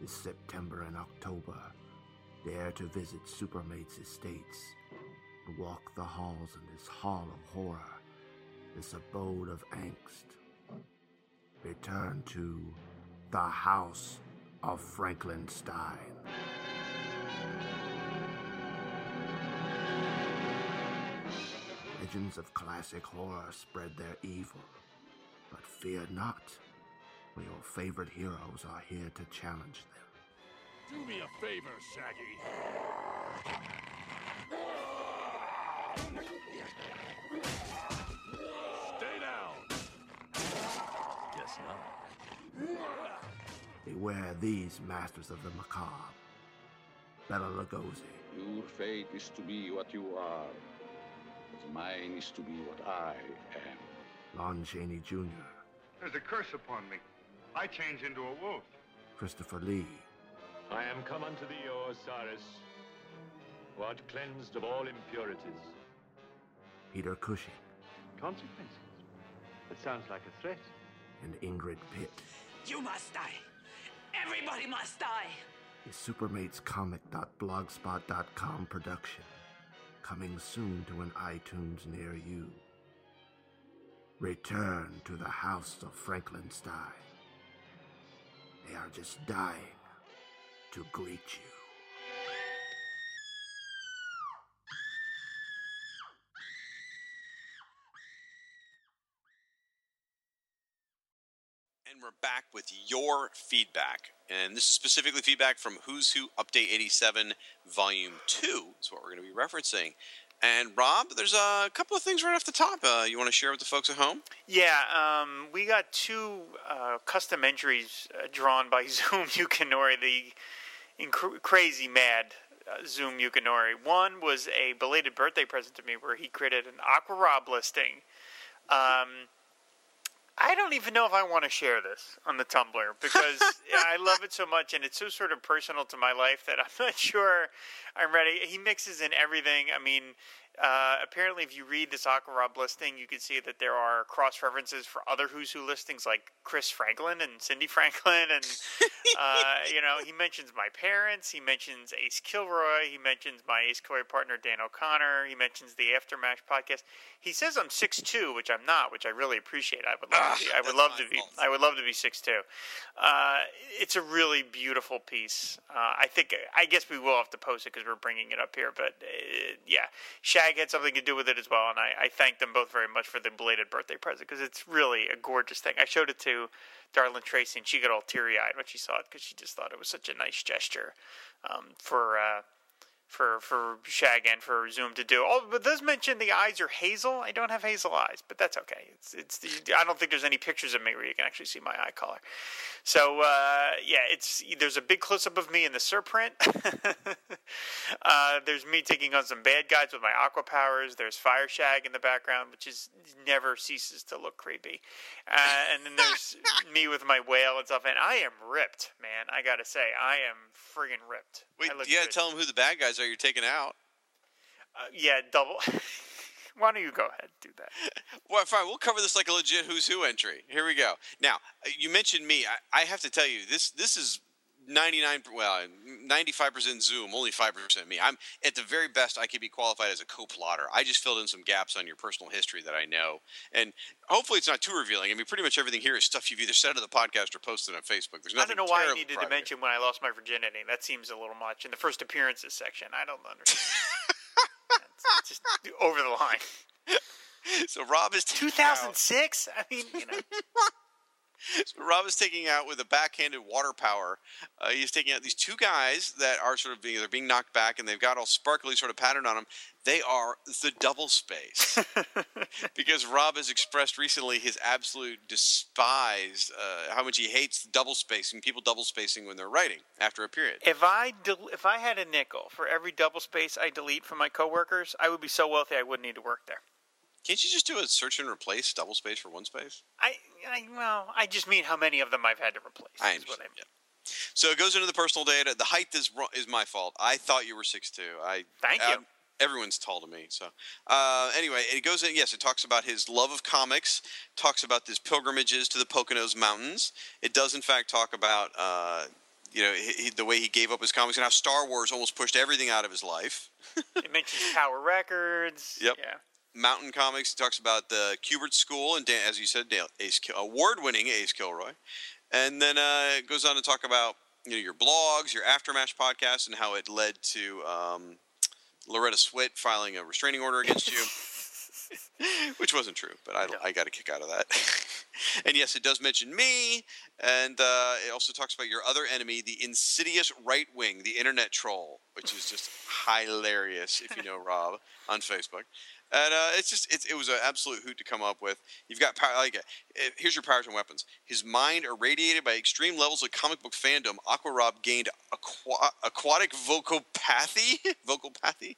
This September and October, dare to visit Supermate's estates and walk the halls in this hall of horror, this abode of angst. Return to the House of Frankenstein. legends of classic horror spread their evil. But fear not, for your favorite heroes are here to challenge them. Do me a favor, Shaggy. Stay down. Guess not. Beware these masters of the macabre. Bela Lugosi, Your fate is to be what you are, but mine is to be what I am. Lon Chaney Jr., There's a curse upon me. I change into a wolf. Christopher Lee, I am come unto thee, O Osiris, who art cleansed of all impurities. Peter Cushing, Consequences? That sounds like a threat. and Ingrid Pitt. You must die. Everybody must die. A supermatescomic.blogspot.com production. Coming soon to an iTunes near you. Return to the house of Frankenstein. They are just dying to greet you. And we're back with your feedback. And this is specifically feedback from Who's Who Update 87, Volume 2, is what we're going to be referencing. And Rob, there's a couple of things right off the top uh, you want to share with the folks at home? Yeah, um, we got two uh, custom entries uh, drawn by [LAUGHS] Xum Yukinori, the inc- crazy mad uh, Xum Yukinori. One was a belated birthday present to me where he created an Aqua Rob listing. Um, I don't even know if I want to share this on the Tumblr [LAUGHS] because I love it so much and it's so sort of personal to my life that I'm not [LAUGHS] sure I'm ready. He mixes in everything. I mean, uh, apparently, if you read this Aqua Rob listing, you can see that there are cross references for other Who's Who listings like Chris Franklin and Cindy [LAUGHS] Franklin. And, uh, you know, he mentions my parents. He mentions Ace Kilroy. He mentions my Ace Kilroy partner, Dan O'Connor. He mentions the Aftermath podcast. He says I'm six two, which I'm not, which I really appreciate. I would love to be. I would love to be. I would love to be 6'2. Uh, it's a really beautiful piece. Uh, I think. I guess we will have to post it because we're bringing it up here. But uh, yeah, Shag had something to do with it as well, and I, I thank them both very much for the belated birthday present because it's really a gorgeous thing. I showed it to Darlene Tracy, and she got all teary eyed when she saw it because she just thought it was such a nice gesture um, for. Uh, for for Shag and for Xum to do. Oh, but does mention the eyes are hazel. I don't have hazel eyes, but that's okay. It's it's the, I don't think there's any pictures of me where you can actually see my eye color. So uh, yeah, it's there's a big close up of me in the surprint. [LAUGHS] uh, there's me taking on some bad guys with my aqua powers. There's Fire Shag in the background, which is never ceases to look creepy. Uh, and then there's [LAUGHS] me with my whale and stuff. And I am ripped, man. I gotta say, I am friggin' ripped. Wait, I you got to good. tell them who the bad guys are you're taking out. Uh, yeah, double. [LAUGHS] Why don't you go ahead and do that? [LAUGHS] Well, fine. We'll cover this like a legit Who's Who entry. Here we go. Now, uh, you mentioned me. I, I have to tell you, this this is ninety nine. Well, ninety five percent Xum, only five percent me. I'm at the very best. I could be qualified as a co-plotter. I just filled in some gaps on your personal history that I know, and hopefully it's not too revealing. I mean, pretty much everything here is stuff you've either said on the podcast or posted on Facebook. There's nothing I don't know why I needed to mention when I lost my virginity. That seems a little much in the first appearances section. I don't understand. [LAUGHS] That's just over the line. So Rob is 2006. I mean, you know. [LAUGHS] So Rob is taking out with a backhanded water power. Uh, he's taking out these two guys that are sort of being they're being knocked back, and they've got all sparkly sort of pattern on them. They are the double space [LAUGHS] because Rob has expressed recently his absolute despise, uh, how much he hates double spacing, people double spacing when they're writing after a period. If I del- if I had a nickel for every double space I delete from my coworkers, I would be so wealthy I wouldn't need to work there. Can't you just do a search and replace double space for one space? I, I well, I just mean how many of them I've had to replace. I is what I mean. So it goes into the personal data. The height is is my fault. I thought you were six two. I Thank you. um, everyone's tall to me. So uh, anyway, it goes in. Yes, it talks about his love of comics. Talks about his pilgrimages to the Poconos Mountains. It does in fact talk about. Uh, you know he- the way he gave up his comics and how Star Wars almost pushed everything out of his life. [LAUGHS] it mentions Tower Records. Yep. Yeah. Mountain Comics. He talks about the Kubert School and Dan, as you said, Dale, Ace Kil- award-winning Ace Kilroy, and then uh, it goes on to talk about you know your blogs, your Aftermath podcast, and how it led to um, Loretta Swit filing a restraining order against you. [LAUGHS] which wasn't true, but I, I got a kick out of that. [LAUGHS] and yes, it does mention me, and uh, it also talks about your other enemy, the insidious right wing, the internet troll, which is just [LAUGHS] hilarious if you know Rob on Facebook. And uh, it's just it, it was an absolute hoot to come up with. You've got power, like uh, here's your powers and weapons. His mind irradiated by extreme levels of comic book fandom. Aqua Rob gained aqua, aquatic vocopathy, [LAUGHS] vocopathy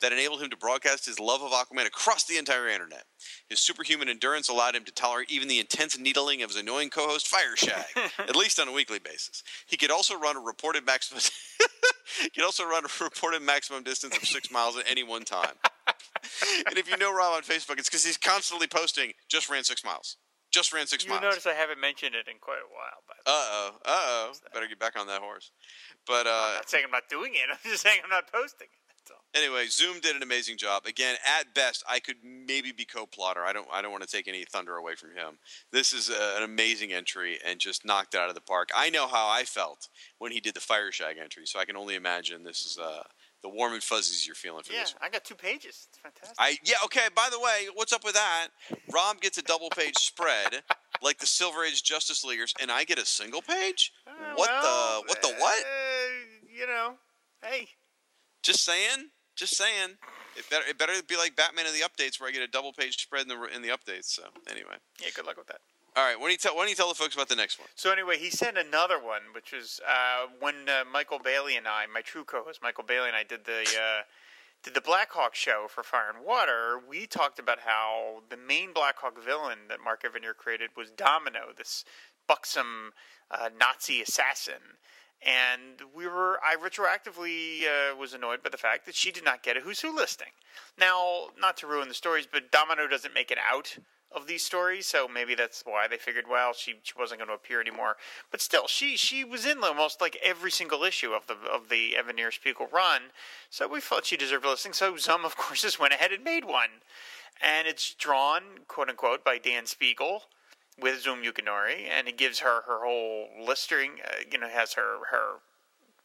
that enabled him to broadcast his love of Aquaman across the entire internet. His superhuman endurance allowed him to tolerate even the intense needling of his annoying co-host Fire Shag, [LAUGHS] at least on a weekly basis. He could also run a reported maximum. he [LAUGHS] could also run a reported maximum distance of six miles at any one time. And if you know Rob on Facebook, it's because he's constantly posting, just ran six miles. Just ran six You miles. You notice I haven't mentioned it in quite a while, but Uh oh. Uh oh. Better get back on that horse. But uh, I'm not saying I'm not doing it. [LAUGHS] I'm just saying I'm not posting it. Anyway, Xum did an amazing job. Again, at best, I could maybe be co-plotter. I don't. I don't want to take any thunder away from him. This is uh an amazing entry and just knocked it out of the park. I know how I felt when he did the Fire Shag entry, so I can only imagine this is uh, the warm and fuzzies you're feeling for Yeah, this. I got two pages. It's fantastic. I yeah okay. By the way, what's up with that? Rob gets a double page spread [LAUGHS] like the Silver Age Justice Leaguers, and I get a single page. what Uh, well, the what the what? Uh, you know, hey, Just saying. Just saying. It better it better be like Batman in the updates where I get a double page spread in the in the updates. So anyway, yeah, good luck with that. All right. Why don't you tell Why don't you tell the folks about the next one? So anyway, he sent another one, which was uh, when uh, Michael Bailey and I, my true co-host Michael Bailey and I, did the uh, did the Blackhawk show for Fire and Water. We talked about how the main Blackhawk villain that Mark Evanier created was Domino, this buxom uh, Nazi assassin. And we were, I retroactively uh, was annoyed by the fact that she did not get a Who's Who listing. Now, not to ruin the stories, but Domino doesn't make it out of these stories, so maybe that's why they figured, well, she, she wasn't going to appear anymore. But still, she she was in almost like every single issue of the of the Evanier Spiegle run, so we felt she deserved a listing. So Xum, of course, [LAUGHS] just went ahead and made one, and it's drawn, quote unquote, by Dan Spiegle with Xum Yukinori, and it gives her her whole listing. Uh, you know, has her her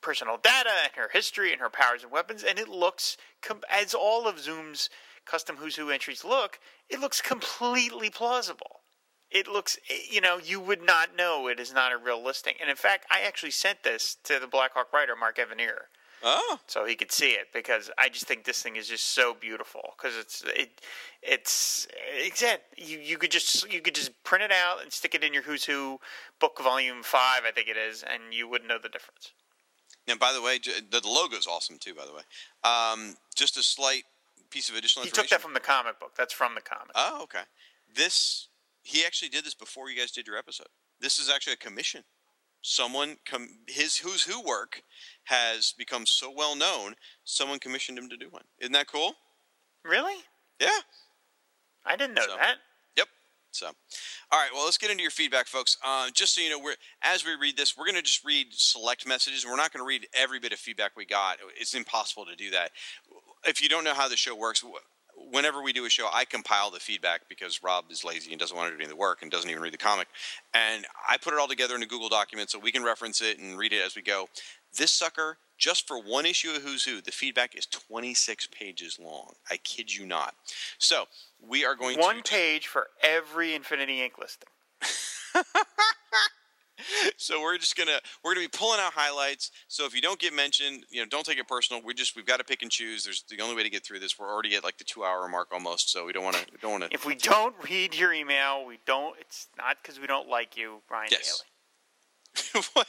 personal data and her history and her powers and weapons, and it looks as all of Xum's custom Who's Who entries look. It looks completely plausible. It looks, you know, you would not know it is not a real listing. And in fact, I actually sent this to the Blackhawk writer Mark Evanier. Oh, so he could see it because I just think this thing is just so beautiful because it's it it's it. You you could just you could just print it out and stick it in your Who's Who book volume five I think it is and you wouldn't know the difference. And by the way, the the logo's awesome too. By the way, um, just a slight piece of additional He took that from the comic book. That's from the comic. Oh, okay. This he actually did this before you guys did your episode. This is actually a commission. Someone com- his who's who work has become so well known. Someone commissioned him to do one. Isn't that cool? Really? Yeah. I didn't know So- that. Yep. So, all right. Well, let's get into your feedback, folks. Uh, just so you know, we're as we read this, we're going to just read select messages. We're not going to read every bit of feedback we got. It's impossible to do that. If you don't know how the show works, whenever we do a show, I compile the feedback because Rob is lazy and doesn't want to do any of the work and doesn't even read the comic, and I put it all together in a Google document so we can reference it and read it as we go. This sucker, just for one issue of Who's Who, the feedback is 26 pages long. I kid you not. So we are going One to One page for every Infinity Inc listing. [LAUGHS] [LAUGHS] so we're just gonna we're gonna be pulling out highlights. So if you don't get mentioned, you know, don't take it personal. We just we've got to pick and choose. There's the only way to get through this. We're already at like the two hour mark almost, so we don't want to don't want to. If we don't read your email, we don't. It's not because we don't like you, Ryan Yes. Daly. [LAUGHS]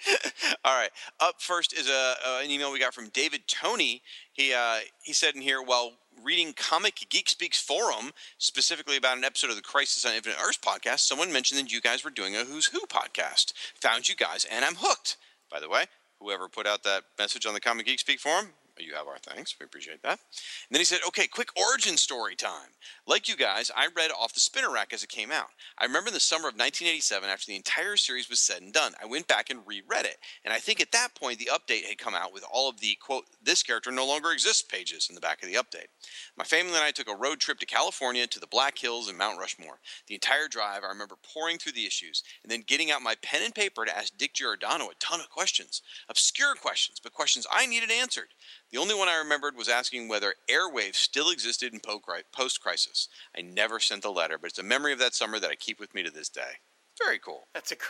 [LAUGHS] All right. Up first is a, uh, an email we got from David Tony. He uh, he said in here while reading Comic Geek Speaks forum specifically about an episode of the Crisis on Infinite Earths podcast, someone mentioned that you guys were doing a Who's Who podcast. Found you guys, and I'm hooked. By the way, whoever put out that message on the Comic Geek Speak forum, you have our thanks. We appreciate that. And then he said, okay, quick origin story time. Like you guys, I read off the spinner rack as it came out. I remember in the summer of 1987, after the entire series was said and done, I went back and reread it. And I think at that point, the update had come out with all of the, quote, this character no longer exists pages in the back of the update. My family and I took a road trip to California to the Black Hills and Mount Rushmore. The entire drive, I remember pouring through the issues and then getting out my pen and paper to ask Dick Giordano a ton of questions. Obscure questions, but questions I needed answered. The only one I remembered was asking whether airwaves still existed in post crisis. I never sent the letter, but it's a memory of that summer that I keep with me to this day. Very cool. That's a great.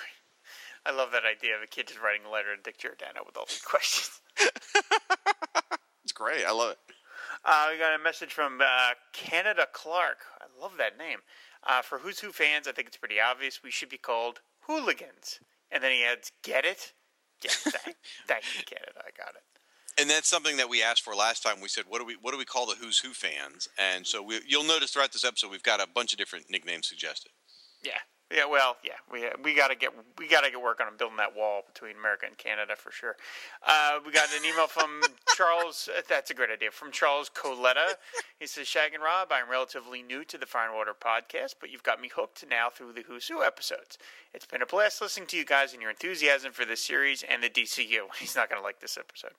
I love that idea of a kid just writing a letter to Dick Giordano with all these [LAUGHS] questions. [LAUGHS] It's great. I love it. Uh, we got a message from uh, Canada Clark. I love that name. Uh, for Who's Who fans, I think it's pretty obvious we should be called hooligans. And then he adds, "Get it? Yeah, thank, [LAUGHS] thank you, Canada. I got it." And that's something that we asked for last time. We said, "What do we what do we call the Who's Who fans?" And so we, you'll notice throughout this episode, we've got a bunch of different nicknames suggested. Yeah, yeah. Well, yeah. We we got to get we got to get working on building that wall between America and Canada for sure. Uh, we got an email from [LAUGHS] Charles. uh, That's a great idea. From Charles Coletta. He says, "Shag and Rob, I'm relatively new to the Fire and Water podcast, but you've got me hooked now through the Who's Who episodes. It's been a blast listening to you guys and your enthusiasm for this series and the DCU. [LAUGHS] He's not going to like this episode.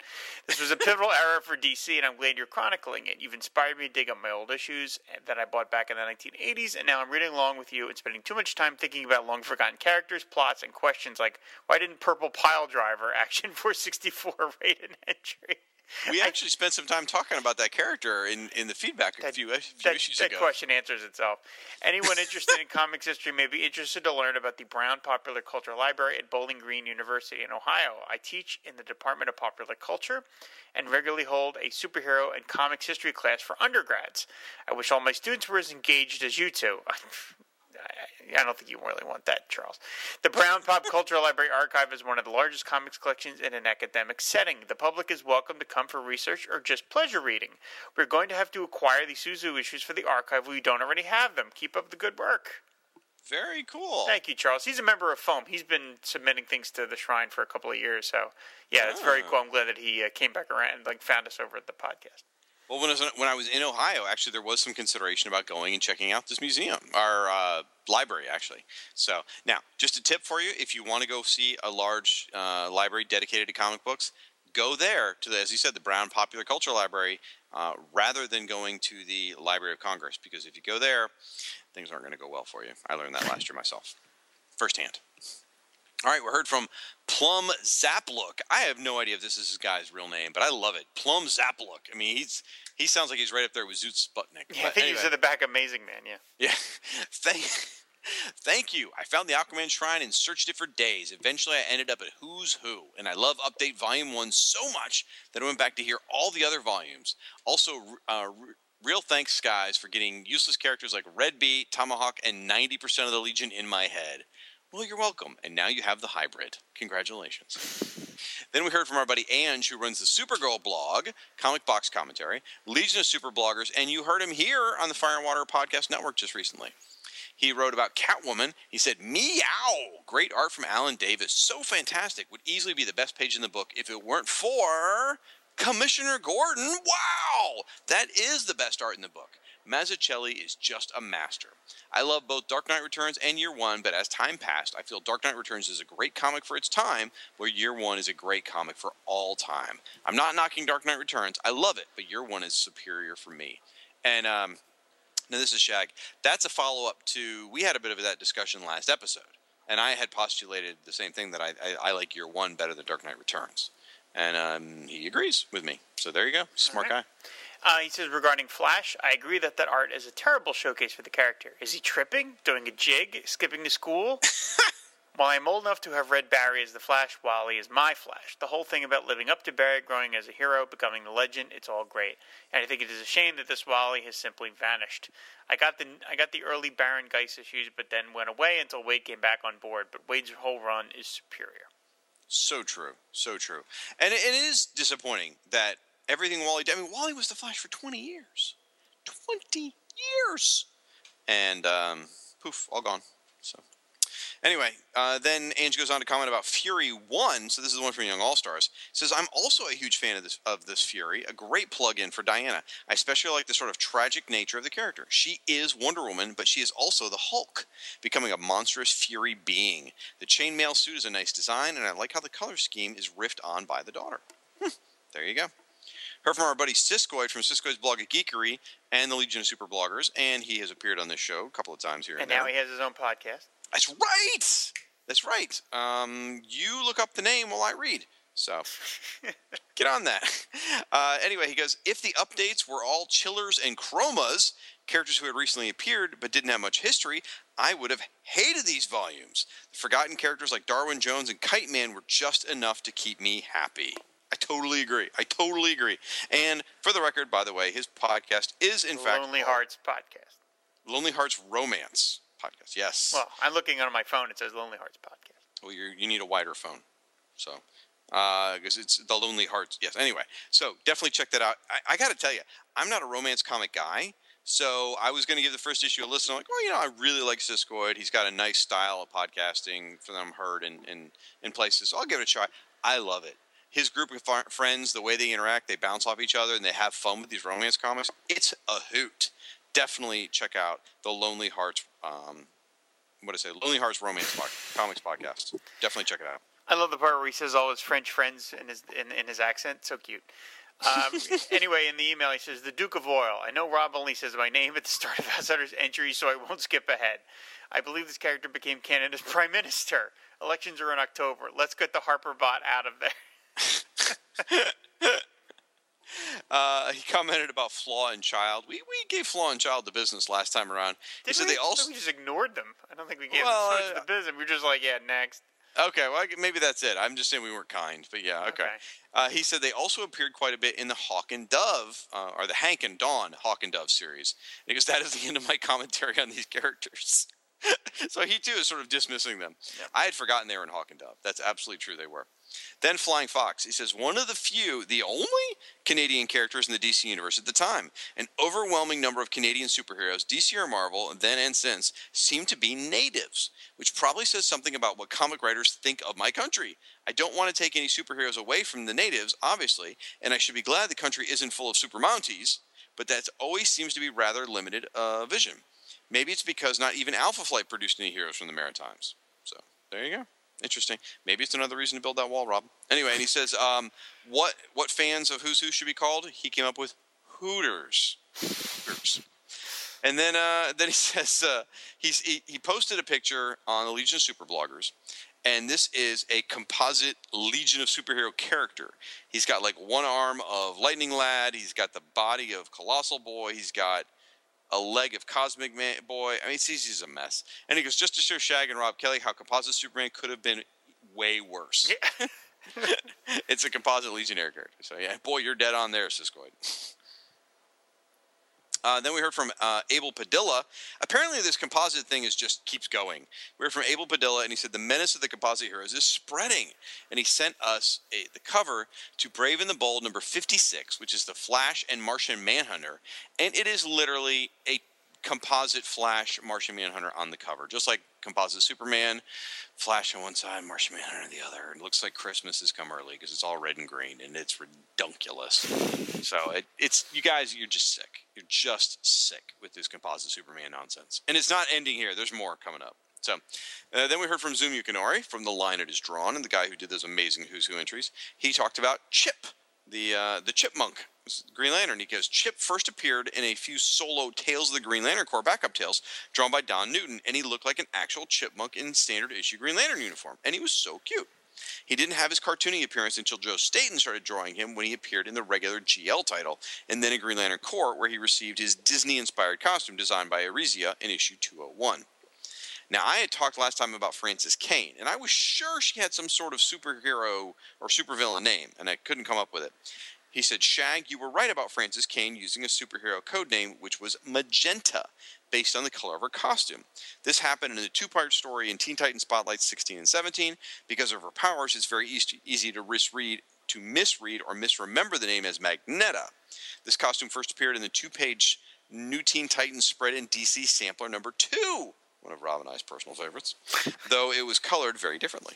This was a pivotal era for DC, and I'm glad you're chronicling it. You've inspired me to dig up my old issues that I bought back in the 1980s, and now I'm reading along with you and spending too much time thinking about long forgotten characters, plots, and questions like why didn't Purple Pile Driver Action [LAUGHS] 464 rate an entry? We actually spent some time talking about that character in, in the feedback a few, a few that, issues that ago. question answers itself. Anyone [LAUGHS] interested in comics history may be interested to learn about the Brown Popular Culture Library at Bowling Green University in Ohio. I teach in the Department of Popular Culture and regularly hold a superhero and comics history class for undergrads. I wish all my students were as engaged as you two. [LAUGHS] I don't think you really want that, Charles. The Brown Pop [LAUGHS] Culture Library Archive is one of the largest comics collections in an academic setting. The public is welcome to come for research or just pleasure reading. We're going to have to acquire the Suzu issues for the archive. We don't already have them. Keep up the good work. Very cool. Thank you, Charles. He's a member of Foam. He's been submitting things to the Shrine for a couple of years, so yeah, that's very Ah. cool. I'm glad that he uh, came back around and like found us over at the podcast. Well, when I, was, when I was in Ohio, actually, there was some consideration about going and checking out this museum, our uh, library, actually. So, now, just a tip for you if you want to go see a large uh, library dedicated to comic books, go there to, the, as you said, the Brown Popular Culture Library uh, rather than going to the Library of Congress, because if you go there, things aren't going to go well for you. I learned that last year myself, firsthand. All right, we heard from Plum Zaplook. I have no idea if this is this guy's real name, but I love it. Plum Zaplook. I mean, he's he sounds like he's right up there with Zoot Sputnik. Yeah, I think anyway. he's in the back of Amazing Man. Yeah. Yeah. [LAUGHS] Thank, [LAUGHS] thank you. I found the Aquaman Shrine and searched it for days. Eventually, I ended up at Who's Who, and I love Update Volume 1 so much that I went back to hear all the other volumes. Also, uh, r- real thanks, guys, for getting useless characters like Red Bee, Tomahawk, and 90% of the Legion in my head. Well, you're welcome. And now you have the hybrid. Congratulations. Then we heard from our buddy Ange, who runs the Supergirl blog, Comic Box Commentary, Legion of Super Bloggers, and you heard him here on the Fire and Water Podcast Network just recently. He wrote about Catwoman. He said, Meow! Great art from Alan Davis. So fantastic. Would easily be the best page in the book if it weren't for Commissioner Gordon. Wow! That is the best art in the book. Mazzucchelli is just a master. I love both Dark Knight Returns and Year One, but as time passed, I feel Dark Knight Returns is a great comic for its time, where Year One is a great comic for all time. I'm not knocking Dark Knight Returns. I love it, but Year One is superior for me. And um, now this is Shag. That's a follow up to we had a bit of that discussion last episode, and I had postulated the same thing that I, I, I like Year One better than Dark Knight Returns, and um, he agrees with me. So there you go, smart guy. Uh, he says regarding Flash, I agree that that art is a terrible showcase for the character. Is he tripping, doing a jig, skipping to school? [LAUGHS] While I'm old enough to have read Barry as the Flash, Wally is my Flash. The whole thing about living up to Barry, growing as a hero, becoming the legend, it's all great. And I think it is a shame that this Wally has simply vanished. I got the I got the early Baron Guice issues, but then went away until Waid came back on board. But Waid's whole run is superior. So true, so true, and it, it is disappointing that everything Wally did. I mean, Wally was the Flash for twenty years, twenty years, and um, poof, all gone. So anyway, uh, then Ange goes on to comment about Fury One. So this is the one from Young All Stars. Says I'm also a huge fan of this of this Fury. A great plug-in for Diana. I especially like the sort of tragic nature of the character. She is Wonder Woman, but she is also the Hulk, becoming a monstrous Fury being. The chainmail suit is a nice design, and I like how the color scheme is riffed on by the daughter. Hmm, there you go. Heard from our buddy Siskoid from Siskoid's blog at Geekery and the Legion of Super Bloggers, and he has appeared on this show a couple of times here and, And there. now he has his own podcast. That's right. That's right. Um, you look up the name while I read. So [LAUGHS] get on that. Uh, anyway, he goes, if the updates were all chillers and chromas, characters who had recently appeared but didn't have much history, I would have hated these volumes. Forgotten characters like Darwin Jones and Kite Man were just enough to keep me happy. I totally agree. I totally agree. And for the record, by the way, his podcast is in fact Lonely Hearts podcast. Lonely Hearts Romance podcast. Yes. Well, I'm looking on my phone. It says Lonely Hearts podcast. Well, you you need a wider phone, so uh, because it's the Lonely Hearts. Yes. Anyway, so definitely check that out. I, I got to tell you, I'm not a romance comic guy, so I was going to give the first issue a listen. I'm like, well, you know, I really like Siskoid. He's got a nice style of podcasting for them heard in in, in places. So I'll give it a try. I love it. His group of fr- friends, the way they interact, they bounce off each other, and they have fun with these romance comics. It's a hoot. Definitely check out the Lonely Hearts. Um, what did I say? Lonely Hearts Romance pod- Comics podcast. Definitely check it out. I love the part where he says all his French friends in his in, in his accent. So cute. Um, [LAUGHS] anyway, in the email, he says, The Duke of Oil. I know Rob only says my name at the start of Outsider's entry, so I won't skip ahead. I believe this character became Canada's [LAUGHS] Prime Minister. Elections are in October. Let's get the Harper bot out of there. [LAUGHS] Uh, he commented about Flaw and Child. We, we gave Flaw and Child the business last time around. He said we? they also. we just ignored them. I don't think we gave Well, them so much the business. We were just like, yeah, next. Okay, well, maybe that's it. I'm just saying we weren't kind, but yeah, okay. Okay. Uh, he said they also appeared quite a bit in the Hawk and Dove, uh, or the Hank and Dawn Hawk and Dove series. Because that is the end of my [LAUGHS] commentary on these characters. [LAUGHS] so he too is sort of dismissing them. I had forgotten they were in Hawk and Dove. That's absolutely true. They were. Then Flying Fox. He says one of the few, the only Canadian characters in the DC universe at the time. An overwhelming number of Canadian superheroes, DC or Marvel, then and since, seem to be natives, which probably says something about what comic writers think of my country. I don't want to take any superheroes away from the natives, obviously, and I should be glad the country isn't full of super mounties, but that always seems to be rather limited uh, vision. Maybe it's because not even Alpha Flight produced any heroes from the Maritimes. So there you go. Interesting. Maybe it's another reason to build that wall, Rob. Anyway, and he says, um, what what fans of Who's Who should be called? He came up with Hooters. Hooters. And then uh, [LAUGHS] then he says uh, he, he posted a picture on the Legion of Super Bloggers, and this is a composite Legion of superhero character. He's got like one arm of Lightning Lad. He's got the body of Colossal Boy. He's got a leg of Cosmic Man Boy. I mean, he's a mess. And he goes just to show Shag and Rob Kelly how composite Superman could have been way worse. [LAUGHS] it's a composite Legionnaire character. So yeah, boy, you're dead on there, Siskoid. [LAUGHS] Uh, then we heard from uh, Abel Padilla. Apparently, this composite thing is just keeps going. We heard from Abel Padilla, and he said the menace of the composite heroes is spreading. And he sent us a, the cover to Brave and the Bold number 56, which is the Flash and Martian Manhunter, and it is literally a composite Flash Martian Manhunter on the cover, just like composite Superman, Flash on one side, Martian Manhunter on the other. It looks like Christmas has come early because it's all red and green, and it's redunculous. So it, it's you guys, you're just sick. You're just sick with this composite Superman nonsense, and it's not ending here. There's more coming up. So uh, then we heard from Xum Yukinori from the line it is drawn, and the guy who did those amazing Who's Who entries. He talked about Chip, the uh, the Chipmunk, Green Lantern. He goes, Chip first appeared in a few solo Tales of the Green Lantern Corps backup tales drawn by Don Newton, and he looked like an actual chipmunk in standard issue Green Lantern uniform, and he was so cute. He didn't have his cartoony appearance until Joe Staton started drawing him when he appeared in the regular GL title, and then in Green Lantern Corps, where he received his Disney inspired costume designed by Arisia in issue 201. Now, I had talked last time about Frances Kane, and I was sure she had some sort of superhero or supervillain name, and I couldn't come up with it. He said, Shag, you were right about Frances Kane using a superhero code name, which was Magenta, based on the color of her costume. This happened in a two part story in Teen Titans Spotlight 16 and 17. Because of her powers, it's very easy, to misread, to misread or misremember the name as Magneta. This costume first appeared in the two page New Teen Titans spread in DC Sampler number two, one of Rob and I's personal favorites, though it was colored very differently.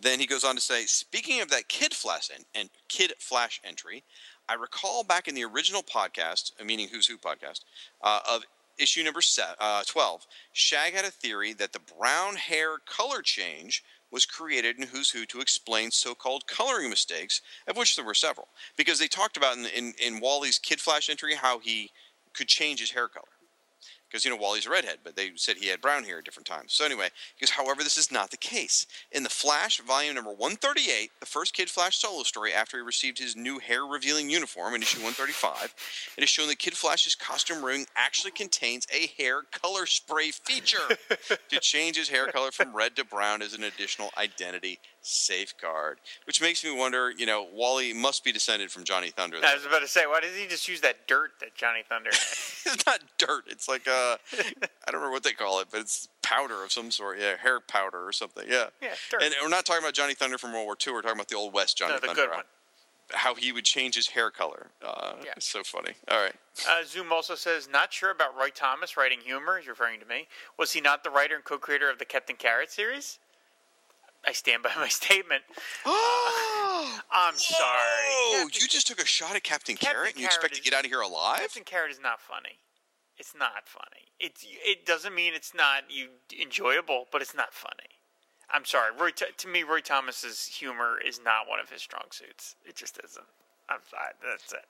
Then he goes on to say, speaking of that Kid Flash en- and Kid Flash entry, I recall back in the original podcast, uh, meaning Who's Who podcast, uh, of issue number se- uh, 12, Shag had a theory that the brown hair color change was created in Who's Who to explain so-called coloring mistakes, of which there were several, because they talked about in, in, in Wally's Kid Flash entry how he could change his hair color because you know Wally's a redhead, but they said he had brown hair at different times. So anyway, goes, however, this is not the case. In the Flash, volume number 138, the first Kid Flash solo story after he received his new hair-revealing uniform in issue 135, it is shown that Kid Flash's costume ring actually contains a hair color spray feature to change his hair color from red to brown as an additional identity safeguard. Which makes me wonder, you know, Wally must be descended from Johnny Thunder. I was about to say, why doesn't he just use that dirt that Johnny Thunder [LAUGHS] it's not dirt. It's like uh, I don't remember what they call it, but it's powder of some sort. Yeah, hair powder or something. Yeah. Yeah, dirt. And we're not talking about Johnny Thunder from World War II. We're talking about the old West Johnny No, the Thunder. good one. How he would change his hair color. Uh, Yeah. It's so funny. All right. Uh, Xum also says, not sure about Roy Thomas writing humor, he's referring to me. Was he not the writer and co creator of the Captain Carrot series? I stand by my [LAUGHS] statement. [GASPS] I'm sorry. Oh, you just took a shot at Captain, Carrot and you expect to get out of here alive? Captain Carrot is not funny. It's not funny. It's it doesn't mean it's not you enjoyable, but it's not funny. I'm sorry, Roy. Th- to me, Roy Thomas's humor is not one of his strong suits. It just isn't. I'm sorry. That's it.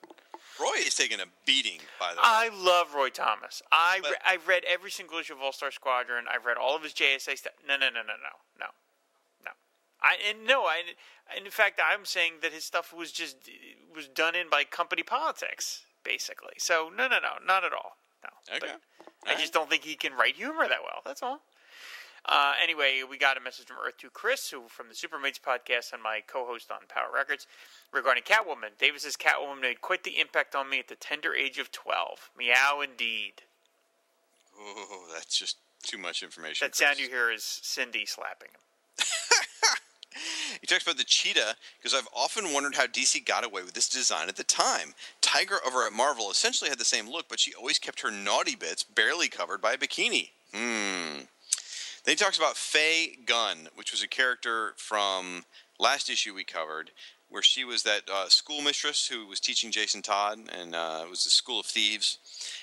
Roy is taking a beating, by the way. I love Roy Thomas. I re- I've read every single issue of All Star Squadron. I've read all of his JSA stuff. No, no, no, no, no, no. I and no, I. In fact, I'm saying that his stuff was just was done in by company politics, basically. So no, no, no, not at all. No. Okay. I just don't think he can write humor that well. That's all. Uh, anyway, we got a message from Earth to Chris, who from the Supermates podcast and my co-host on Power Records, regarding Catwoman. Davis's Catwoman made quite the impact on me at the tender age of twelve. Meow, indeed. Oh, that's just too much information. That sound you hear is Cindy slapping him. He talks about the cheetah because I've often wondered how DC got away with this design at the time. Tigra over at Marvel essentially had the same look, but she always kept her naughty bits barely covered by a bikini. Hmm. Then he talks about Faye Gunn, which was a character from last issue we covered, where she was that uh, school mistress who was teaching Jason Todd, and uh, it was the School of Thieves.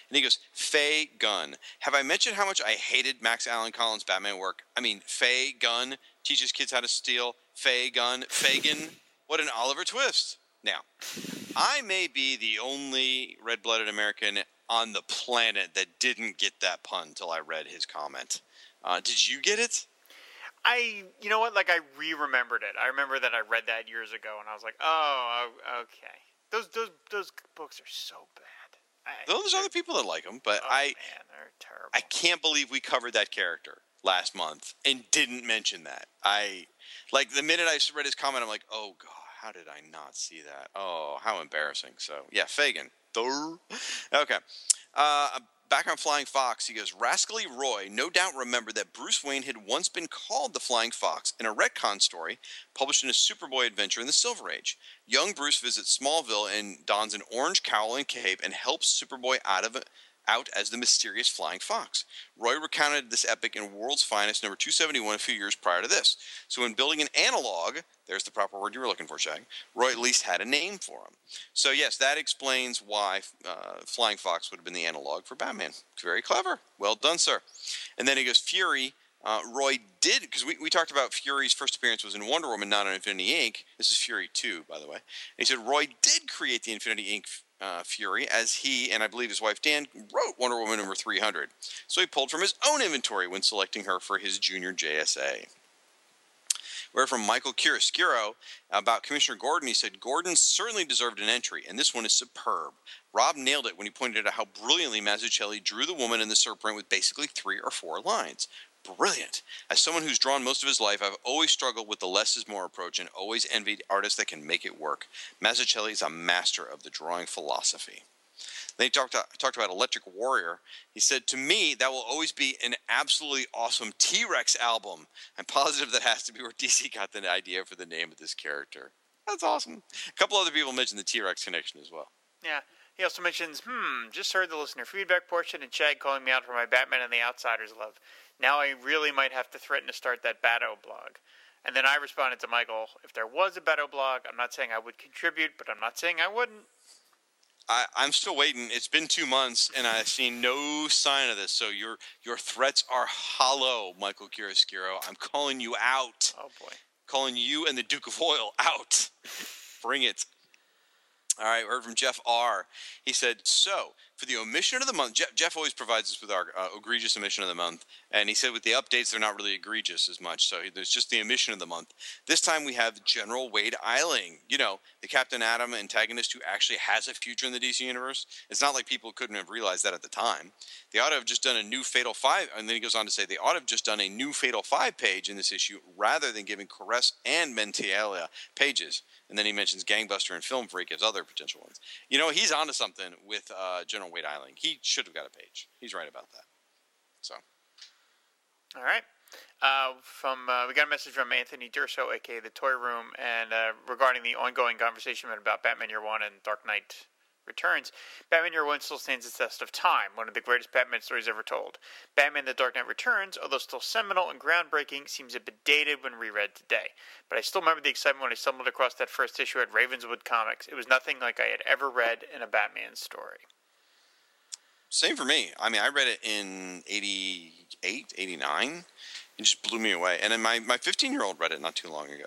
And he goes, Faye Gunn. Have I mentioned how much I hated Max Allan Collins' Batman work? I mean, Faye Gunn teaches kids how to steal. Faye Gunn. Fagin. what an Oliver twist. Now, I may be the only red blooded American on the planet that didn't get that pun until I read his comment. Uh, did you get it? I, you know what? Like I re-remembered it. I remember that I read that years ago, and I was like, oh, okay. Those those those books are so bad. I, There's other people that like them, but oh, I man, they're terrible. I can't believe we covered that character last month and didn't mention that. I like the minute I read his comment, I'm like, oh god, how did I not see that? Oh, how embarrassing. So yeah, Fagin. Okay. Uh, back on Flying Fox, he goes, Rascally Roy no doubt remembered that Bruce Wayne had once been called the Flying Fox in a retcon story published in a Superboy adventure in the Silver Age. Young Bruce visits Smallville and dons an orange cowl and cape and helps Superboy out of out as the mysterious Flying Fox. Roy recounted this epic in World's Finest number 271 a few years prior to this. So in building an analog, there's the proper word you were looking for, Shag, Roy at least had a name for him. So yes, that explains why uh, Flying Fox would have been the analog for Batman. Very clever. Well done, sir. And then he goes, Fury. Uh, Roy did, because we, we talked about Fury's first appearance was in Wonder Woman, not in Infinity Inc. This is Fury 2, by the way. And he said Roy did create the Infinity Inc. Uh, Fury as he and I believe his wife Dann wrote Wonder Woman number 300. So he pulled from his own inventory when selecting her for his junior JSA. Where from Michael Chiaroscuro about Commissioner Gordon, he said Gordon certainly deserved an entry, and this one is superb. Rob nailed it when he pointed out how brilliantly Mazzucchelli drew the woman in the serpent with basically three or four lines. Brilliant. As someone who's drawn most of his life, I've always struggled with the less is more approach and always envied artists that can make it work. Mazzucchelli is a master of the drawing philosophy. Then he talked, talked about Electric Warrior. He said, To me, that will always be an absolutely awesome T Rex album. I'm positive that has to be where DC got the idea for the name of this character. That's awesome. A couple other people mentioned the T Rex connection as well. Yeah. He also mentions, hmm, just heard the listener feedback portion and Chad calling me out for my Batman and the Outsiders love. Now I really might have to threaten to start that Batto blog. And then I responded to Michael, if there was a Batto blog, I'm not saying I would contribute, but I'm not saying I wouldn't. I, I'm still waiting. It's been two months, and I've seen no sign of this. So your your threats are hollow, Michael Chiaroscuro. I'm calling you out. Oh boy, calling you and the Duke of Oil out. [LAUGHS] Bring it. All right, we heard from Jeff R. He said, So, for the omission of the month, Jeff, Jeff always provides us with our uh, egregious omission of the month, and he said with the updates they're not really egregious as much. So there's just the omission of the month. This time we have General Wade Eiling, you know, the Captain Atom antagonist who actually has a future in the DC universe. It's not like people couldn't have realized that at the time. They ought to have just done a new Fatal Five, and then he goes on to say they ought to have just done a new Fatal Five page in this issue rather than giving Caress and Mentialia pages. And then he mentions Gangbuster and Film Freak as other potential ones. You know, he's onto something with uh, General Wade Eiling. He should have got a page. He's right about that. So, All right. Uh, from uh, we got a message from Anthony Durso, aka the Toy Room, and uh, regarding the ongoing conversation about Batman Year One and Dark Knight Returns, Batman Year One still stands the test of time, one of the greatest Batman stories ever told. Batman The Dark Knight Returns, although still seminal and groundbreaking, seems a bit dated when reread today. But I still remember the excitement when I stumbled across that first issue at Ravenswood Comics. It was nothing like I had ever read in a Batman story. Same for me. I mean, I read it in 88, 89. It just blew me away. And then my, my 15 year old read it not too long ago.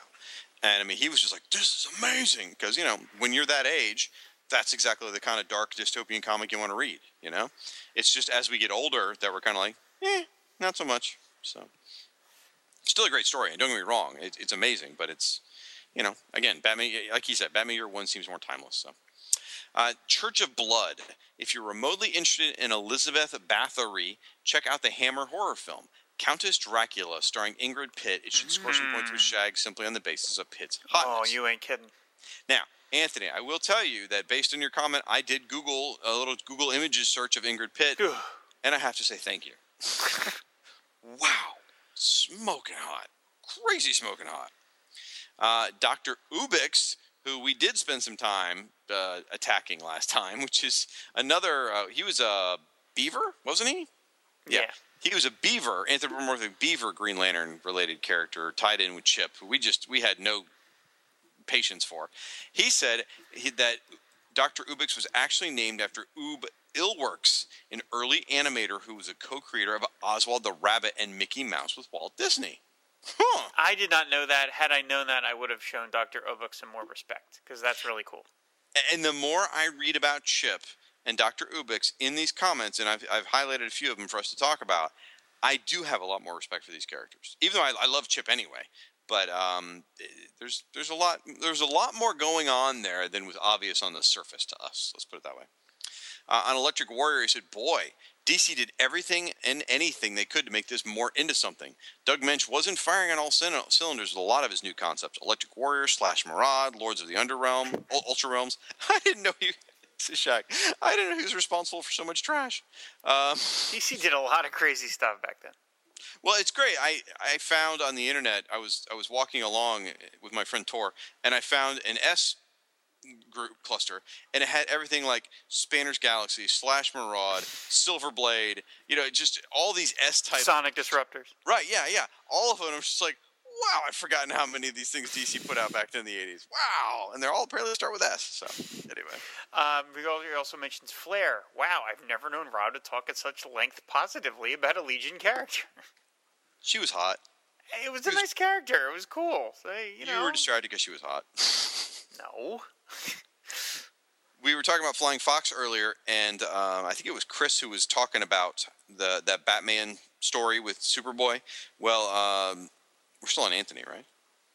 And I mean, he was just like, this is amazing. Because, you know, when you're that age, that's exactly the kind of dark dystopian comic you want to read, you know? It's just as we get older that we're kind of like, eh, not so much. So, still a great story. And don't get me wrong, it, it's amazing, but it's, you know, again, Batman, like he said, Batman Year One seems more timeless. So, uh, Church of Blood. If you're remotely interested in Elizabeth Bathory, check out the Hammer horror film. Countess Dracula, starring Ingrid Pitt. It should score some points with Shag simply on the basis of Pitt's hotness. Oh, you ain't kidding. Now, Anthony, I will tell you that based on your comment, I did Google a little Google Images search of Ingrid Pitt, and I have to say thank you. [LAUGHS] wow, smoking hot, crazy smoking hot. Uh, Dr. Ubix, who we did spend some time uh, attacking last time, [LAUGHS] which is another. Uh, he was a beaver, wasn't he? Yeah. He was a beaver, anthropomorphic beaver Green Lantern related character tied in with Chip, we just we had no patience for. He said he, that Dr. Ubix was actually named after Ub Iwerks, an early animator who was a co-creator of Oswald the Rabbit and Mickey Mouse with Walt Disney. I did not know that. Had I known that, I would have shown Dr. Obuk some more respect because that's really cool. And the more I read about Chip and Dr. Ubix in these comments, and I've, I've highlighted a few of them for us to talk about, I do have a lot more respect for these characters. Even though I, I love Chip anyway, but um, there's there's a lot there's a lot more going on there than was obvious on the surface to us. Let's put it that way. Uh, on Electric Warrior, he said, "Boy, DC did everything and anything they could to make this more into something. Doug Moench wasn't firing on all cylinders with a lot of his new concepts: Electric Warrior, Slash Maraud, Lords of the Underrealm, Ultra Realms. [LAUGHS] I didn't know you. [LAUGHS] Shag. I didn't know he was responsible for so much trash. Um, DC did a lot of crazy stuff back then. well, it's great. I, I found on the internet. I was I was walking along with my friend Tor, and I found an S group cluster, and it had everything like Spanner's Galaxy, Slash Maraud, Silver Blade. You know, just all these S type Sonic Disruptors. Right? Yeah, yeah. All of them. I'm just like, wow. I've forgotten how many of these things DC put out back then in the '80s. Wow, and they're all apparently start with S. So anyway. Um, he also mentions Flair. Wow, I've never known Rob to talk at such length positively about a Legion character. [LAUGHS] She was hot. It was a nice character. It was cool. So, you You were distracted because she was hot. [LAUGHS] no. [LAUGHS] we were talking about Flying Fox earlier, and um, I think it was Chris who was talking about the that Batman story with Superboy. Well, um, we're still on Anthony, right?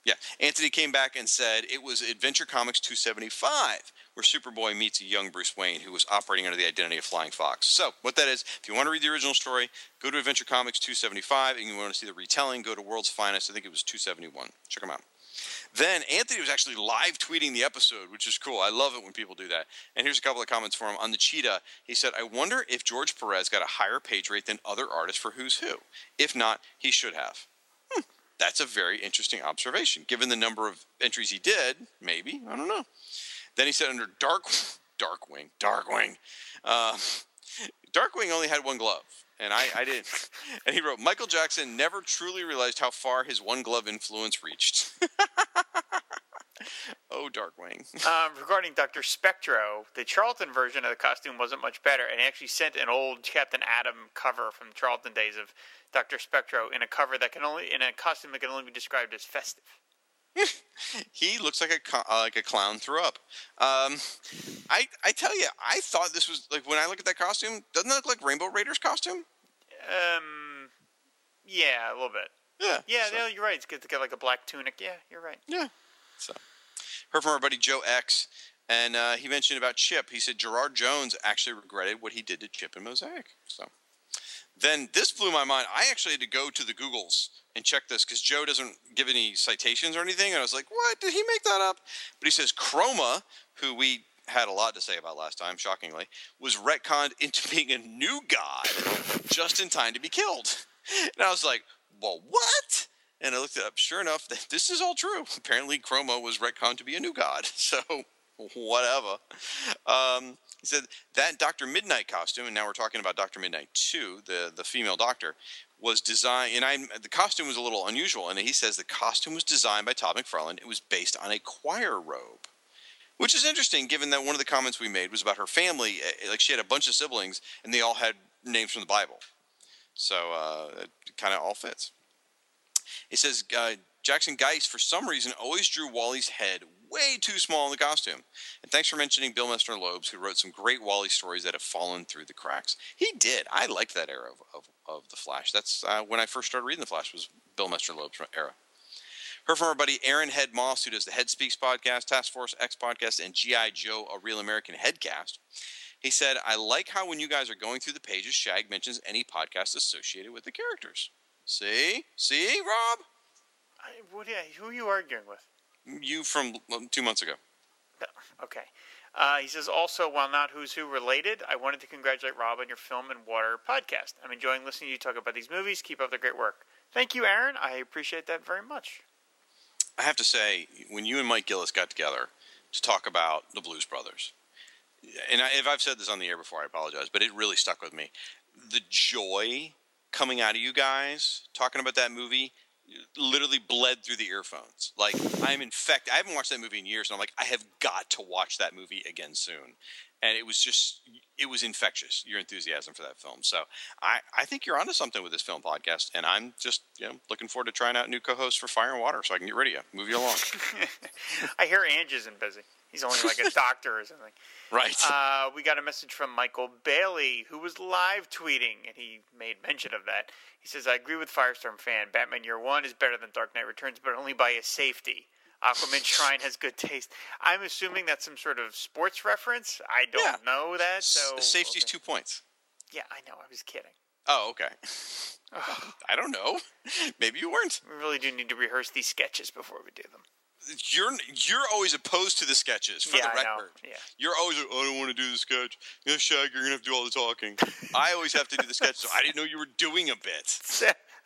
Yeah, Anthony came back and said it was Adventure Comics 275, where Superboy meets a young Bruce Wayne who was operating under the identity of Flying Fox. So, what that is, if you want to read the original story, go to Adventure Comics 275, and you want to see the retelling, go to World's Finest. I think it was 271. Check them out. Then Anthony was actually live tweeting the episode, which is cool. I love it when people do that. And here's a couple of comments for him on the Cheetah. He said, "I wonder if George Perez got a higher page rate than other artists for Who's Who. If not, he should have." Hmm, that's a very interesting observation, given the number of entries he did. Maybe I don't know. Then he said, under Dark [LAUGHS] Darkwing, Darkwing, uh, [LAUGHS] Darkwing only had one glove. And I, I didn't. [LAUGHS] And he wrote, Michael Jackson never truly realized how far his one glove influence reached. [LAUGHS] oh, Darkwing. [LAUGHS] um, regarding Dr. Spectro, the Charlton version of the costume wasn't much better, and he actually sent an old Captain Atom cover from Charlton days of Dr. Spectro in a cover that can only in a costume that can only be described as festive. [LAUGHS] he looks like a uh, like a clown threw up. Um, I I tell you, I thought this was like when I look at that costume, doesn't that look like Rainbow Raiders costume? Um, yeah, a little bit. Yeah. Yeah, no, you're right. It's good to get like a black tunic. Yeah, you're right. Yeah. So, heard from our buddy Joe X, and uh, he mentioned about Chip. He said Gerard Jones actually regretted what he did to Chip and Mosaic. So, then this blew my mind. I actually had to go to the Googles and check this because Joe doesn't give any citations or anything, and I was like, "What? Did he make that up?" But he says Chroma, who we had a lot to say about last time, shockingly, was retconned into [LAUGHS] being a new god just in time to be killed. And I was like, well, what? And I looked it up. Sure enough, [LAUGHS] this is all true. Apparently, Chroma was retconned to be a new god. [LAUGHS] So, whatever. Um, he said that Doctor Midnight costume, and now we're talking about Doctor Midnight 2, the, the female doctor, was designed, and I the costume was a little unusual. And he says the costume was designed by Todd McFarlane. It was based on a choir robe. Which is interesting, given that one of the comments we made was about her family. eh, Like she had a bunch of siblings, and they all had names from the Bible. So uh, it kind of all fits. It says uh, Jackson Guice, for some reason, always drew Wally's head way too small in the costume. And thanks for mentioning Bill Messner-Loebs, who wrote some great Wally stories that have fallen through the cracks. He did. I liked that era of, of, of the Flash. That's uh, when I first started reading the Flash. Was Bill Messner-Loebs era. Heard from our buddy Aaron Head Moss, who does the Head Speaks podcast, Task Force X podcast, and G.I. Joe, a Real American Headcast. He said, I like how when you guys are going through the pages, Shag mentions any podcast associated with the characters. See? See, Rob? I, what? Yeah, who are you arguing with? You from um, two months ago. Okay. Uh, he says, also, while not Who's Who related, I wanted to congratulate Rob on your Film and Water podcast. I'm enjoying listening to you talk about these movies. Keep up the great work. Thank you, Aaron. I appreciate that very much. I have to say, when you and Mike Gillis got together to talk about the Blues Brothers, and I, if I've said this on the air before, I apologize, but it really stuck with me. The joy coming out of you guys talking about that movie literally bled through the earphones. Like I'm infected. I haven't watched that movie in years, and I'm like, I have got to watch that movie again soon. And it was just, it was infectious. Your enthusiasm for that film. So I, I think you're onto something with this film podcast, and I'm just, you know, looking forward to trying out new co-hosts for Fire and Water, so I can get rid of you, move you along. [LAUGHS] I hear Ange isn't busy. He's only like a [LAUGHS] doctor or something. Right. Uh, we got a message from Michael Bailey, who was live tweeting, and he made mention of that. He says, I agree with Firestorm fan. Batman Year One is better than Dark Knight Returns, but only by a safety. Aquaman Shrine has good taste. I'm assuming that's some sort of sports reference. I don't know that. So S- safety's two points. yeah, I know. I was kidding. Oh, okay. [SIGHS] I don't know. Maybe you weren't. We really do need to rehearse these sketches before we do them. You're you're always opposed to the sketches. For Yeah, the know. record, Yeah. you're always like, "Oh, I don't want to do the sketch. Yeah, Shag, you're gonna have to do all the talking. [LAUGHS] I always have to do the sketch. So I didn't know you were doing a bit.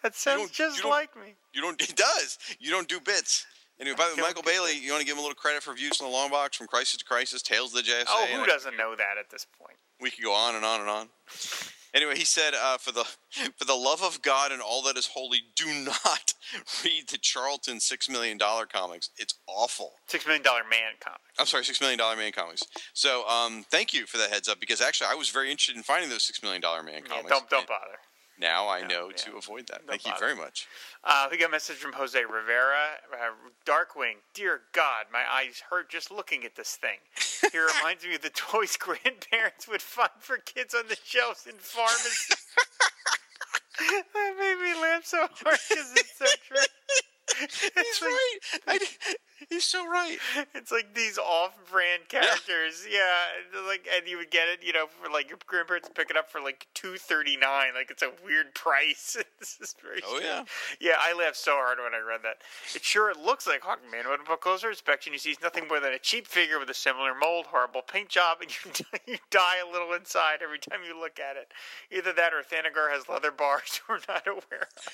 That sounds just like me. You don't. It does. You don't do bits. Anyway, by the way, Michael Bailey, you want to give him a little credit for views in the long box from Crisis to Crisis, Tales of the JSA. Oh, who doesn't know that at this point? we could go on and on and on. Anyway, he said, uh, "For the for the love of God and all that is holy, do not [LAUGHS] read the Charlton Six Million Dollar comics. It's awful. Six Million Dollar Man comics. I'm sorry, Six Million Dollar Man comics. So, um, thank you for that heads up because actually, I was very interested in finding those Six Million Dollar Man Yeah, comics. don't don't and bother. Now I know to avoid that. Thank you very much. Uh, we got a message from Jose Rivera. Uh, Darkwing, dear God, my eyes hurt just looking at this thing. He [LAUGHS] reminds me of the toys [LAUGHS] grandparents would find for kids on the shelves in pharmacies. [LAUGHS] that made me laugh so hard because it's so true. [LAUGHS] He's right. I, he's so right. It's like these off-brand characters, yeah. and like, and you would get it, you know, for like your grandparents pick it up for like two thirty-nine. Like it's a weird [LAUGHS] price. this is very. Oh, yeah. Yeah, I laughed so hard when I read that. It sure it looks like Hawkman. But upon closer inspection, you see it's nothing more than a cheap figure with a similar mold, horrible paint job, and [LAUGHS] you you die a little inside every time you look at it. Either that or Thanagar has leather bars we're not aware of.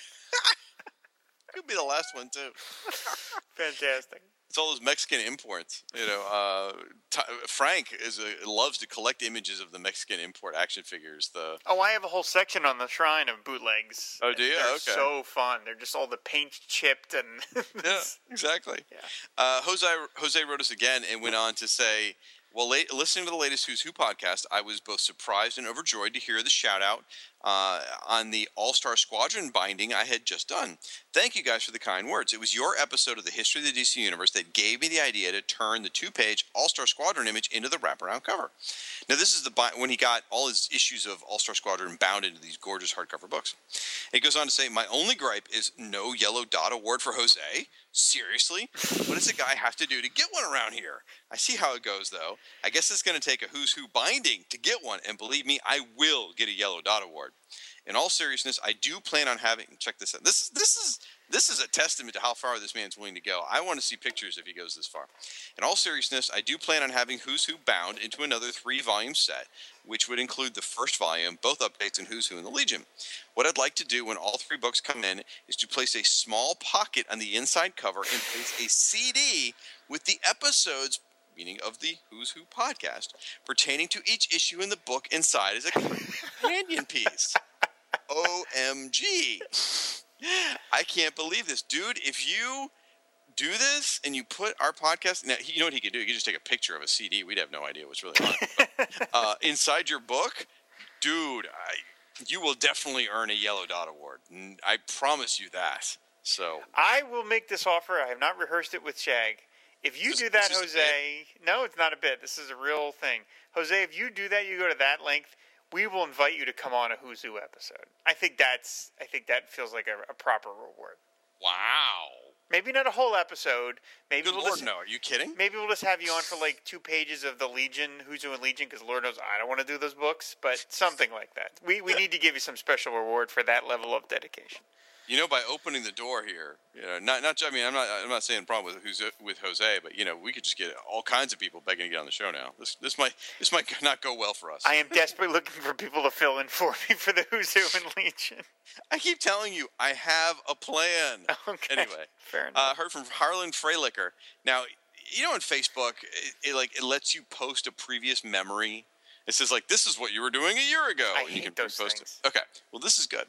Could be the last one too. [LAUGHS] Fantastic. It's all those Mexican imports. You know, uh, T- Frank is a, loves to collect images of the Mexican import action figures. The Oh, I have a whole section on the shrine of bootlegs. Oh, do you? They're Okay. so fun. They're just all the paint chipped and [LAUGHS] yeah, exactly. Uh, Jose Jose wrote us again and went on to say Well, listening to the latest Who's Who podcast, I was both surprised and overjoyed to hear the shout out uh, on the All Star Squadron binding I had just done. Thank you guys for the kind words. It was your episode of the history of the DC Universe that gave me the idea to turn the two page All Star Squadron image into the wraparound cover. Now, this is the when he got all his issues of All Star Squadron bound into these gorgeous hardcover books. It goes on to say, My only gripe is no yellow dot award for Jose. Seriously? What does a guy have to do to get one around here? I see how it goes, though. I guess it's going to take a who's who binding to get one, and believe me, I will get a yellow dot award. In all seriousness, I do plan on having. Check this out. This is this is this is a testament to how far this man's willing to go. I want to see pictures if he goes this far. In all seriousness, I do plan on having Who's Who bound into another three volume set, which would include the first volume, both updates, and Who's Who in the Legion. What I'd like to do when all three books come in is to place a small pocket on the inside cover and place a CD with the episodes meaning of the Who's Who podcast, pertaining to each issue in the book inside as a companion [LAUGHS] piece. OMG. I can't believe this. Dude, if you do this and you put our podcast, now, you know what he could do? He could just take a picture of a CD. We'd have no idea what's really on it. But, [LAUGHS] uh, inside your book, dude, I, you will definitely earn a Yellow Dot Award. I promise you that. So, I will make this offer. I have not rehearsed it with Shag. If you do that, this is a Jose, no, it's not a bit. This is a real thing. Jose, if you do that, you go to that length. We will invite you to come on a Who's Who episode. I think that's. I think that feels like a, a proper reward. wow. Maybe not a whole episode. Maybe Good we'll Lord, just, no. Are you kidding? Maybe we'll just have you on for like two pages of the Legion, Who's Who in Legion, because Lord knows I don't want to do those books, but something like that. We we need to give you some special reward for that level of dedication. You know, by opening the door here, you know, not not. I mean, I'm not. I'm not saying problem with who's with Jose, but you know, we could just get all kinds of people begging to get on the show now. This this might this might not go well for us. I am desperately looking for people to fill in for me for the Who's Who in Legion. I keep telling you, I have a plan. [LAUGHS] Okay, Anyway, fair enough. uh, heard from Harlan Freilicker. Now, you know, on Facebook, it, it like it lets you post a previous memory. It says like, "This is what you were doing a year ago." I and you can repost things. it. Okay, well, this is good.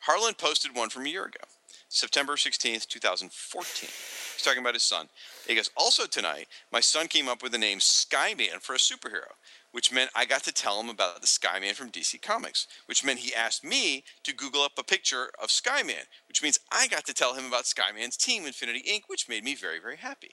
Harlan posted one from a year ago, September 16th, 2014. He's talking about his son. He goes, Also tonight, my son came up with the name Skyman for a superhero, which meant I got to tell him about the Skyman from DC Comics, which meant he asked me to Google up a picture of Skyman, which means I got to tell him about Skyman's team, Infinity Inc., which made me very, very happy.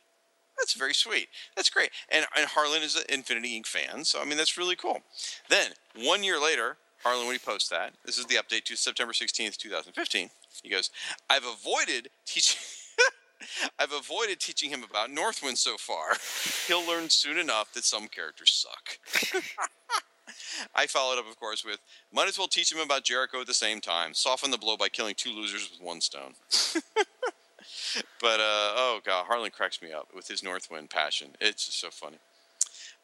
That's very sweet. That's great. And, and Harlan is an Infinity Inc. fan, so I mean, that's really cool. Then, one year later, Harlan, when he posts that, this is the update to September 16th, 2015. He goes, I've avoided teaching. [LAUGHS] I've avoided teaching him about Northwind so far. He'll learn soon enough that some characters suck. [LAUGHS] I followed up, of course, with might as well teach him about Jericho at the same time. Soften the blow by killing two losers with one stone. [LAUGHS] but uh, oh god, Harlan cracks me up with his Northwind passion. It's just so funny.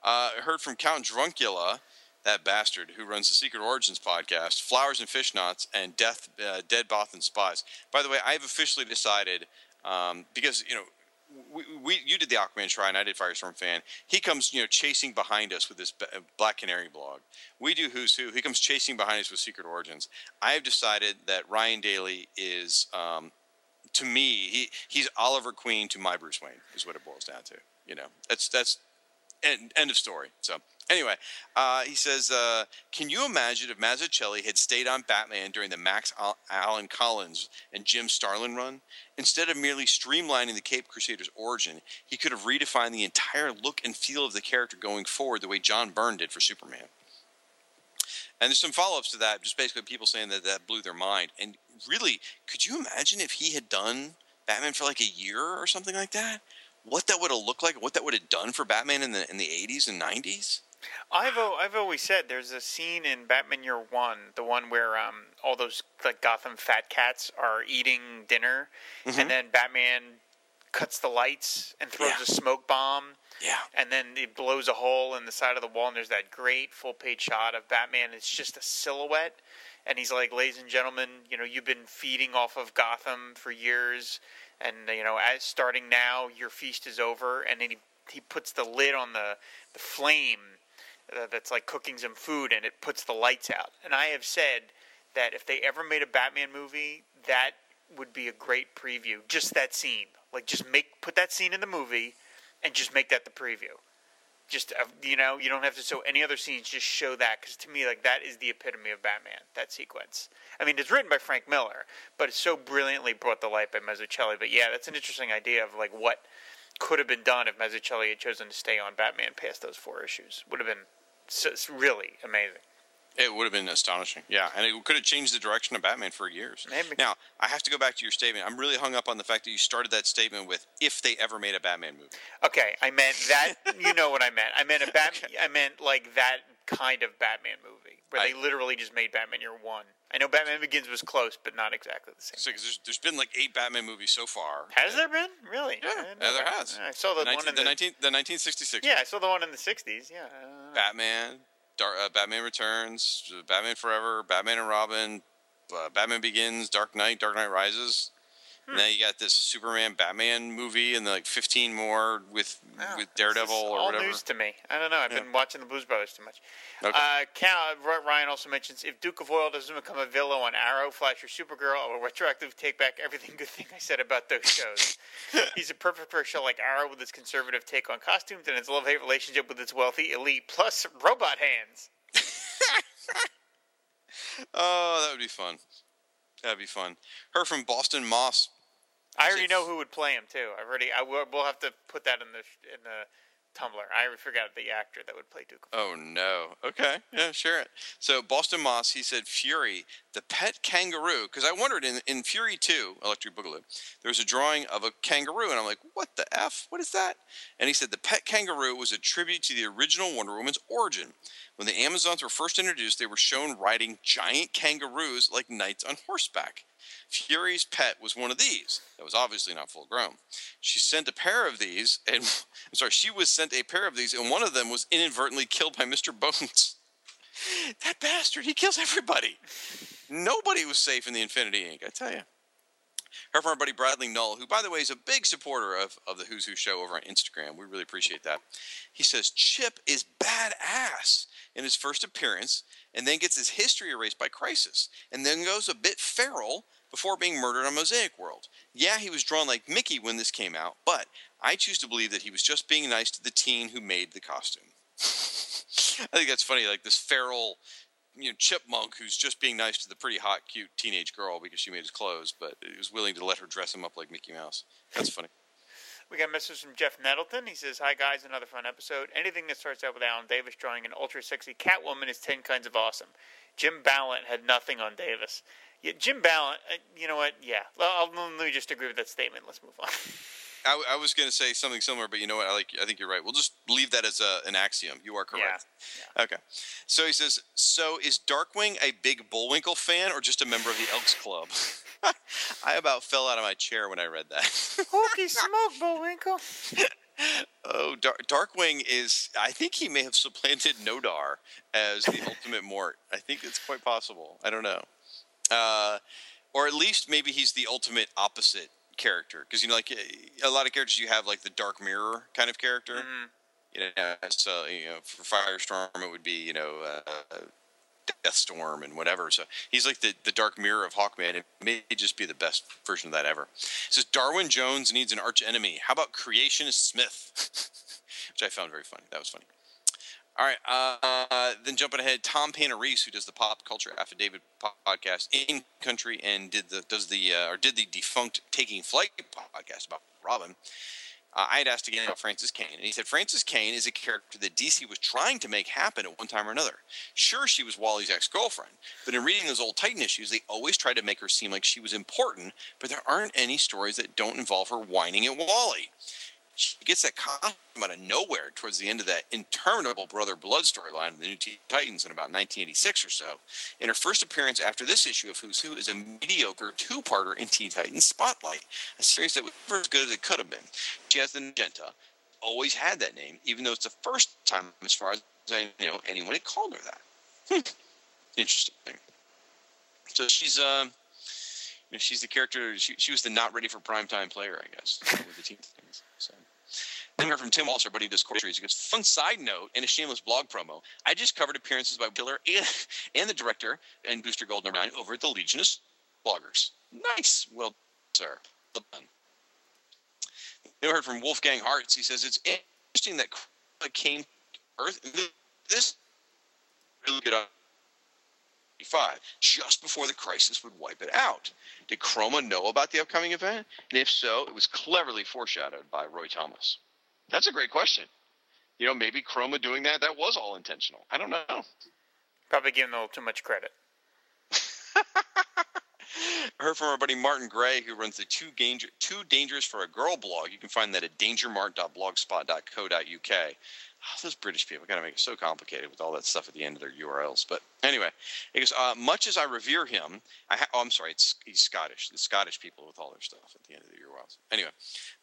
Uh, heard from Count Druncula, that bastard who runs the Secret Origins podcast, Flowers and Fishnets, and Death, uh, Dead Bothan Spies. By the way, I've officially decided um, because you know. We, we, you did the Aquaman try, and I did Firestorm Fan. He comes, you know, chasing behind us with this Black Canary blog. We do Who's Who. He comes chasing behind us with Secret Origins. I have decided that Ryan Daly is, um, to me, he he's Oliver Queen to my Bruce Wayne is what it boils down to. You know, that's that's end, end of story. So anyway, uh, he says, uh, can you imagine if Mazzucchelli had stayed on Batman during the Max Al- Allan Collins and Jim Starlin run? Instead of merely streamlining the Cape Crusaders' origin, he could have redefined the entire look and feel of the character going forward the way John Byrne did for Superman. And there's some follow-ups to that, just basically people saying that that blew their mind. And really, could you imagine if he had done Batman for like a year or something like that? What that would have looked like, what that would have done for Batman in the in the 80s and 90s? I've I've always said there's a scene in Batman Year One, the one where um all those like Gotham fat cats are eating dinner, Mhm. and then Batman cuts the lights and throws Yeah. a smoke bomb. Yeah. And then it blows a hole in the side of the wall, and there's that great full page shot of Batman. It's just a silhouette, and he's like, "Ladies and gentlemen, you know, you've been feeding off of Gotham for years, and you know, as starting now, your feast is over." And then he he puts the lid on the the flame uh, that's like cooking some food, and it puts the lights out. And I have said that if they ever made a Batman movie, that would be a great preview. Just that scene, like just make put that scene in the movie, and just make that the preview. Just uh, you know, you don't have to show any other scenes. Just show that because to me, like that is the epitome of Batman. That sequence. I mean, it's written by Frank Miller, but it's so brilliantly brought to light by Mazzucchelli. But yeah, that's an interesting idea of like what could have been done if Mazzucchelli had chosen to stay on Batman past those four issues. Would have been it's really amazing. It would have been astonishing. Yeah, and it could have changed the direction of Batman for years. Maybe. Now, I have to go back to your statement. I'm really hung up on the fact that you started that statement with "if they ever made a Batman movie." Okay, I meant that. [LAUGHS] you know what I meant. I meant a Batman. I meant like that kind of Batman movie where they literally just made Batman Year One. I know Batman Begins was close, but not exactly the same. So, 'cause there's, there's been like eight Batman movies so far. Has there been really? Yeah, I didn't know yeah, there has. I saw the, the, one in the, the, 19, the 1966. Yeah, I saw the one in the '60s. Yeah. Batman, Dar- uh, Batman Returns, Batman Forever, Batman and Robin, uh, Batman Begins, Dark Knight, Dark Knight Rises. Hmm. Then you got this Superman Batman movie, and like 15 more with with Daredevil or all whatever. news to me. I don't know. I've Yeah. been watching the Blues Brothers too much. Okay. Uh, Cal, Ryan also mentions if Duke of Oil doesn't become a villain on Arrow, Flash, or Supergirl, I will retroactively take back everything good thing I said about those shows. [LAUGHS] He's a perfect for a show like Arrow with its conservative take on costumes and its love hate relationship with its wealthy elite, plus robot hands. [LAUGHS] Oh, that would be fun. That'd be fun. Her from Boston Moss. I already know who would play him too. I've already. I will. We'll have to put that in the in the Tumblr. I forgot the actor that would play Duke. Oh no. Okay. Yeah, share it. So Boston Moss, he said Fury, the pet kangaroo, because I wondered in, in Fury 2, Electric Boogaloo, there was a drawing of a kangaroo, and I'm like, what the F? What is that? And he said the pet kangaroo was a tribute to the original Wonder Woman's origin. When the Amazons were first introduced, they were shown riding giant kangaroos like knights on horseback. Fury's pet was one of these. That was obviously not full grown. She sent a pair of these, and [LAUGHS] I'm sorry, she was sent a pair of these, and one of them was inadvertently killed by Mr. Bones. [LAUGHS] that bastard, he kills everybody. Nobody was safe in the Infinity Inc., I tell you. Her from our buddy Bradley Null, who, by the way, is a big supporter of, of the Who's Who show over on Instagram. We really appreciate that. He says Chip is badass in his first appearance and then gets his history erased by Crisis and then goes a bit feral before being murdered on Mosaic World. Yeah, he was drawn like Mickey when this came out, but I choose to believe that he was just being nice to the teen who made the costume. [LAUGHS] I think that's funny, like this feral you know chipmunk who's just being nice to the pretty hot, cute teenage girl because she made his clothes, but he was willing to let her dress him up like Mickey Mouse. That's funny. We got a message from Jeff Nettleton. He says, Hi, guys, another fun episode. Anything that starts out with Alan Davis drawing an ultra sexy Catwoman is 10 kinds of awesome. Jim Balent had nothing on Davis. Yeah, Jim Balent, uh, you know what? Yeah. Well, I'll, let me just agree with that statement. Let's move on. [LAUGHS] I, I was going to say something similar, but you know what? I like. I think you're right. We'll just leave that as a, an axiom. You are correct. [LAUGHS] Okay. So he says, "So is Darkwing a big Bullwinkle fan or just a member of the Elks Club?" [LAUGHS] I about fell out of my chair when I read that. Hooky smoke, Bullwinkle. oh, Dar- Darkwing is. I think he may have supplanted Nodar as the ultimate Mort. I think it's quite possible. I don't know. Uh, or at least maybe he's the ultimate opposite character because you know, like a lot of characters you have like the Dark Mirror kind of character. You know, so you know, for Firestorm it would be you know uh, Deathstorm and whatever. So he's like the, the Dark Mirror of Hawkman. It may just be the best version of that ever. It says Darwin Jones needs an arch enemy. How about Creationist Smith? [LAUGHS] Which I found very funny. That was funny. All right. Uh, then jumping ahead, Tom Panarese, who does the Pop Culture Affidavit podcast in country and did the does the uh, or did the defunct Taking Flight podcast about Robin. Uh, I had asked again about Frances Kane, and he said Frances Kane is a character that DC was trying to make happen at one time or another. Sure, she was Wally's ex girlfriend, but in reading those old Titan issues, they always tried to make her seem like she was important, but there aren't any stories that don't involve her whining at Wally. She gets that costume out of nowhere towards the end of that interminable Brother Blood storyline in the New Teen Titans in about 1986 or so. And her first appearance after this issue of Who's Who is a mediocre two-parter in Teen Titans Spotlight, a series that was never as good as it could have been. She has the Magenta, always had that name, even though it's the first time, as far as I know, anyone had called her that. Hmm. Interesting. So she's know, she's the character. She, she was the not ready for primetime player, I guess, with the Teen Titans. Heard from Tim Walser, buddy, does Series. He goes, fun side note in a shameless blog promo. I just covered appearances by Killer and, and the director and Booster Gold number nine over at the Legionist bloggers. Nice. Well, sir. Well done. Then we heard from Wolfgang Hartz. He says, it's interesting that Kane Earth. This really good. Five, just before the crisis would wipe it out. Did Chroma know about the upcoming event? And if so, it was cleverly foreshadowed by Roy Thomas. That's a great question. You know, maybe Chroma doing that, that was all intentional. I don't know. Probably giving a little too much credit. I [LAUGHS] heard from our buddy Martin Gray, who runs the Too, Danger, Too Dangerous for a Girl blog. You can find that at dangermart.blogspot.co.uk. [SIGHS] Those British people got to make it so complicated with all that stuff at the end of their URLs. But anyway, he goes, uh, much as I revere him, I ha- oh, I'm sorry, it's, he's Scottish. The Scottish people with all their stuff at the end of the URLs. Anyway,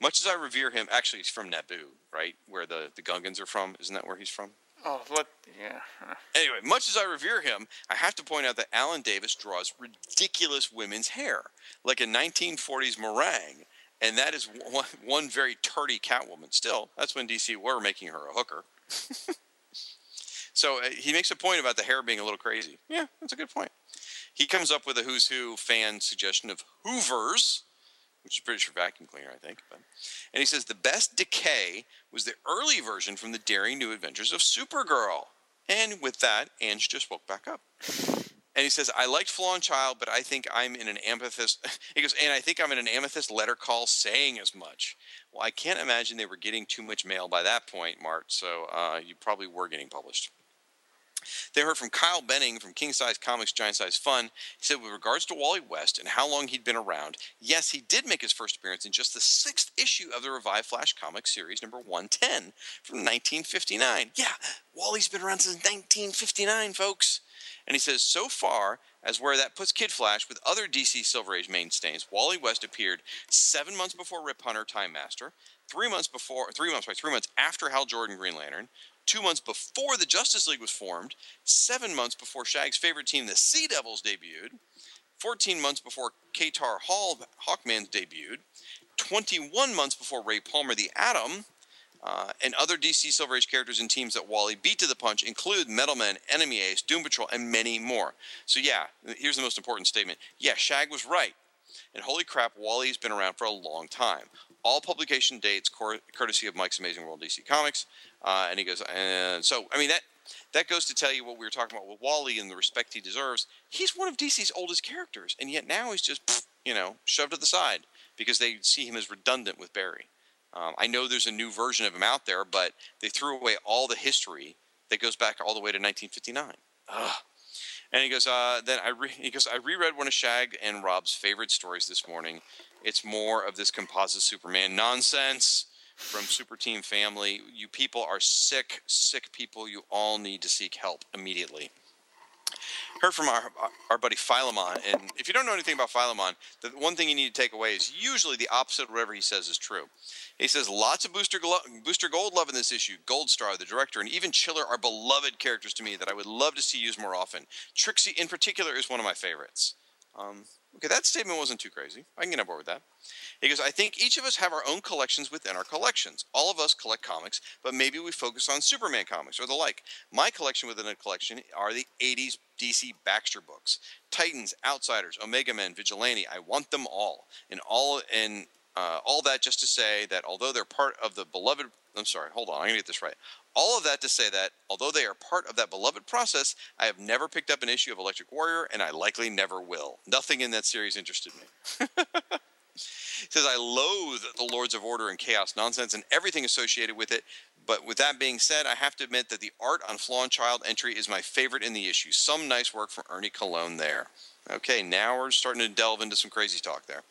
much as I revere him, actually, he's from Naboo, right? Where the, the Gungans are from. Isn't that where he's from? Oh, let yeah. Anyway, much as I revere him, I have to point out that Alan Davis draws ridiculous women's hair, like a 1940s meringue, and that is [LAUGHS] one, one very turdy Catwoman. Still, that's when DC were making her a hooker. so uh, he makes a point about the hair being a little crazy. Yeah, that's a good point. He comes up with a Who's Who fan suggestion of Hoovers, which is British for vacuum cleaner, I think. But, and he says the best decay was the early version from the daring new adventures of Supergirl. And with that, Ange just woke back up. And he says, I liked Flaw and Child, but I think I'm in an amethyst. [LAUGHS] He goes, and I think I'm in an amethyst letter call saying as much. Well, I can't imagine they were getting too much mail by that point, Mart, so uh, you probably were getting published. They heard from Kyle Benning from King Size Comics Giant Size Fun. He said, with regards to Wally West and how long he'd been around, yes, he did make his first appearance in just the sixth issue of the Revived Flash Comics series, number 110, from 1959. Yeah, Wally's been around since 1959, folks. And he says, so far as where that puts Kid Flash with other DC Silver Age mainstays, Wally West appeared seven months before Rip Hunter, Time Master, three months before, three months, sorry, three months after Hal Jordan, Green Lantern, two months before the Justice League was formed, seven months before Shag's favorite team, the Sea Devils, debuted, 14 months before Katar Hol, Hawkman's debuted, 21 months before Ray Palmer, the Atom, uh, and other DC Silver Age characters and teams that Wally beat to the punch include Metalman, Enemy Ace, Doom Patrol, and many more. So, yeah, here's the most important statement. Yeah, Shag was right. And holy crap, Wally's been around for a long time. All publication dates cor- courtesy of Mike's Amazing World DC Comics. Uh, and he goes, and so, I mean, that that goes to tell you what we were talking about with Wally and the respect he deserves. He's one of DC's oldest characters, and yet now he's just, you know, shoved to the side because they see him as redundant with Barry. Um, I know there's a new version of him out there, but they threw away all the history that goes back all the way to 1959. Ugh. And he goes, uh, then I re- he goes, I reread one of Shag and Rob's favorite stories this morning. It's more of this composite Superman nonsense from Super Team Family. You people are sick, sick people. You all need to seek help immediately. Heard from our, our buddy Philemon, and if you don't know anything about Philemon, the one thing you need to take away is usually the opposite of whatever he says is true. He says lots of Booster Glo- Booster Gold love in this issue. Gold Star, the director, and even Chiller are beloved characters to me that I would love to see used more often. Trixie, in particular, is one of my favorites. Um, okay, that statement wasn't too crazy. I can get on board with that. He goes, I think each of us have our own collections within our collections. All of us collect comics, but maybe we focus on Superman comics or the like. My collection within a collection are the 80s DC Baxter books. Titans, Outsiders, Omega Men, Vigilante. I want them all. And all and uh, all that just to say that although they're part of the beloved I'm sorry, hold on, I'm gonna get this right. All of that to say that although they are part of that beloved process, I have never picked up an issue of Electric Warrior, and I likely never will. Nothing in that series interested me. [LAUGHS] Says, I loathe the Lords of Order and Chaos nonsense and everything associated with it. But with that being said, I have to admit that the art on Flaw and Child entry is my favorite in the issue. Some nice work from Ernie Colon there. Okay, now we're starting to delve into some crazy talk there.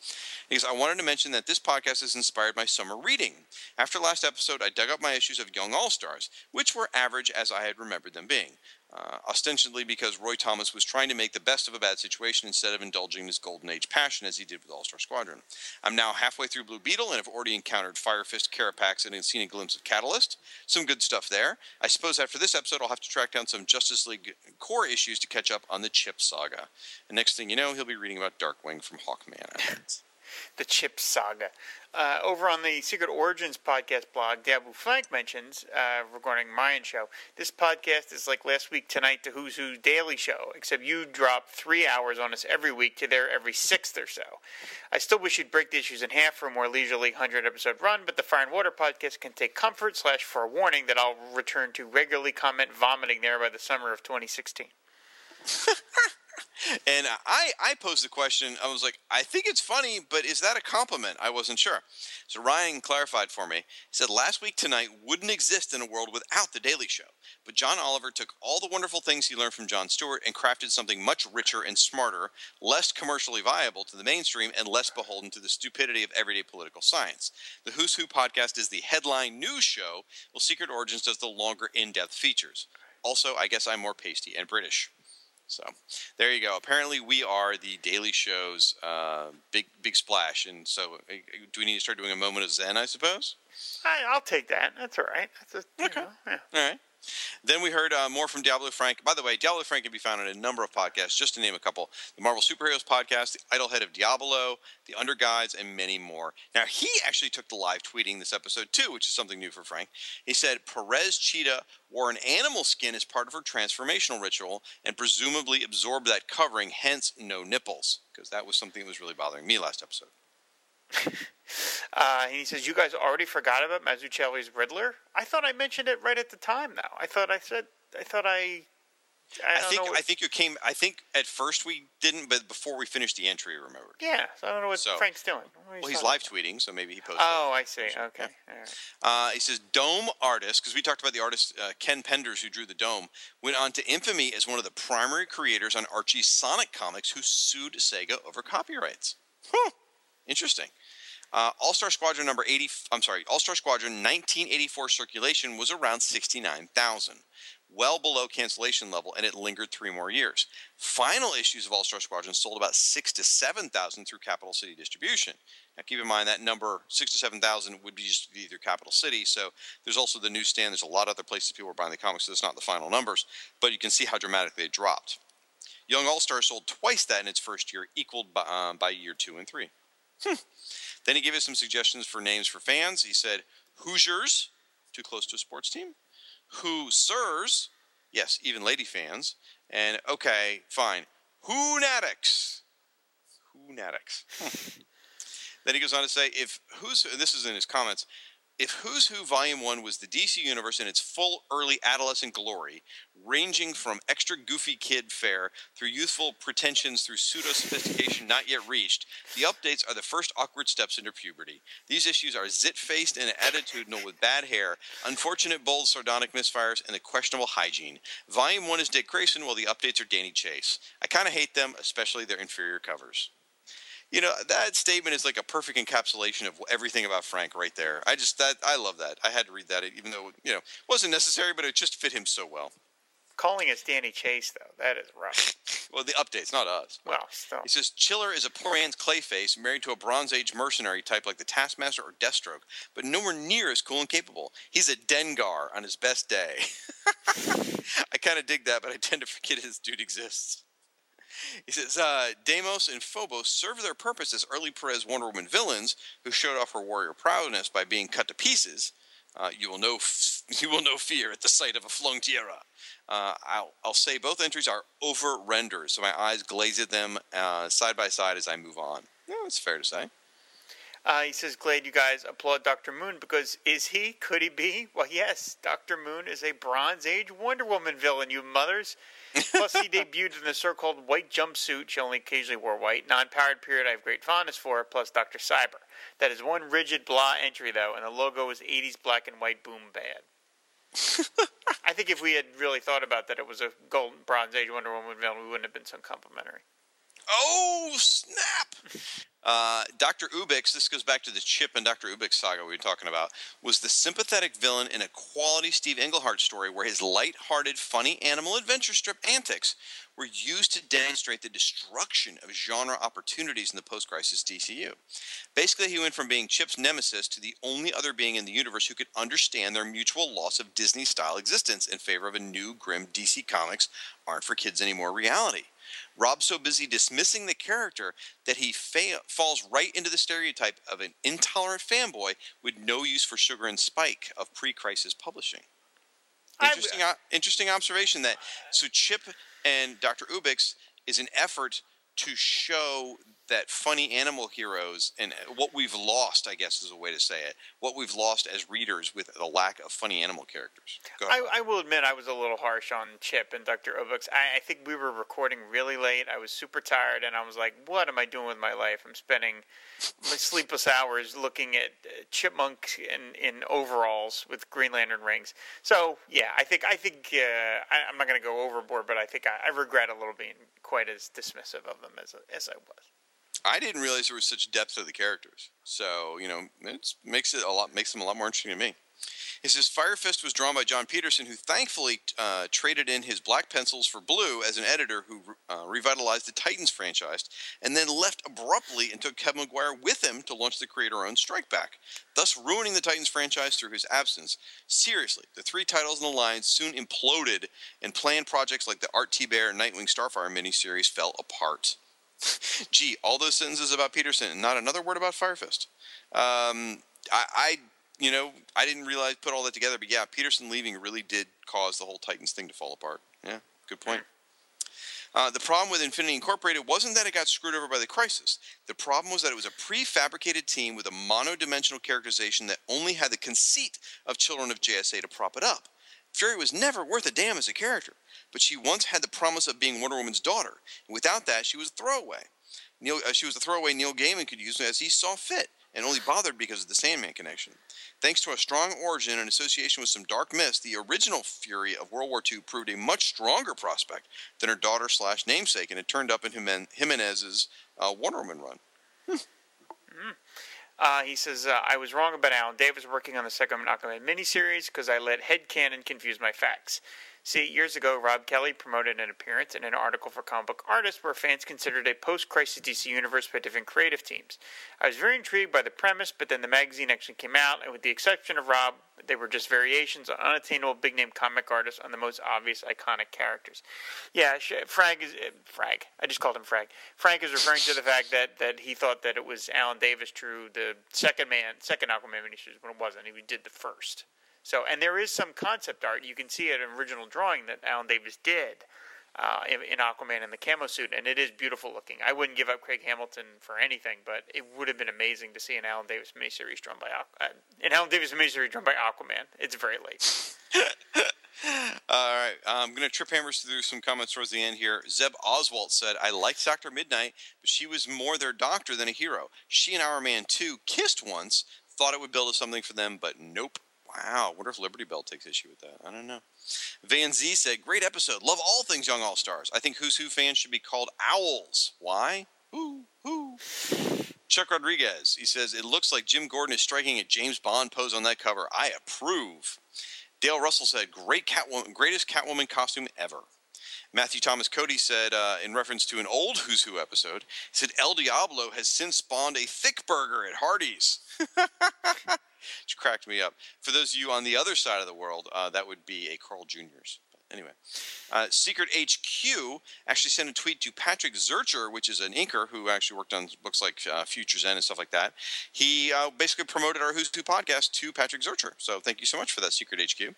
Because I wanted to mention that this podcast is inspired by summer reading. After last episode, I dug up my issues of Young All Stars, which were average as I had remembered them being. Uh, ostensibly because Roy Thomas was trying to make the best of a bad situation instead of indulging his golden age passion as he did with All Star Squadron. I'm now halfway through Blue Beetle and have already encountered Fire Fist, Carapax, and seen a glimpse of Catalyst. Some good stuff there. I suppose after this episode, I'll have to track down some Justice League core issues to catch up on the Chip saga. And next thing you know, he'll be reading about Darkwing from Hawkman. [LAUGHS] The Chip Saga. Uh, over on the Secret Origins podcast blog, Diablo Frank mentions uh, regarding Mayan Show. This podcast is like last week tonight to Who's Who Daily Show, except you drop three hours on us every week to their every sixth or so. I still wish you'd break the issues in half for a more leisurely 100 episode run, but the Fire and Water podcast can take comfort slash forewarning that I'll return to regularly comment vomiting there by the summer of 2016. [LAUGHS] And I, I posed the question. I was like, I think it's funny, but is that a compliment? I wasn't sure. So Ryan clarified for me. He said, Last week tonight wouldn't exist in a world without The Daily Show. But John Oliver took all the wonderful things he learned from Jon Stewart and crafted something much richer and smarter, less commercially viable to the mainstream, and less beholden to the stupidity of everyday political science. The Who's Who podcast is the headline news show, while Secret Origins does the longer, in depth features. Also, I guess I'm more pasty and British. So there you go. Apparently, we are the Daily Show's uh, big big splash. And so, uh, do we need to start doing a moment of Zen? I suppose. I, I'll take that. That's all right. That's a, okay. yeah. All right. Then we heard uh, more from Diablo Frank. By the way, Diablo Frank can be found on a number of podcasts, just to name a couple the Marvel Superheroes podcast, the Idol-Head of Diablo, the Under Guides, and many more. Now, he actually took the live tweeting this episode too, which is something new for Frank. He said Perez Cheetah wore an animal skin as part of her transformational ritual and presumably absorbed that covering, hence no nipples, because that was something that was really bothering me last episode. [LAUGHS] Uh, and he says, "You guys already forgot about Mazzucchelli's Riddler? I thought I mentioned it right at the time. Though I thought I said, I thought I, I, I think what, I think you came. I think at first we didn't, but before we finished the entry, remembered. yeah. So I don't know what So- Frank's doing. What Well, he's live tweeting, so maybe he posted. Oh, I see. Okay. All right. Uh, he says Dome artist, because we talked about the artist uh, Ken Penders who drew the Dome, went on to infamy as one of the primary creators on Archie's Sonic comics, who sued Sega over copyrights. Huh. Interesting. Uh, All Star Squadron number 80, I'm sorry, All Star Squadron 1984 circulation was around 69,000, well below cancellation level, and it lingered three more years. Final issues of All Star Squadron sold about six to 7,000 through Capital City distribution. Now, keep in mind that number, six to 7,000, would be just through Capital City. So there's also the newsstand. There's a lot of other places people are buying the comics, so it's not the final numbers, but you can see how dramatically it dropped. Young All Star sold twice that in its first year, equaled by, um, by year two and three. Hmm. Then he gave us some suggestions for names for fans. He said Hoosiers, too close to a sports team. Who Sirs, yes, even lady fans. And okay, fine. Who Natics. Who Natics. [LAUGHS] then he goes on to say if Who's and this is in his comments. If Who's Who Volume 1 was the DC Universe in its full early adolescent glory, ranging from extra goofy kid fare through youthful pretensions through pseudo sophistication not yet reached, the updates are the first awkward steps into puberty. These issues are zit faced and attitudinal with bad hair, unfortunate, bold, sardonic misfires, and the questionable hygiene. Volume 1 is Dick Grayson, while the updates are Danny Chase. I kind of hate them, especially their inferior covers. You know, that statement is like a perfect encapsulation of everything about Frank right there. I just that I love that. I had to read that even though, you know, wasn't necessary, but it just fit him so well. Calling us Danny Chase, though, that is rough. [LAUGHS] Well, the updates, not us. Well, still. He says Chiller is a poor man's Clayface married to a Bronze Age mercenary type like the Taskmaster or Deathstroke, but nowhere near as cool and capable. He's a Dengar on his best day. [LAUGHS] I kind of dig that, but I tend to forget his dude exists. He says uh, Deimos and Phobos serve their purpose as early Perez Wonder Woman villains who showed off her warrior prowess by being cut to pieces. Uh, you will know f- [LAUGHS] you will know fear at the sight of a flung tiara. Uh, I'll, I'll say both entries are over renders, so my eyes glaze at them uh, side by side as I move on. Yeah, it's fair to say. Uh, he says, Glad you guys applaud Dr. Moon because is he? Could he be? Well, yes, Dr. Moon is a Bronze Age Wonder Woman villain, you mothers. Plus, he debuted in the so called white jumpsuit. She only occasionally wore white. Non powered period I have great fondness for, plus Dr. Cyber. That is one rigid blah entry, though, and the logo is 80s black and white boom bad. [LAUGHS] I think if we had really thought about that, it was a golden Bronze Age Wonder Woman villain, we wouldn't have been so complimentary. Oh, snap! Uh, Dr. Ubix, this goes back to the Chip and Dr. Ubix saga we were talking about, was the sympathetic villain in a quality Steve Englehart story where his light-hearted, funny animal adventure strip antics were used to demonstrate the destruction of genre opportunities in the post-crisis DCU. Basically, he went from being Chip's nemesis to the only other being in the universe who could understand their mutual loss of Disney-style existence in favor of a new, grim DC Comics aren't for kids anymore reality. Rob's so busy dismissing the character that he fa- falls right into the stereotype of an intolerant fanboy with no use for sugar and spike of pre-crisis publishing. Interesting, o- interesting observation that so Chip and Dr. Ubix is an effort to show that funny animal heroes and what we've lost, I guess is a way to say it, what we've lost as readers with the lack of funny animal characters. I, I will admit I was a little harsh on Chip and Dr. Ubix. I, I think we were recording really late. I was super tired, and I was like, "What am I doing with my life? I'm spending my sleepless hours looking at uh, Chipmunk in, in overalls with Green Lantern rings." So yeah, I think I think uh, I, I'm not going to go overboard, but I think I, I regret a little being quite as dismissive of them as as I was. I didn't realize there was such depth to the characters. So you know, it makes it a lot makes them a lot more interesting to me. He says Fire Fist was drawn by John Peterson, who thankfully uh, traded in his black pencils for blue as an editor who uh, revitalized the Titans franchise, and then left abruptly and took Kevin Maguire with him to launch the creator-owned Strike Back, thus ruining the Titans franchise through his absence. Seriously, the three titles in the line soon imploded, and planned projects like the Art T. Bear and Nightwing Starfire miniseries fell apart. [LAUGHS] Gee, all those sentences about Peterson and not another word about Fire Fist. Um, I, I, you know, I didn't realize put all that together, but yeah, Peterson leaving really did cause the whole Titans thing to fall apart. Yeah, good point. Uh, the problem with Infinity Incorporated wasn't that it got screwed over by the crisis. The problem was that it was a prefabricated team with a monodimensional characterization that only had the conceit of Children of JSA to prop it up. Fury was never worth a damn as a character, but she once had the promise of being Wonder Woman's daughter. And without that, she was a throwaway. Neil, uh, she was a throwaway Neil Gaiman could use as he saw fit, and only bothered because of the Sandman connection. Thanks to a strong origin and association with some dark myths, the original Fury of World War II proved a much stronger prospect than her daughter slash namesake, and it turned up in Jimenez's uh, Wonder Woman run. Uh, he says, uh, I was wrong about Alan Davis working on the second Aquaman miniseries because I let headcanon confuse my facts. See, years ago, Rob Kelly promoted an appearance in an article for Comic Book Artist where fans considered a post crisis DC universe by different creative teams. I was very intrigued by the premise, but then the magazine actually came out, and with the exception of Rob, they were just variations on unattainable big name comic artists on the most obvious iconic characters. Yeah, Frag is. Uh, Frag. I just called him Frag. Frank is referring to the fact that, that he thought that it was Alan Davis drew the second man, second Aquaman miniseries, but it wasn't. He did the first. So, and there is some concept art. You can see in original drawing that Alan Davis did uh, in, in Aquaman in the camo suit, and it is beautiful looking. I wouldn't give up Craig Hamilton for anything, but it would have been amazing to see an Alan Davis miniseries drawn by uh, an Alan Davis miniseries drawn by Aquaman. It's very late. [LAUGHS] All right, I'm going to trip hammers through some comments towards the end here. Zeb Oswald said, I liked Dr. Midnight, but she was more their doctor than a hero. She and Our Man 2 kissed once, thought it would build us something for them, but nope. Wow, wonder if Liberty Bell takes issue with that. I don't know. Van Z said, Great episode. Love all things Young All Stars. I think Who's Who fans should be called owls. Why? Who? Who? Chuck Rodriguez, he says, It looks like Jim Gordon is striking a James Bond pose on that cover. I approve. Dale Russell said, Great Catwoman, greatest Catwoman costume ever. Matthew Thomas Cody said, uh, in reference to an old Who's Who episode, he said El Diablo has since spawned a thick burger at Hardee's. [LAUGHS] Which cracked me up. For those of you on the other side of the world, uh, that would be a Carl Jr.'s. Anyway, uh, Secret HQ actually sent a tweet to Patrick Zircher, which is an inker who actually worked on books like uh, Future's End and stuff like that. He uh, basically promoted our Who's Who podcast to Patrick Zircher. So thank you so much for that, Secret HQ.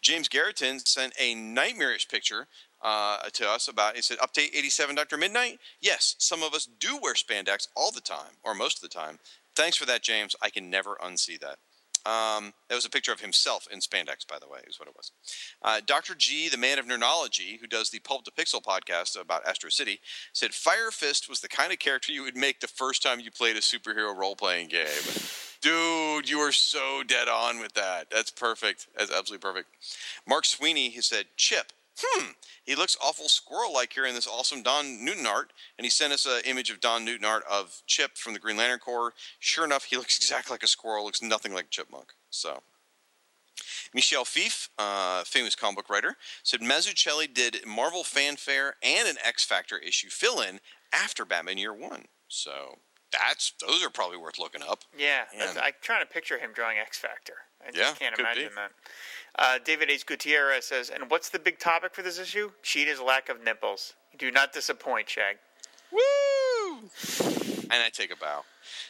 James Garreton sent a nightmarish picture uh, to us about. He said, "Update 87, Doctor Midnight. Yes, some of us do wear spandex all the time, or most of the time. Thanks for that, James. I can never unsee that." Um, that was a picture of himself in spandex, by the way, is what it was. Uh, Dr. G, the man of neurology, who does the Pulp to Pixel podcast about Astro City, said Fire Fist was the kind of character you would make the first time you played a superhero role playing game. Dude, you are so dead on with that. That's perfect. That's absolutely perfect. Mark Sweeney, he said, Chip. Hmm, he looks awful squirrel like here in this awesome Don Newton art. And he sent us an image of Don Newton art of Chip from the Green Lantern Corps. Sure enough, he [LAUGHS] looks exactly like a squirrel, looks nothing like a chipmunk. So. Michel Fiffe, uh, famous comic book writer, said Mazzucchelli did Marvel Fanfare and an X Factor issue fill in after Batman Year One. So that's those are probably worth looking up. Yeah. I'm trying to picture him drawing X Factor. I just Yeah, can't imagine be. that. Uh, David H. Gutierrez says, and what's the big topic for this issue? Cheetah's lack of nipples. Do not disappoint, Shag. Woo! And I take a bow.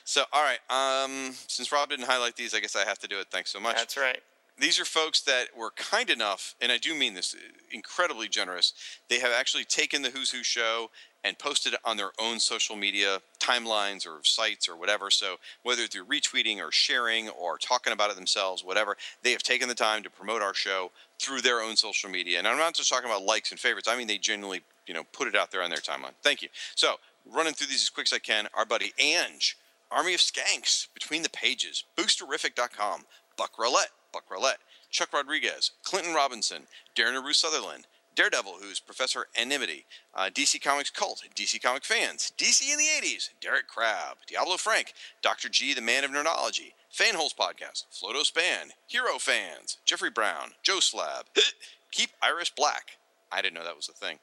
So, all right. Um, since Rob didn't highlight these, I guess I have to do it. Thanks so much. That's right. These are folks that were kind enough, and I do mean this, incredibly generous. They have actually taken the Who's Who show and posted it on their own social media timelines or sites or whatever. So whether through retweeting or sharing or talking about it themselves, whatever, they have taken the time to promote our show through their own social media. And I'm not just talking about likes and favorites. I mean they genuinely, you know, put it out there on their timeline. Thank you. So running through these as quick as I can, our buddy Ange, Army of Skanks, Between the Pages, Boosterific.com, Buck Roulette, Buck Roulette, Chuck Rodriguez, Clinton Robinson, Darren Aru Sutherland, Daredevil, who's Professor Anonymity, uh, DC Comics Cult, DC Comic Fans, DC in the 80s, Derek Crabb, Diablo Frank, Dr. G, the Man of Nerdology, Fanholes Podcast, Floto Span, Hero Fans, Jeffrey Brown, Joe Slab, [LAUGHS] Keep Iris Black. I didn't know that was a thing.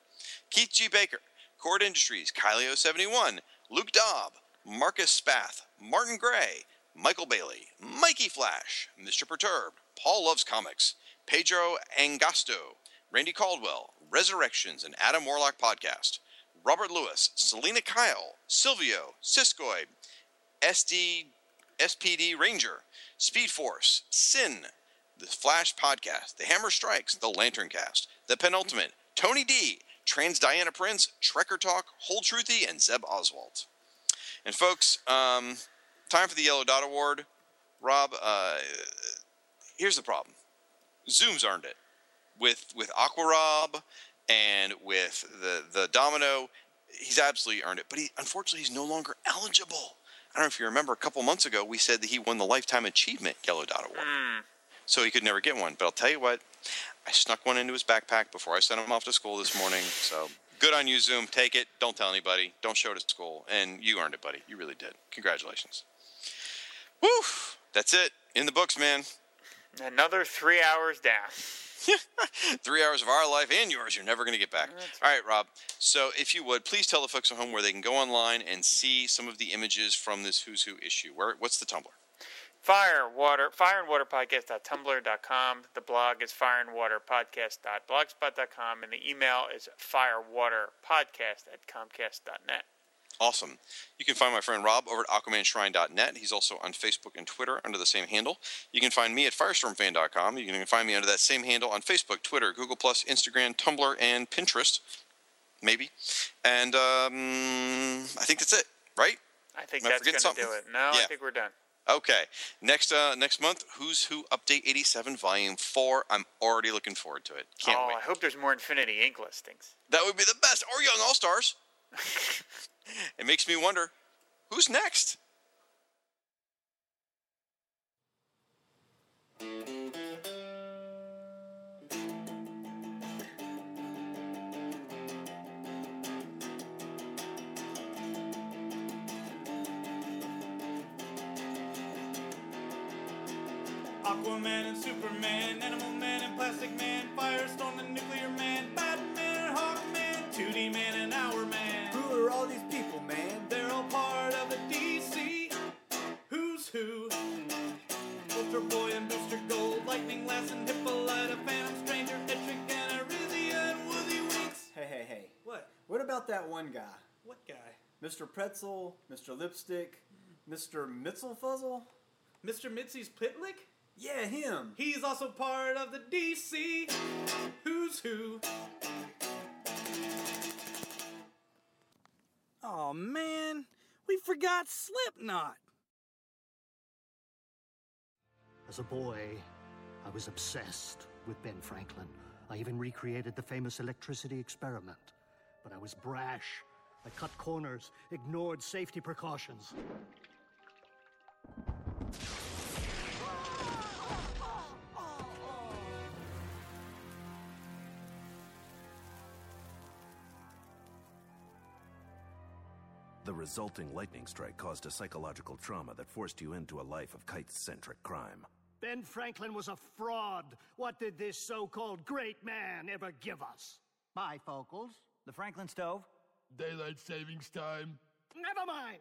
Keith G. Baker, Kord Industries, Kylio71, Luke Dobb, Marcus Spath, Martin Gray, Michael Bailey, Mikey Flash, Mr. Perturbed, Paul Loves Comics, Pedro Angasto, Randy Caldwell, Resurrections, and Adam Warlock Podcast, Robert Lewis, Selena Kyle, Silvio, Siskoid, SD, SPD Ranger, Speed Force, Sin, The Flash Podcast, The Hammer Strikes, The Lantern Cast, The Penultimate, Tony D, Trans Diana Prince, Trekker Talk, Whole Truthy, and Zeb Oswald. And folks, um, time for the Yellow Dot Award. Rob, uh, here's the problem. Zoom's earned it with with Aqua Rob and with the the Domino. He's absolutely earned it, but he unfortunately he's no longer eligible. I don't know if you remember a couple months ago we said that he won the Lifetime Achievement Yellow Dot Award, hmm. so he could never get one. But I'll tell you what, I snuck one into his backpack before I sent him off to school this morning. So good on you, Zoom. Take it. Don't tell anybody. Don't show it at school, and you earned it, buddy. You really did. Congratulations. Woo! That's it in the books, man. Another three hours down. [LAUGHS] Three hours of our life and yours you're never going to get back. All right, Rob. So, if you would, please tell the folks at home where they can go online and see some of the images from this Who's Who issue. Where? What's the Tumblr? Fire water fire and water podcast.tumblr.com. The blog is fire and water podcast.blogspot.com and the email is firewaterpodcast at comcast.net. Awesome. You can find my friend Rob over at AquamanShrine.net. He's also on Facebook and Twitter under the same handle. You can find me at FirestormFan.com. You can find me under that same handle on Facebook, Twitter, Google Plus, Instagram, Tumblr, and Pinterest. Maybe. And um, I think that's it, right? I think Am that's going to do it. No, I think we're done. Okay. Next uh, next month, Who's Who Update 87, Volume 4. I'm already looking forward to it. Can't oh, wait. I hope there's more Infinity Inc listings. That would be the best. Or Young All Stars. [LAUGHS] it makes me wonder who's next? Aquaman and Superman, Animal Man and Plastic Man, Firestorm and Nuclear Man, Batman and Hawkman, 2D Man and part of the DC Who's Who. Ultra Boy and Booster Gold, Lightning Lass and Hippolyta, Phantom Stranger, Etrick and Arisia and Woozy Winks. Hey, hey, hey. What? What about that one guy? What guy? Mr. Pretzel, Mr. Lipstick, Mr. Mitzelfuzzle? Mr. Mitzi's Pitlick? Yeah, him. He's also part of the DC Who's Who. Oh man, we forgot Slipknot. As a boy, I was obsessed with Ben Franklin. I even recreated the famous electricity experiment. But I was brash. I cut corners, ignored safety precautions. The resulting lightning strike caused a psychological trauma that forced you into a life of kite centric crime. Ben Franklin was a fraud. What did this so called great man ever give us? Bifocals, the Franklin stove. Daylight savings time. Never mind!